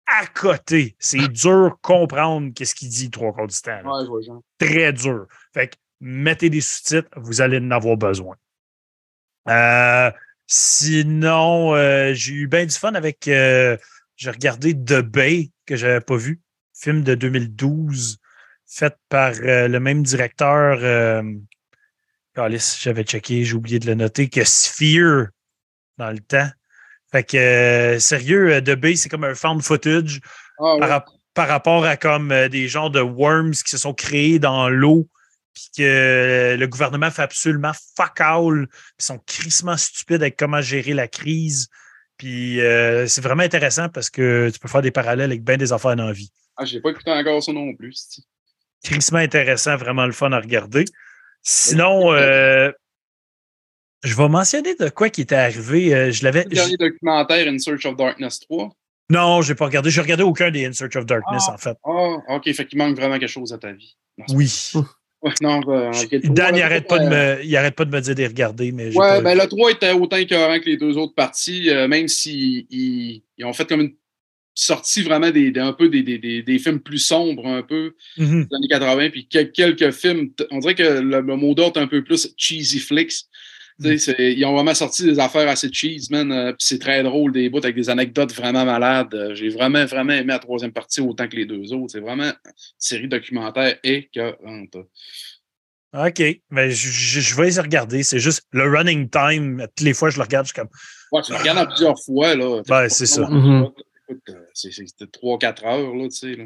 à côté. C'est dur de comprendre qu'est-ce qu'il dit trois quarts du temps. Ouais, très dur. Fait que mettez des sous-titres, vous allez en avoir besoin. Euh, sinon, euh, j'ai eu bien du fun avec. euh, j'ai regardé The Bay, que je n'avais pas vu, film de 2012, fait par le même directeur. J'avais checké, j'ai oublié de le noter, que Sphere dans le temps. Fait que, sérieux, The Bay, c'est comme un found footage Ah, par, par rapport à comme des genres de worms qui se sont créés dans l'eau, puis que le gouvernement fait absolument fuck all, puis sont crissement stupides avec comment gérer la crise. Puis euh, c'est vraiment intéressant parce que tu peux faire des parallèles avec bien des affaires dans la vie. Ah, j'ai pas écouté encore ça non plus. Crissement intéressant, vraiment le fun à regarder. Sinon, euh, je vais mentionner de quoi qui était arrivé. Euh, je l'avais. Le dernier documentaire, In Search of Darkness 3. Non, j'ai pas regardé. J'ai regardé aucun des In Search of Darkness, Ah. en fait. Ah, ok, fait qu'il manque vraiment quelque chose à ta vie. Non, Oui. Non, euh, Dan, il le arrête, trois, pas de euh, pas de me dire de regarder, mais Ouais, ben le 3 était autant écœurant que les deux autres parties, euh, même s'ils ils, ils ont fait comme une sortie vraiment des, des- un peu des, des, des, films plus sombres, un peu, Mhm. des années 80, puis quel- quelques films, on dirait que le, le mot d'ordre est un peu plus cheesy flicks. Ils ont vraiment sorti des affaires assez cheese, man. euh, puis c'est très drôle, des bouts avec des anecdotes vraiment malades. Euh, J'ai vraiment, vraiment aimé la troisième partie autant que les deux autres. C'est vraiment une série documentaire écœurante. OK. Mais je, vais les regarder. C'est juste le running time. Toutes les fois je le regarde, je suis comme. Ouais, tu le regardes en plusieurs fois, là. Ben, c'est ça. Euh, c'est- c'est- C'était 3-4 heures, là, tu sais. là.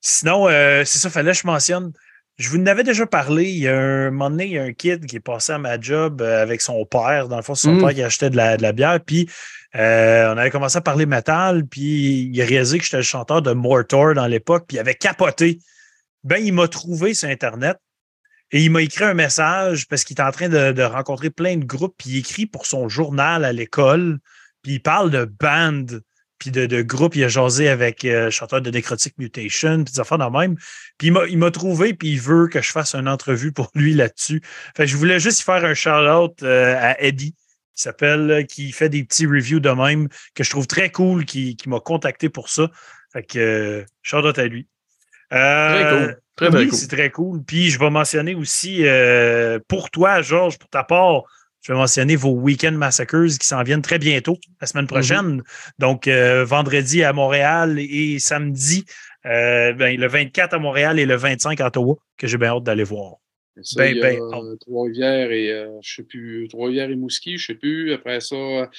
Sinon, euh, c'est ça, fallait que je mentionne. Je vous en avais déjà parlé. Il y a un moment donné, il y a un kid qui est passé à ma job euh, avec son père. Dans le fond, c'est son Mm. père qui achetait de la, de la bière. Puis, euh, on avait commencé à parler métal. Puis, il a réalisé que j'étais le chanteur de Mortor dans l'époque. Puis, il avait capoté. Ben, il m'a trouvé sur Internet et il m'a écrit un message parce qu'il est en train de, rencontrer plein de groupes, puis il écrit pour son journal à l'école, puis il parle de band, puis de, de groupe. Il a jasé avec euh, chanteur de Necrotic Mutation, puis des affaires dans même. Puis il m'a trouvé, puis il veut que je fasse une entrevue pour lui là-dessus. Fait je voulais juste faire un shout-out euh, à Eddie, qui s'appelle, qui fait des petits reviews de même, que je trouve très cool, qui, qui m'a contacté pour ça. Fait que euh, shout-out à lui. très cool. Très, oui, c'est très cool. Puis je vais mentionner aussi euh, pour toi, Georges, pour ta part, je vais mentionner vos Weekend Massacres qui s'en viennent très bientôt, la semaine mhm. prochaine. Donc, euh, vendredi à Montréal et samedi, euh, ben, le 24 à Montréal et le 25 à Ottawa, que j'ai bien hâte d'aller voir. ben, ben, Trois-Rivières et je sais plus, Trois-Rivières et Mouski, je sais plus. Après ça,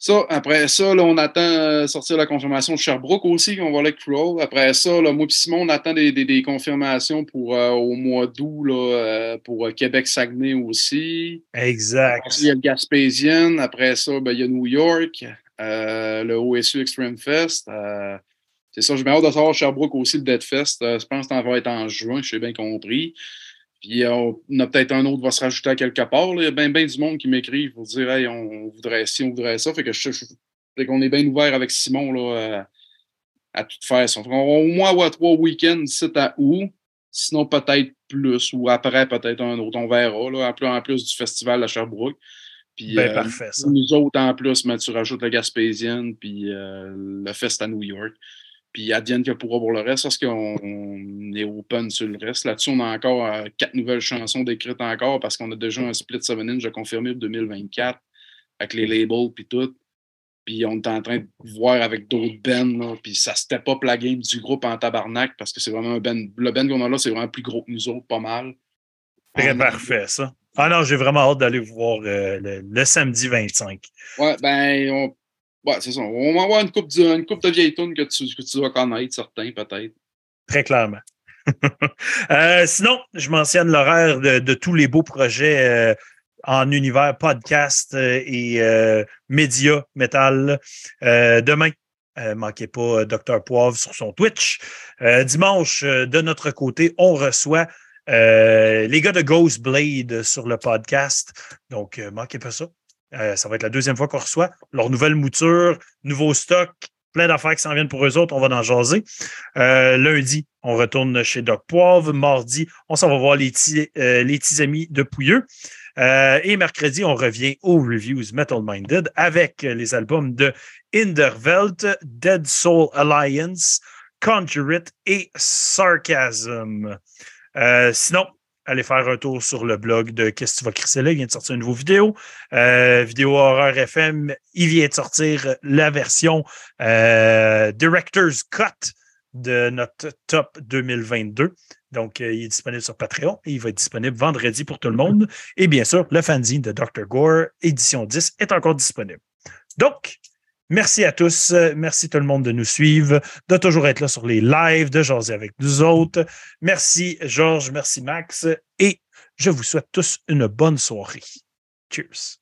ça, après ça, là, on attend euh, sortir la confirmation de Sherbrooke aussi, qu'on va avec Crow. Après ça, là, moi et Simon, on attend des, des, confirmations pour euh, au mois d'août euh, pour Québec-Saguenay aussi. Exact. il y a le Gaspésien. Après ça, ben, il y a New York, le OSU Extreme Fest. c'est ça, je vais hâte de savoir Sherbrooke aussi, le Dead Fest. je pense que ça va être en juin, je sais bien compris. Puis euh, on a peut-être un autre qui va se rajouter à quelque part. Il y a bien ben du monde qui m'écrit pour dire hey, on voudrait ci, on voudrait ça. Fait que je, qu'on est bien ouvert avec Simon là, euh, à, tout faire. On va au moins trois week-ends c'est à août. Sinon, peut-être plus, ou après, peut-être un autre. On verra, là, en, plus, du festival à Sherbrooke. Puis, ben, euh, parfait, ça. Nous autres, en plus, mais tu rajoutes la Gaspésienne, puis le fest à New York. Puis advienne que pourra pour le reste, parce qu'on est open sur le reste. Là-dessus, on a encore euh, quatre nouvelles chansons décrites encore parce qu'on a déjà un split 7 inch de confirmé pour 2024 avec les labels puis tout. Puis on est en train de voir avec d'autres bands, puis ça step up la game du groupe en tabarnak parce que c'est vraiment un band. Le band qu'on a là, c'est vraiment plus gros que nous autres, pas mal. Très parfait, ça. Ah non, j'ai vraiment hâte d'aller voir euh, le, samedi 25. Ouais, ben, on, Ouais, c'est ça. On va avoir une coupe de, coupe de vieilles tunes que tu, que tu dois connaître, certains, peut-être. Très clairement. Euh, sinon, je mentionne l'horaire de, tous les beaux projets euh, en univers podcast euh, et médias métal. demain, manquez pas Dr. Poivre sur son Twitch. dimanche, de notre côté, on reçoit les gars de Ghost Blade sur le podcast. Donc, manquez pas ça. Euh, ça va être la deuxième fois qu'on reçoit leur nouvelle mouture, nouveau stock, plein d'affaires qui s'en viennent pour eux autres. On va en jaser. Euh, lundi, on retourne chez Doc Poivre. Mardi, on s'en va voir les petits, euh, les amis de Pouilleux. et mercredi, on revient aux reviews Metal Minded avec les albums de Indervelt, Dead Soul Alliance, Conjurate et Sarcasm. sinon, allez faire un tour sur le blog de Qu'est-ce que tu vas crisser. Il vient de sortir une nouvelle vidéo. Euh, vidéo Horreur FM. Il vient de sortir la version euh, Director's Cut de notre top 2022. Donc, euh, il est disponible sur Patreon et il va être disponible vendredi pour tout le monde. Et bien sûr, le fanzine de Dr. Gore, édition 10, est encore disponible. Donc, Merci à tous. Merci tout le monde de nous suivre, de toujours être là sur les lives, de jaser avec nous autres. Merci Georges, merci Max et je vous souhaite tous une bonne soirée. Cheers.